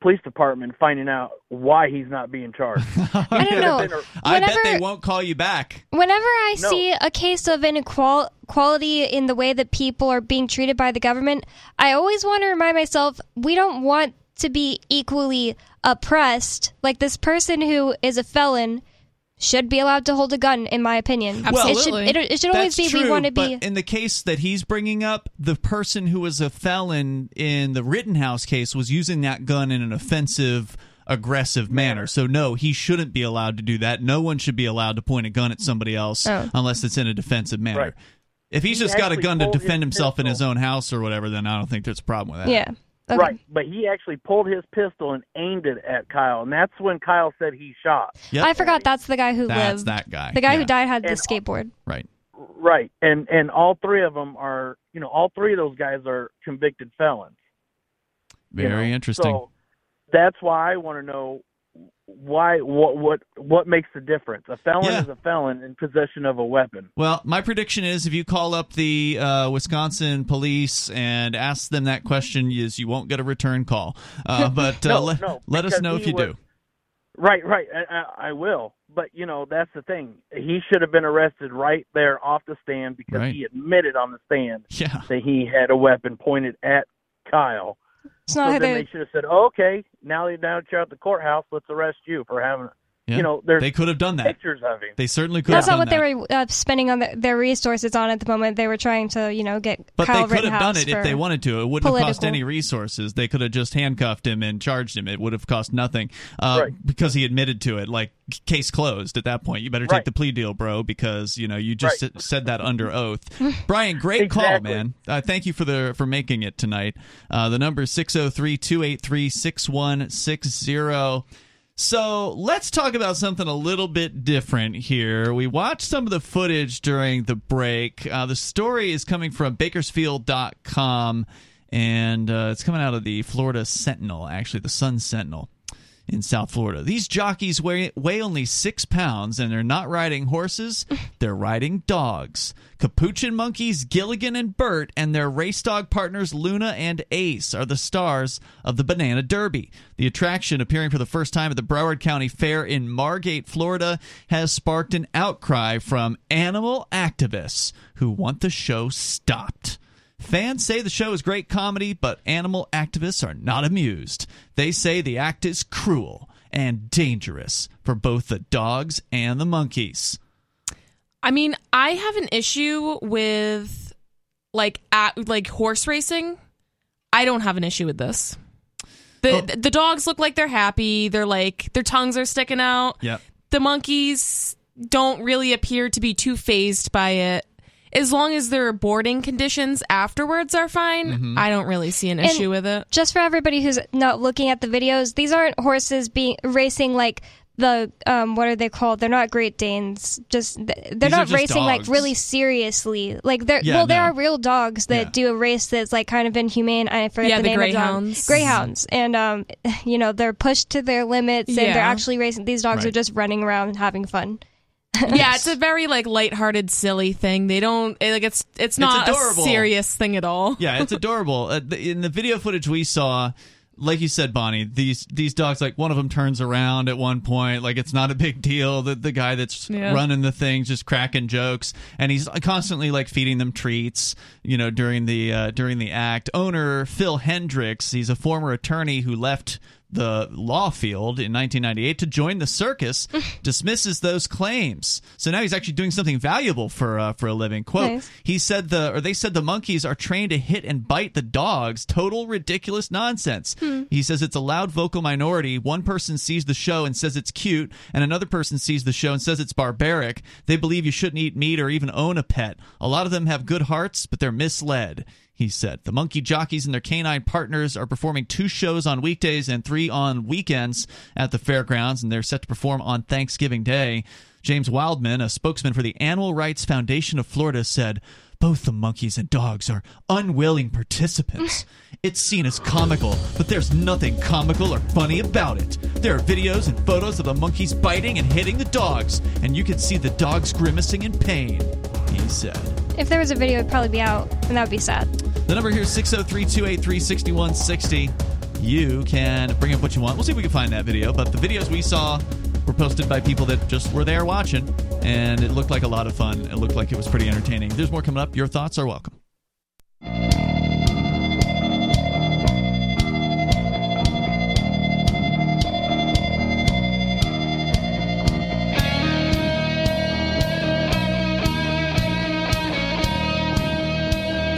Police Department, finding out why he's not being charged. I don't know. Been a- I bet they won't call you back. Whenever I No. see a case of inequality in the way that people are being treated by the government, I always want to remind myself we don't want to be equally oppressed. Like this person who is a felon should be allowed to hold a gun, in my opinion. Absolutely. It should, it, it should always That's be true, we want to be. But in the case that he's bringing up, the person who was a felon in the Rittenhouse case was using that gun in an offensive, aggressive manner. So no, he shouldn't be allowed to do that. No one should be allowed to point a gun at somebody else Oh. unless it's in a defensive manner. Right. If he's He just got a gun to defend himself in his own house or whatever, then I don't think there's a problem with that. yeah. Okay. Right, but he actually pulled his pistol and aimed it at Kyle, and that's when Kyle said he shot. Yep. I forgot that's the guy who lived. That's lived. that guy. The guy Yeah. who died had the And- skateboard. Right. Right, and and all three of them are, you know, all three of those guys are convicted felons. you Very know? interesting. So that's why I want to know why what what what makes the difference. A felon Yeah. is a felon in possession of a weapon. Well, my prediction is if you call up the uh, Wisconsin police and ask them that question, is you won't get a return call. Uh, but uh, No, let, no, let us know if you was- do. Right, right. I, I, I will. But you know, that's the thing. He should have been arrested right there off the stand because Right. he admitted on the stand Yeah. that he had a weapon pointed at Kyle. It's So not then they should have said, oh, "Okay, now that now that you're at the courthouse, let's arrest you for having." Yeah. You know, there's They could have done that. pictures of him. They certainly could That's have not done what that. they were uh, spending on the, their resources on at the moment. They were trying to, you know, get But Kyle they could have done it if they wanted to. It wouldn't have cost any resources. They could have just handcuffed him and charged him. It would have cost nothing uh, Right. because he admitted to it. Like case closed at that point. You better take Right. the plea deal, bro, because you know you just Right. said that under oath. Brian, great call, man. Uh, thank you for the for making it tonight. Uh, the number is 603-283-6160. So let's talk about something a little bit different here. We watched some of the footage during the break. Uh, the story is coming from Bakersfield.com, and uh, it's coming out of the Florida Sentinel, actually, the Sun Sentinel in South Florida. These jockeys weigh, weigh only six pounds, and they're not riding horses, they're riding dogs. Capuchin monkeys Gilligan and Bert and their race dog partners Luna and Ace are the stars of the Banana Derby. The attraction, appearing for the first time at the Broward County Fair in Margate, Florida, has sparked an outcry from animal activists who want the show stopped. Fans say the show is great comedy, but animal activists are not amused. They say the act is cruel and dangerous for both the dogs and the monkeys. I mean, I have an issue with like at, like horse racing. I don't have an issue with this. The oh. the dogs look like they're happy. They're like their tongues are sticking out. Yep. The monkeys don't really appear to be too phased by it. As long as their boarding conditions afterwards are fine, mm-hmm. I don't really see an issue and with it. Just for everybody who's not looking at the videos, these aren't horses being racing like the um what are they called? They're not Great Danes. Just they're These not racing dogs. like really seriously. Like they're yeah, well, no. there are real dogs that yeah. do a race that's like kind of inhumane. I forget yeah, the, the name greyhounds. of the Greyhounds, and um, you know they're pushed to their limits, and they're actually racing. These dogs right. are just running around having fun. Yeah, it's a very like lighthearted, silly thing. They don't like it's it's not it's a serious thing at all. Yeah, it's adorable. Uh, the, in the video footage we saw, like you said, Bonnie, these these dogs, like one of them turns around at one point, like it's not a big deal. The the guy that's yeah. running the thing just cracking jokes, and he's constantly like feeding them treats, you know, during the uh, during the act. Owner Phil Hendricks, he's a former attorney who left the law field in 1998 to join the circus dismisses those claims. So now he's actually doing something valuable for uh, for a living. Quote: nice. He said the or they said the monkeys are trained to hit and bite the dogs. Total ridiculous nonsense. Hmm. He says it's a loud vocal minority. One person sees the show and says it's cute, and another person sees the show and says it's barbaric. They believe you shouldn't eat meat or even own a pet. A lot of them have good hearts, but they're misled he said. The monkey jockeys and their canine partners are performing two shows on weekdays and three on weekends at the fairgrounds, and they're set to perform on Thanksgiving Day. James Wildman, a spokesman for the Animal Rights Foundation of Florida, said, both the monkeys and dogs are unwilling participants. It's seen as comical, but there's nothing comical or funny about it. There are videos and photos of the monkeys biting and hitting the dogs, and you can see the dogs grimacing in pain, he said. If there was a video, it'd probably be out, and that would be sad. The number here is 603 283 6160. You can bring up what you want. We'll see if we can find that video. But the videos we saw posted by people that just were there watching, and it looked like a lot of fun. It looked like it was pretty entertaining. There's more coming up. Your thoughts are welcome.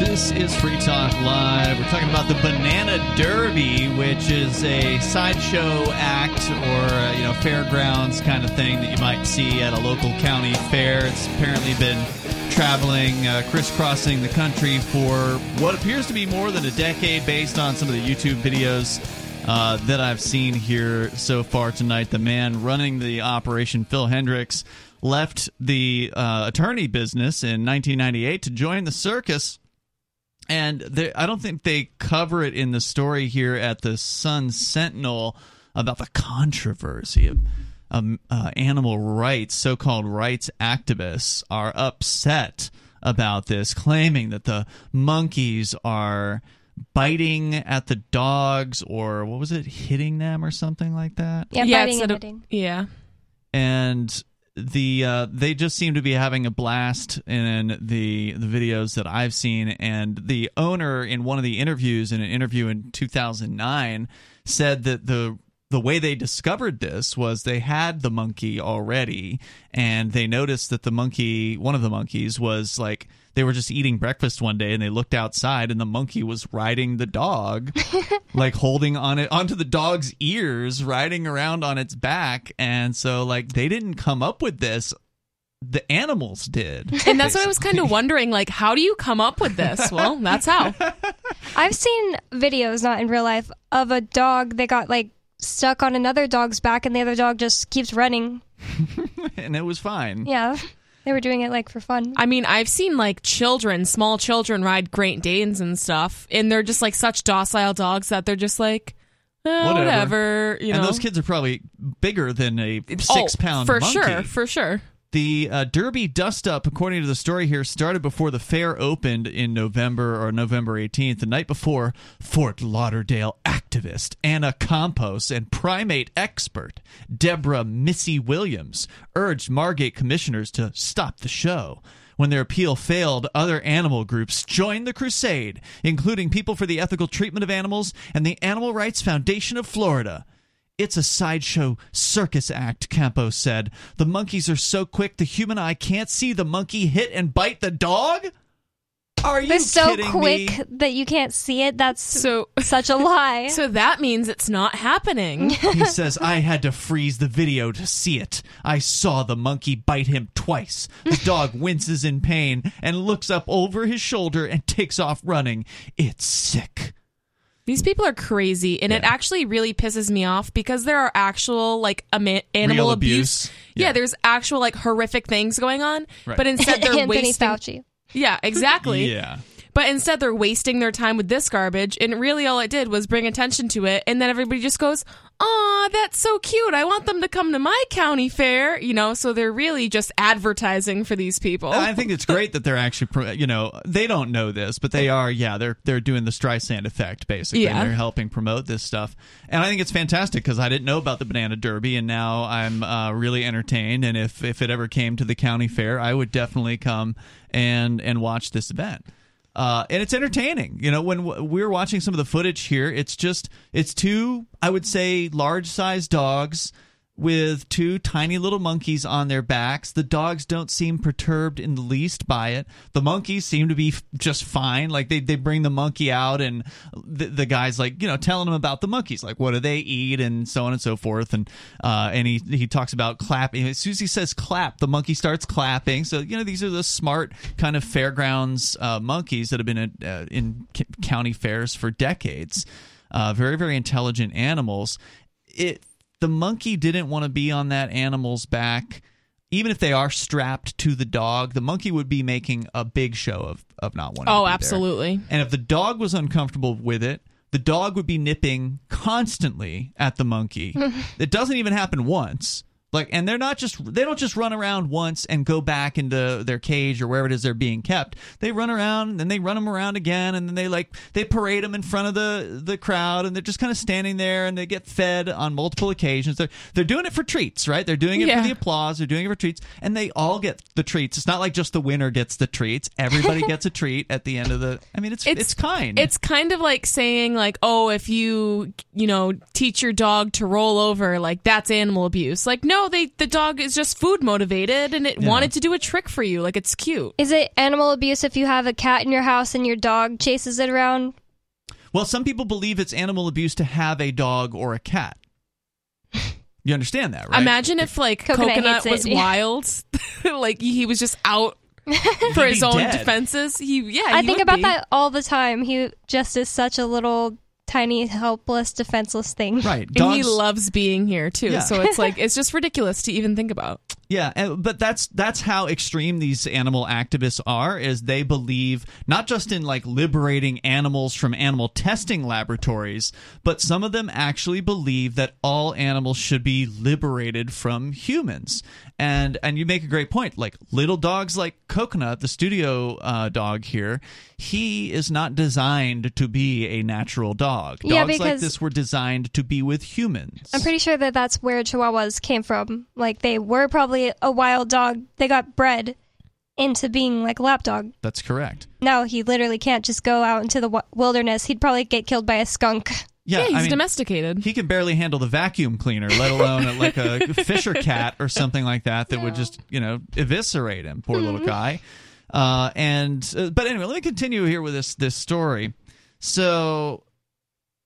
This is Free Talk Live. We're talking about the Banana Derby, which is a sideshow act or uh, you know fairgrounds kind of thing that you might see at a local county fair. It's apparently been traveling, uh, crisscrossing the country for what appears to be more than a decade, based on some of the YouTube videos uh, that I've seen here so far tonight. The man running the operation, Phil Hendricks, left the uh, attorney business in 1998 to join the circus and they, I don't think they cover it in the story here at the Sun Sentinel about the controversy of um, uh, animal rights. So-called rights activists are upset about this, claiming that the monkeys are biting at the dogs or what was it, hitting them or something like that. Yeah, yeah biting and hitting. Yeah. And the uh, they just seem to be having a blast in the the videos that I've seen, and the owner in one of the interviews in an interview in 2009 said that the the way they discovered this was they had the monkey already. And they noticed that the monkey one of the monkeys was like they were just eating breakfast one day and they looked outside and the monkey was riding the dog like holding on it onto the dog's ears riding around on its back. And so like they didn't come up with this. The animals did. And that's what i was kind of wondering like how do you come up with this? Well that's how. I've seen videos not in real life of a dog that got like stuck on another dog's back and the other dog just keeps running. And it was fine. Yeah they were doing it like for fun. I mean, I've seen like children, small children ride Great Danes and stuff, and they're just like such docile dogs that they're just like, eh, whatever. whatever. you and those kids are probably bigger than a six oh, pound for monkey. sure, for sure. The uh, Derby dust up, according to the story here, started before the fair opened in November or November 18th. The night before, Fort Lauderdale activist Anna Campos and primate expert Deborah Missy Williams urged Margate commissioners to stop the show. When their appeal failed, other animal groups joined the crusade, including People for the Ethical Treatment of Animals and the Animal Rights Foundation of Florida. It's a sideshow circus act, Campo said. The monkeys are so quick the human eye can't see the monkey hit and bite the dog? Are you They're so quick me? that you can't see it. That's So such a lie. so that means it's not happening. He says, I had to freeze the video to see it. I saw the monkey bite him twice. The dog winces in pain and looks up over his shoulder and takes off running. It's sick. These people are crazy, and it actually really pisses me off because there are actual like ama- animal Real abuse. abuse. Yeah. Yeah. there's actual like horrific things going on, Right. but instead they're Anthony wasting. Fauci. Yeah, exactly. Yeah. But instead they're wasting their time with this garbage, and really all it did was bring attention to it, and then everybody just goes, "Aw, that's so cute! I want them to come to my county fair," you know. So they're really just advertising for these people. I think it's great that they're actually, you know, they don't know this, but they are. Yeah, they're they're doing the Streisand effect basically. Yeah. and they're helping promote this stuff, and I think it's fantastic because I didn't know about the banana derby, and now I'm uh, really entertained. And if if it ever came to the county fair, I would definitely come and and watch this event. Uh, and it's entertaining. You know, when we're watching some of the footage here, it's just it's two, I would say, large sized dogs with two tiny little monkeys on their backs. The dogs don't seem perturbed in the least by it. The monkeys seem to be just fine. Like they, they bring the monkey out, and the, the guy's like, you know, telling them about the monkeys, like what do they eat, and so on and so forth. And uh, and he he talks about clapping. As soon as he says clap, the monkey starts clapping. So you know, these are the smart kind of fairgrounds uh, monkeys that have been in, uh, in c- county fairs for decades. Uh, very very intelligent animals. It the monkey didn't want to be on that animal's back. Even if they are strapped to the dog, the monkey would be making a big show of, of not wanting to oh, be there. absolutely. And if the dog was uncomfortable with it, the dog would be nipping constantly at the monkey. it doesn't even happen once. Like and they're not just they don't just run around once and go back into their cage or wherever it is they're being kept. They run around and then they run them around again and then they like they parade them in front of the the crowd and they're just kind of standing there and they get fed on multiple occasions. They're they're doing it for treats, right? They're doing it Yeah. for the applause, they're doing it for treats and they all get the treats. It's not like just the winner gets the treats. Everybody gets a treat at the end of the I mean it's it's, kind. It's kind of like saying like, oh, if you you know teach your dog to roll over, like that's animal abuse. Like, no, they the dog is just food motivated and it Yeah. wanted to do a trick for you. Like, it's cute. Is it animal abuse if you have a cat in your house and your dog chases it around? Well, some people believe it's animal abuse to have a dog or a cat. You understand that, right? Imagine if like Coconut Coconut, hates it. was wild, like he was just out for his own dead. defenses. He yeah, I he think would about be. that all the time. He just is such a little tiny, helpless, defenseless thing. Right. And he loves being here too. Yeah. So it's like it's just ridiculous to even think about. Yeah, and- but that's that's how extreme these animal activists are is they believe not just in like liberating animals from animal testing laboratories, but some of them actually believe that all animals should be liberated from humans. And and you make a great point. Like little dogs like Coconut, the studio uh, dog here, he is not designed to be a natural dog. Dogs Yeah, like this were designed to be with humans. I'm pretty sure that that's where Chihuahuas came from. Like they were probably a wild dog. They got bred into being like a lapdog. That's correct. No, he literally can't just go out into the wilderness. He'd probably get killed by a skunk. Yeah, Yeah, he's I mean, domesticated. he can barely handle the vacuum cleaner, let alone like a Fisher cat or something like that that would just you know eviscerate him. Poor little guy. Uh, and uh, but anyway, let me continue here with this this story. So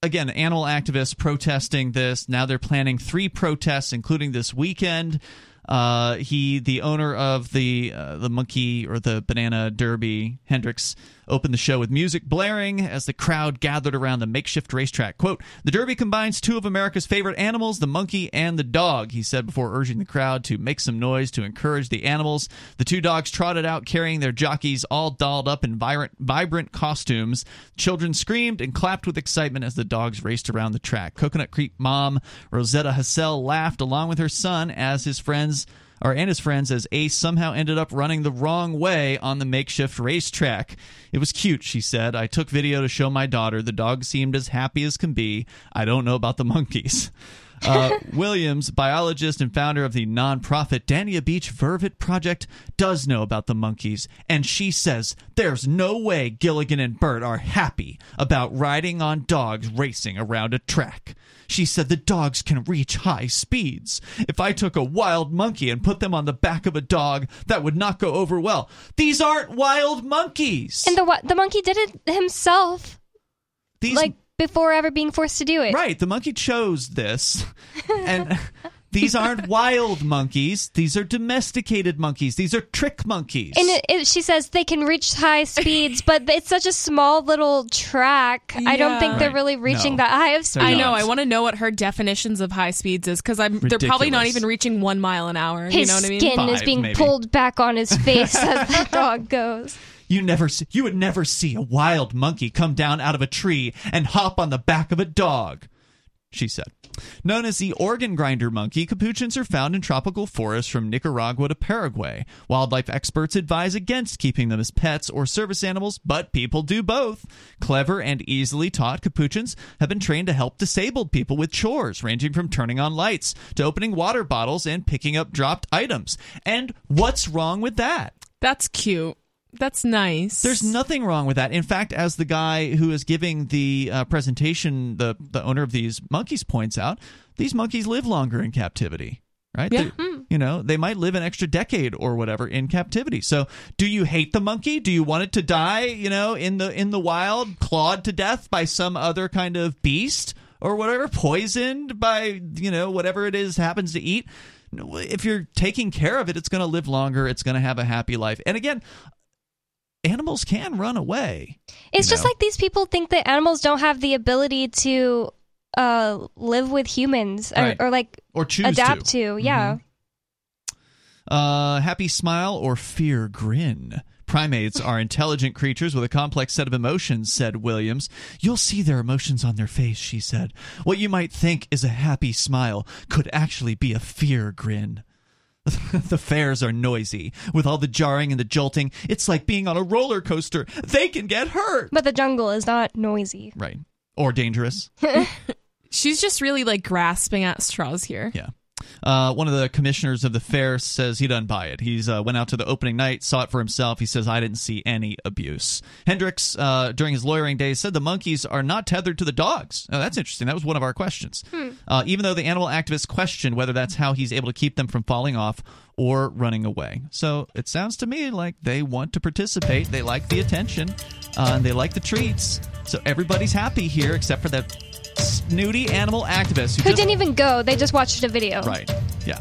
again, animal activists protesting this. Now they're planning three protests, including this weekend. Uh, he, the owner of the uh, the monkey or the banana derby, Hendricks, opened the show with music blaring as the crowd gathered around the makeshift racetrack. "Quote: The derby combines two of America's favorite animals, the monkey and the dog," he said before urging the crowd to make some noise to encourage the animals. The two dogs trotted out carrying their jockeys, all dolled up in vibrant, vibrant costumes. Children screamed and clapped with excitement as the dogs raced around the track. Coconut Creek mom Rosetta Hassell laughed along with her son as his friends or and his friends as Ace somehow ended up running the wrong way on the makeshift racetrack. It was cute, she said. I took video to show my daughter. The dog seemed as happy as can be. I don't know about the monkeys. Uh, Williams, biologist and founder of the nonprofit Dania Beach Vervet Project, does know about the monkeys, and she says there's no way Gilligan and Bert are happy about riding on dogs racing around a track. She said the dogs can reach high speeds. If I took a wild monkey and put them on the back of a dog, that would not go over well. These aren't wild monkeys. And the the monkey did it himself. These like before ever being forced to do it. Right, the monkey chose this. and these aren't wild monkeys. These are domesticated monkeys. These are trick monkeys. And it, it, she says they can reach high speeds, but it's such a small little track. Yeah. I don't think they're really reaching no, that high of speed. I know. I want to know what her definitions of high speeds is because I'm they're probably not even reaching one mile an hour. His you know what I mean? skin Five, is being maybe. pulled back on his face as the dog goes. You never see, you would never see a wild monkey come down out of a tree and hop on the back of a dog, she said. Known as the organ grinder monkey, capuchins are found in tropical forests from Nicaragua to Paraguay. Wildlife experts advise against keeping them as pets or service animals, but people do both. Clever and easily taught capuchins have been trained to help disabled people with chores, ranging from turning on lights to opening water bottles and picking up dropped items. And what's wrong with that? That's cute. That's nice. There's nothing wrong with that. In fact, as the guy who is giving the uh, presentation, the the owner of these monkeys points out, these monkeys live longer in captivity. Right? Yeah. They- you know, they might live an extra decade or whatever in captivity. So, do you hate the monkey? Do you want it to die, you know, in the in the wild, clawed to death by some other kind of beast or whatever, poisoned by, you know, whatever it is happens to eat? If you're taking care of it, it's going to live longer. It's going to have a happy life. And again, animals can run away. It's just know? like these people think that animals don't have the ability to uh, live with humans or, Right. or like or choose adapt to. to. Yeah. Uh, happy smile or fear grin. Primates are intelligent creatures with a complex set of emotions, said Williams. You'll see their emotions on their face, she said. What you might think is a happy smile could actually be a fear grin. the fairs are noisy. With all the jarring and the jolting, it's like being on a roller coaster. They can get hurt. But the jungle is not noisy. Right. Or dangerous. She's just really like grasping at straws here. Yeah. Uh, one of the commissioners of the fair says he doesn't buy it. He's uh, went out to the opening night, saw it for himself. He says I didn't see any abuse. Hendricks, uh, during his lawyering days, said the monkeys are not tethered to the dogs. Oh, that's interesting. That was one of our questions. Uh, even though the animal activists questioned whether that's how he's able to keep them from falling off or running away. So it sounds to me like they want to participate. They like the attention, uh, and they like the treats. So everybody's happy here, except for that snooty animal activist who, Who just didn't even go? They just watched a video. Right. Yeah.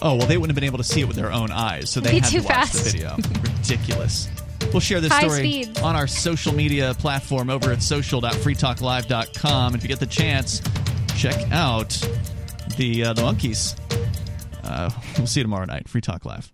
Oh well, they wouldn't have been able to see it with their own eyes, so they Be had too to watch fast. the video. Ridiculous. We'll share this High story speed. on our social media platform over at social.freetalklive.com. If you get the chance, check out the uh, the monkeys. Uh, we'll see you tomorrow night. Free Talk Live.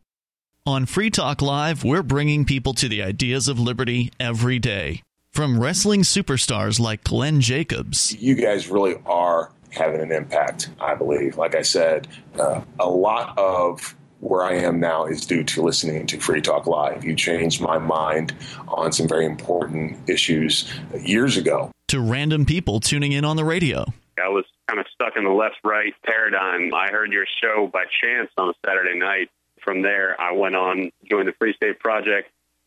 On Free Talk Live, we're bringing people to the ideas of liberty every day. From wrestling superstars like Glenn Jacobs you guys really are having an impact, I believe. Like I said, uh, a lot of where I am now is due to listening to Free Talk Live. You changed my mind on some very important issues years ago. to random people tuning in on the radio. I was kind of stuck in the left right paradigm. I heard your show by chance on a Saturday night. From there, I went on, joined the Free State Project,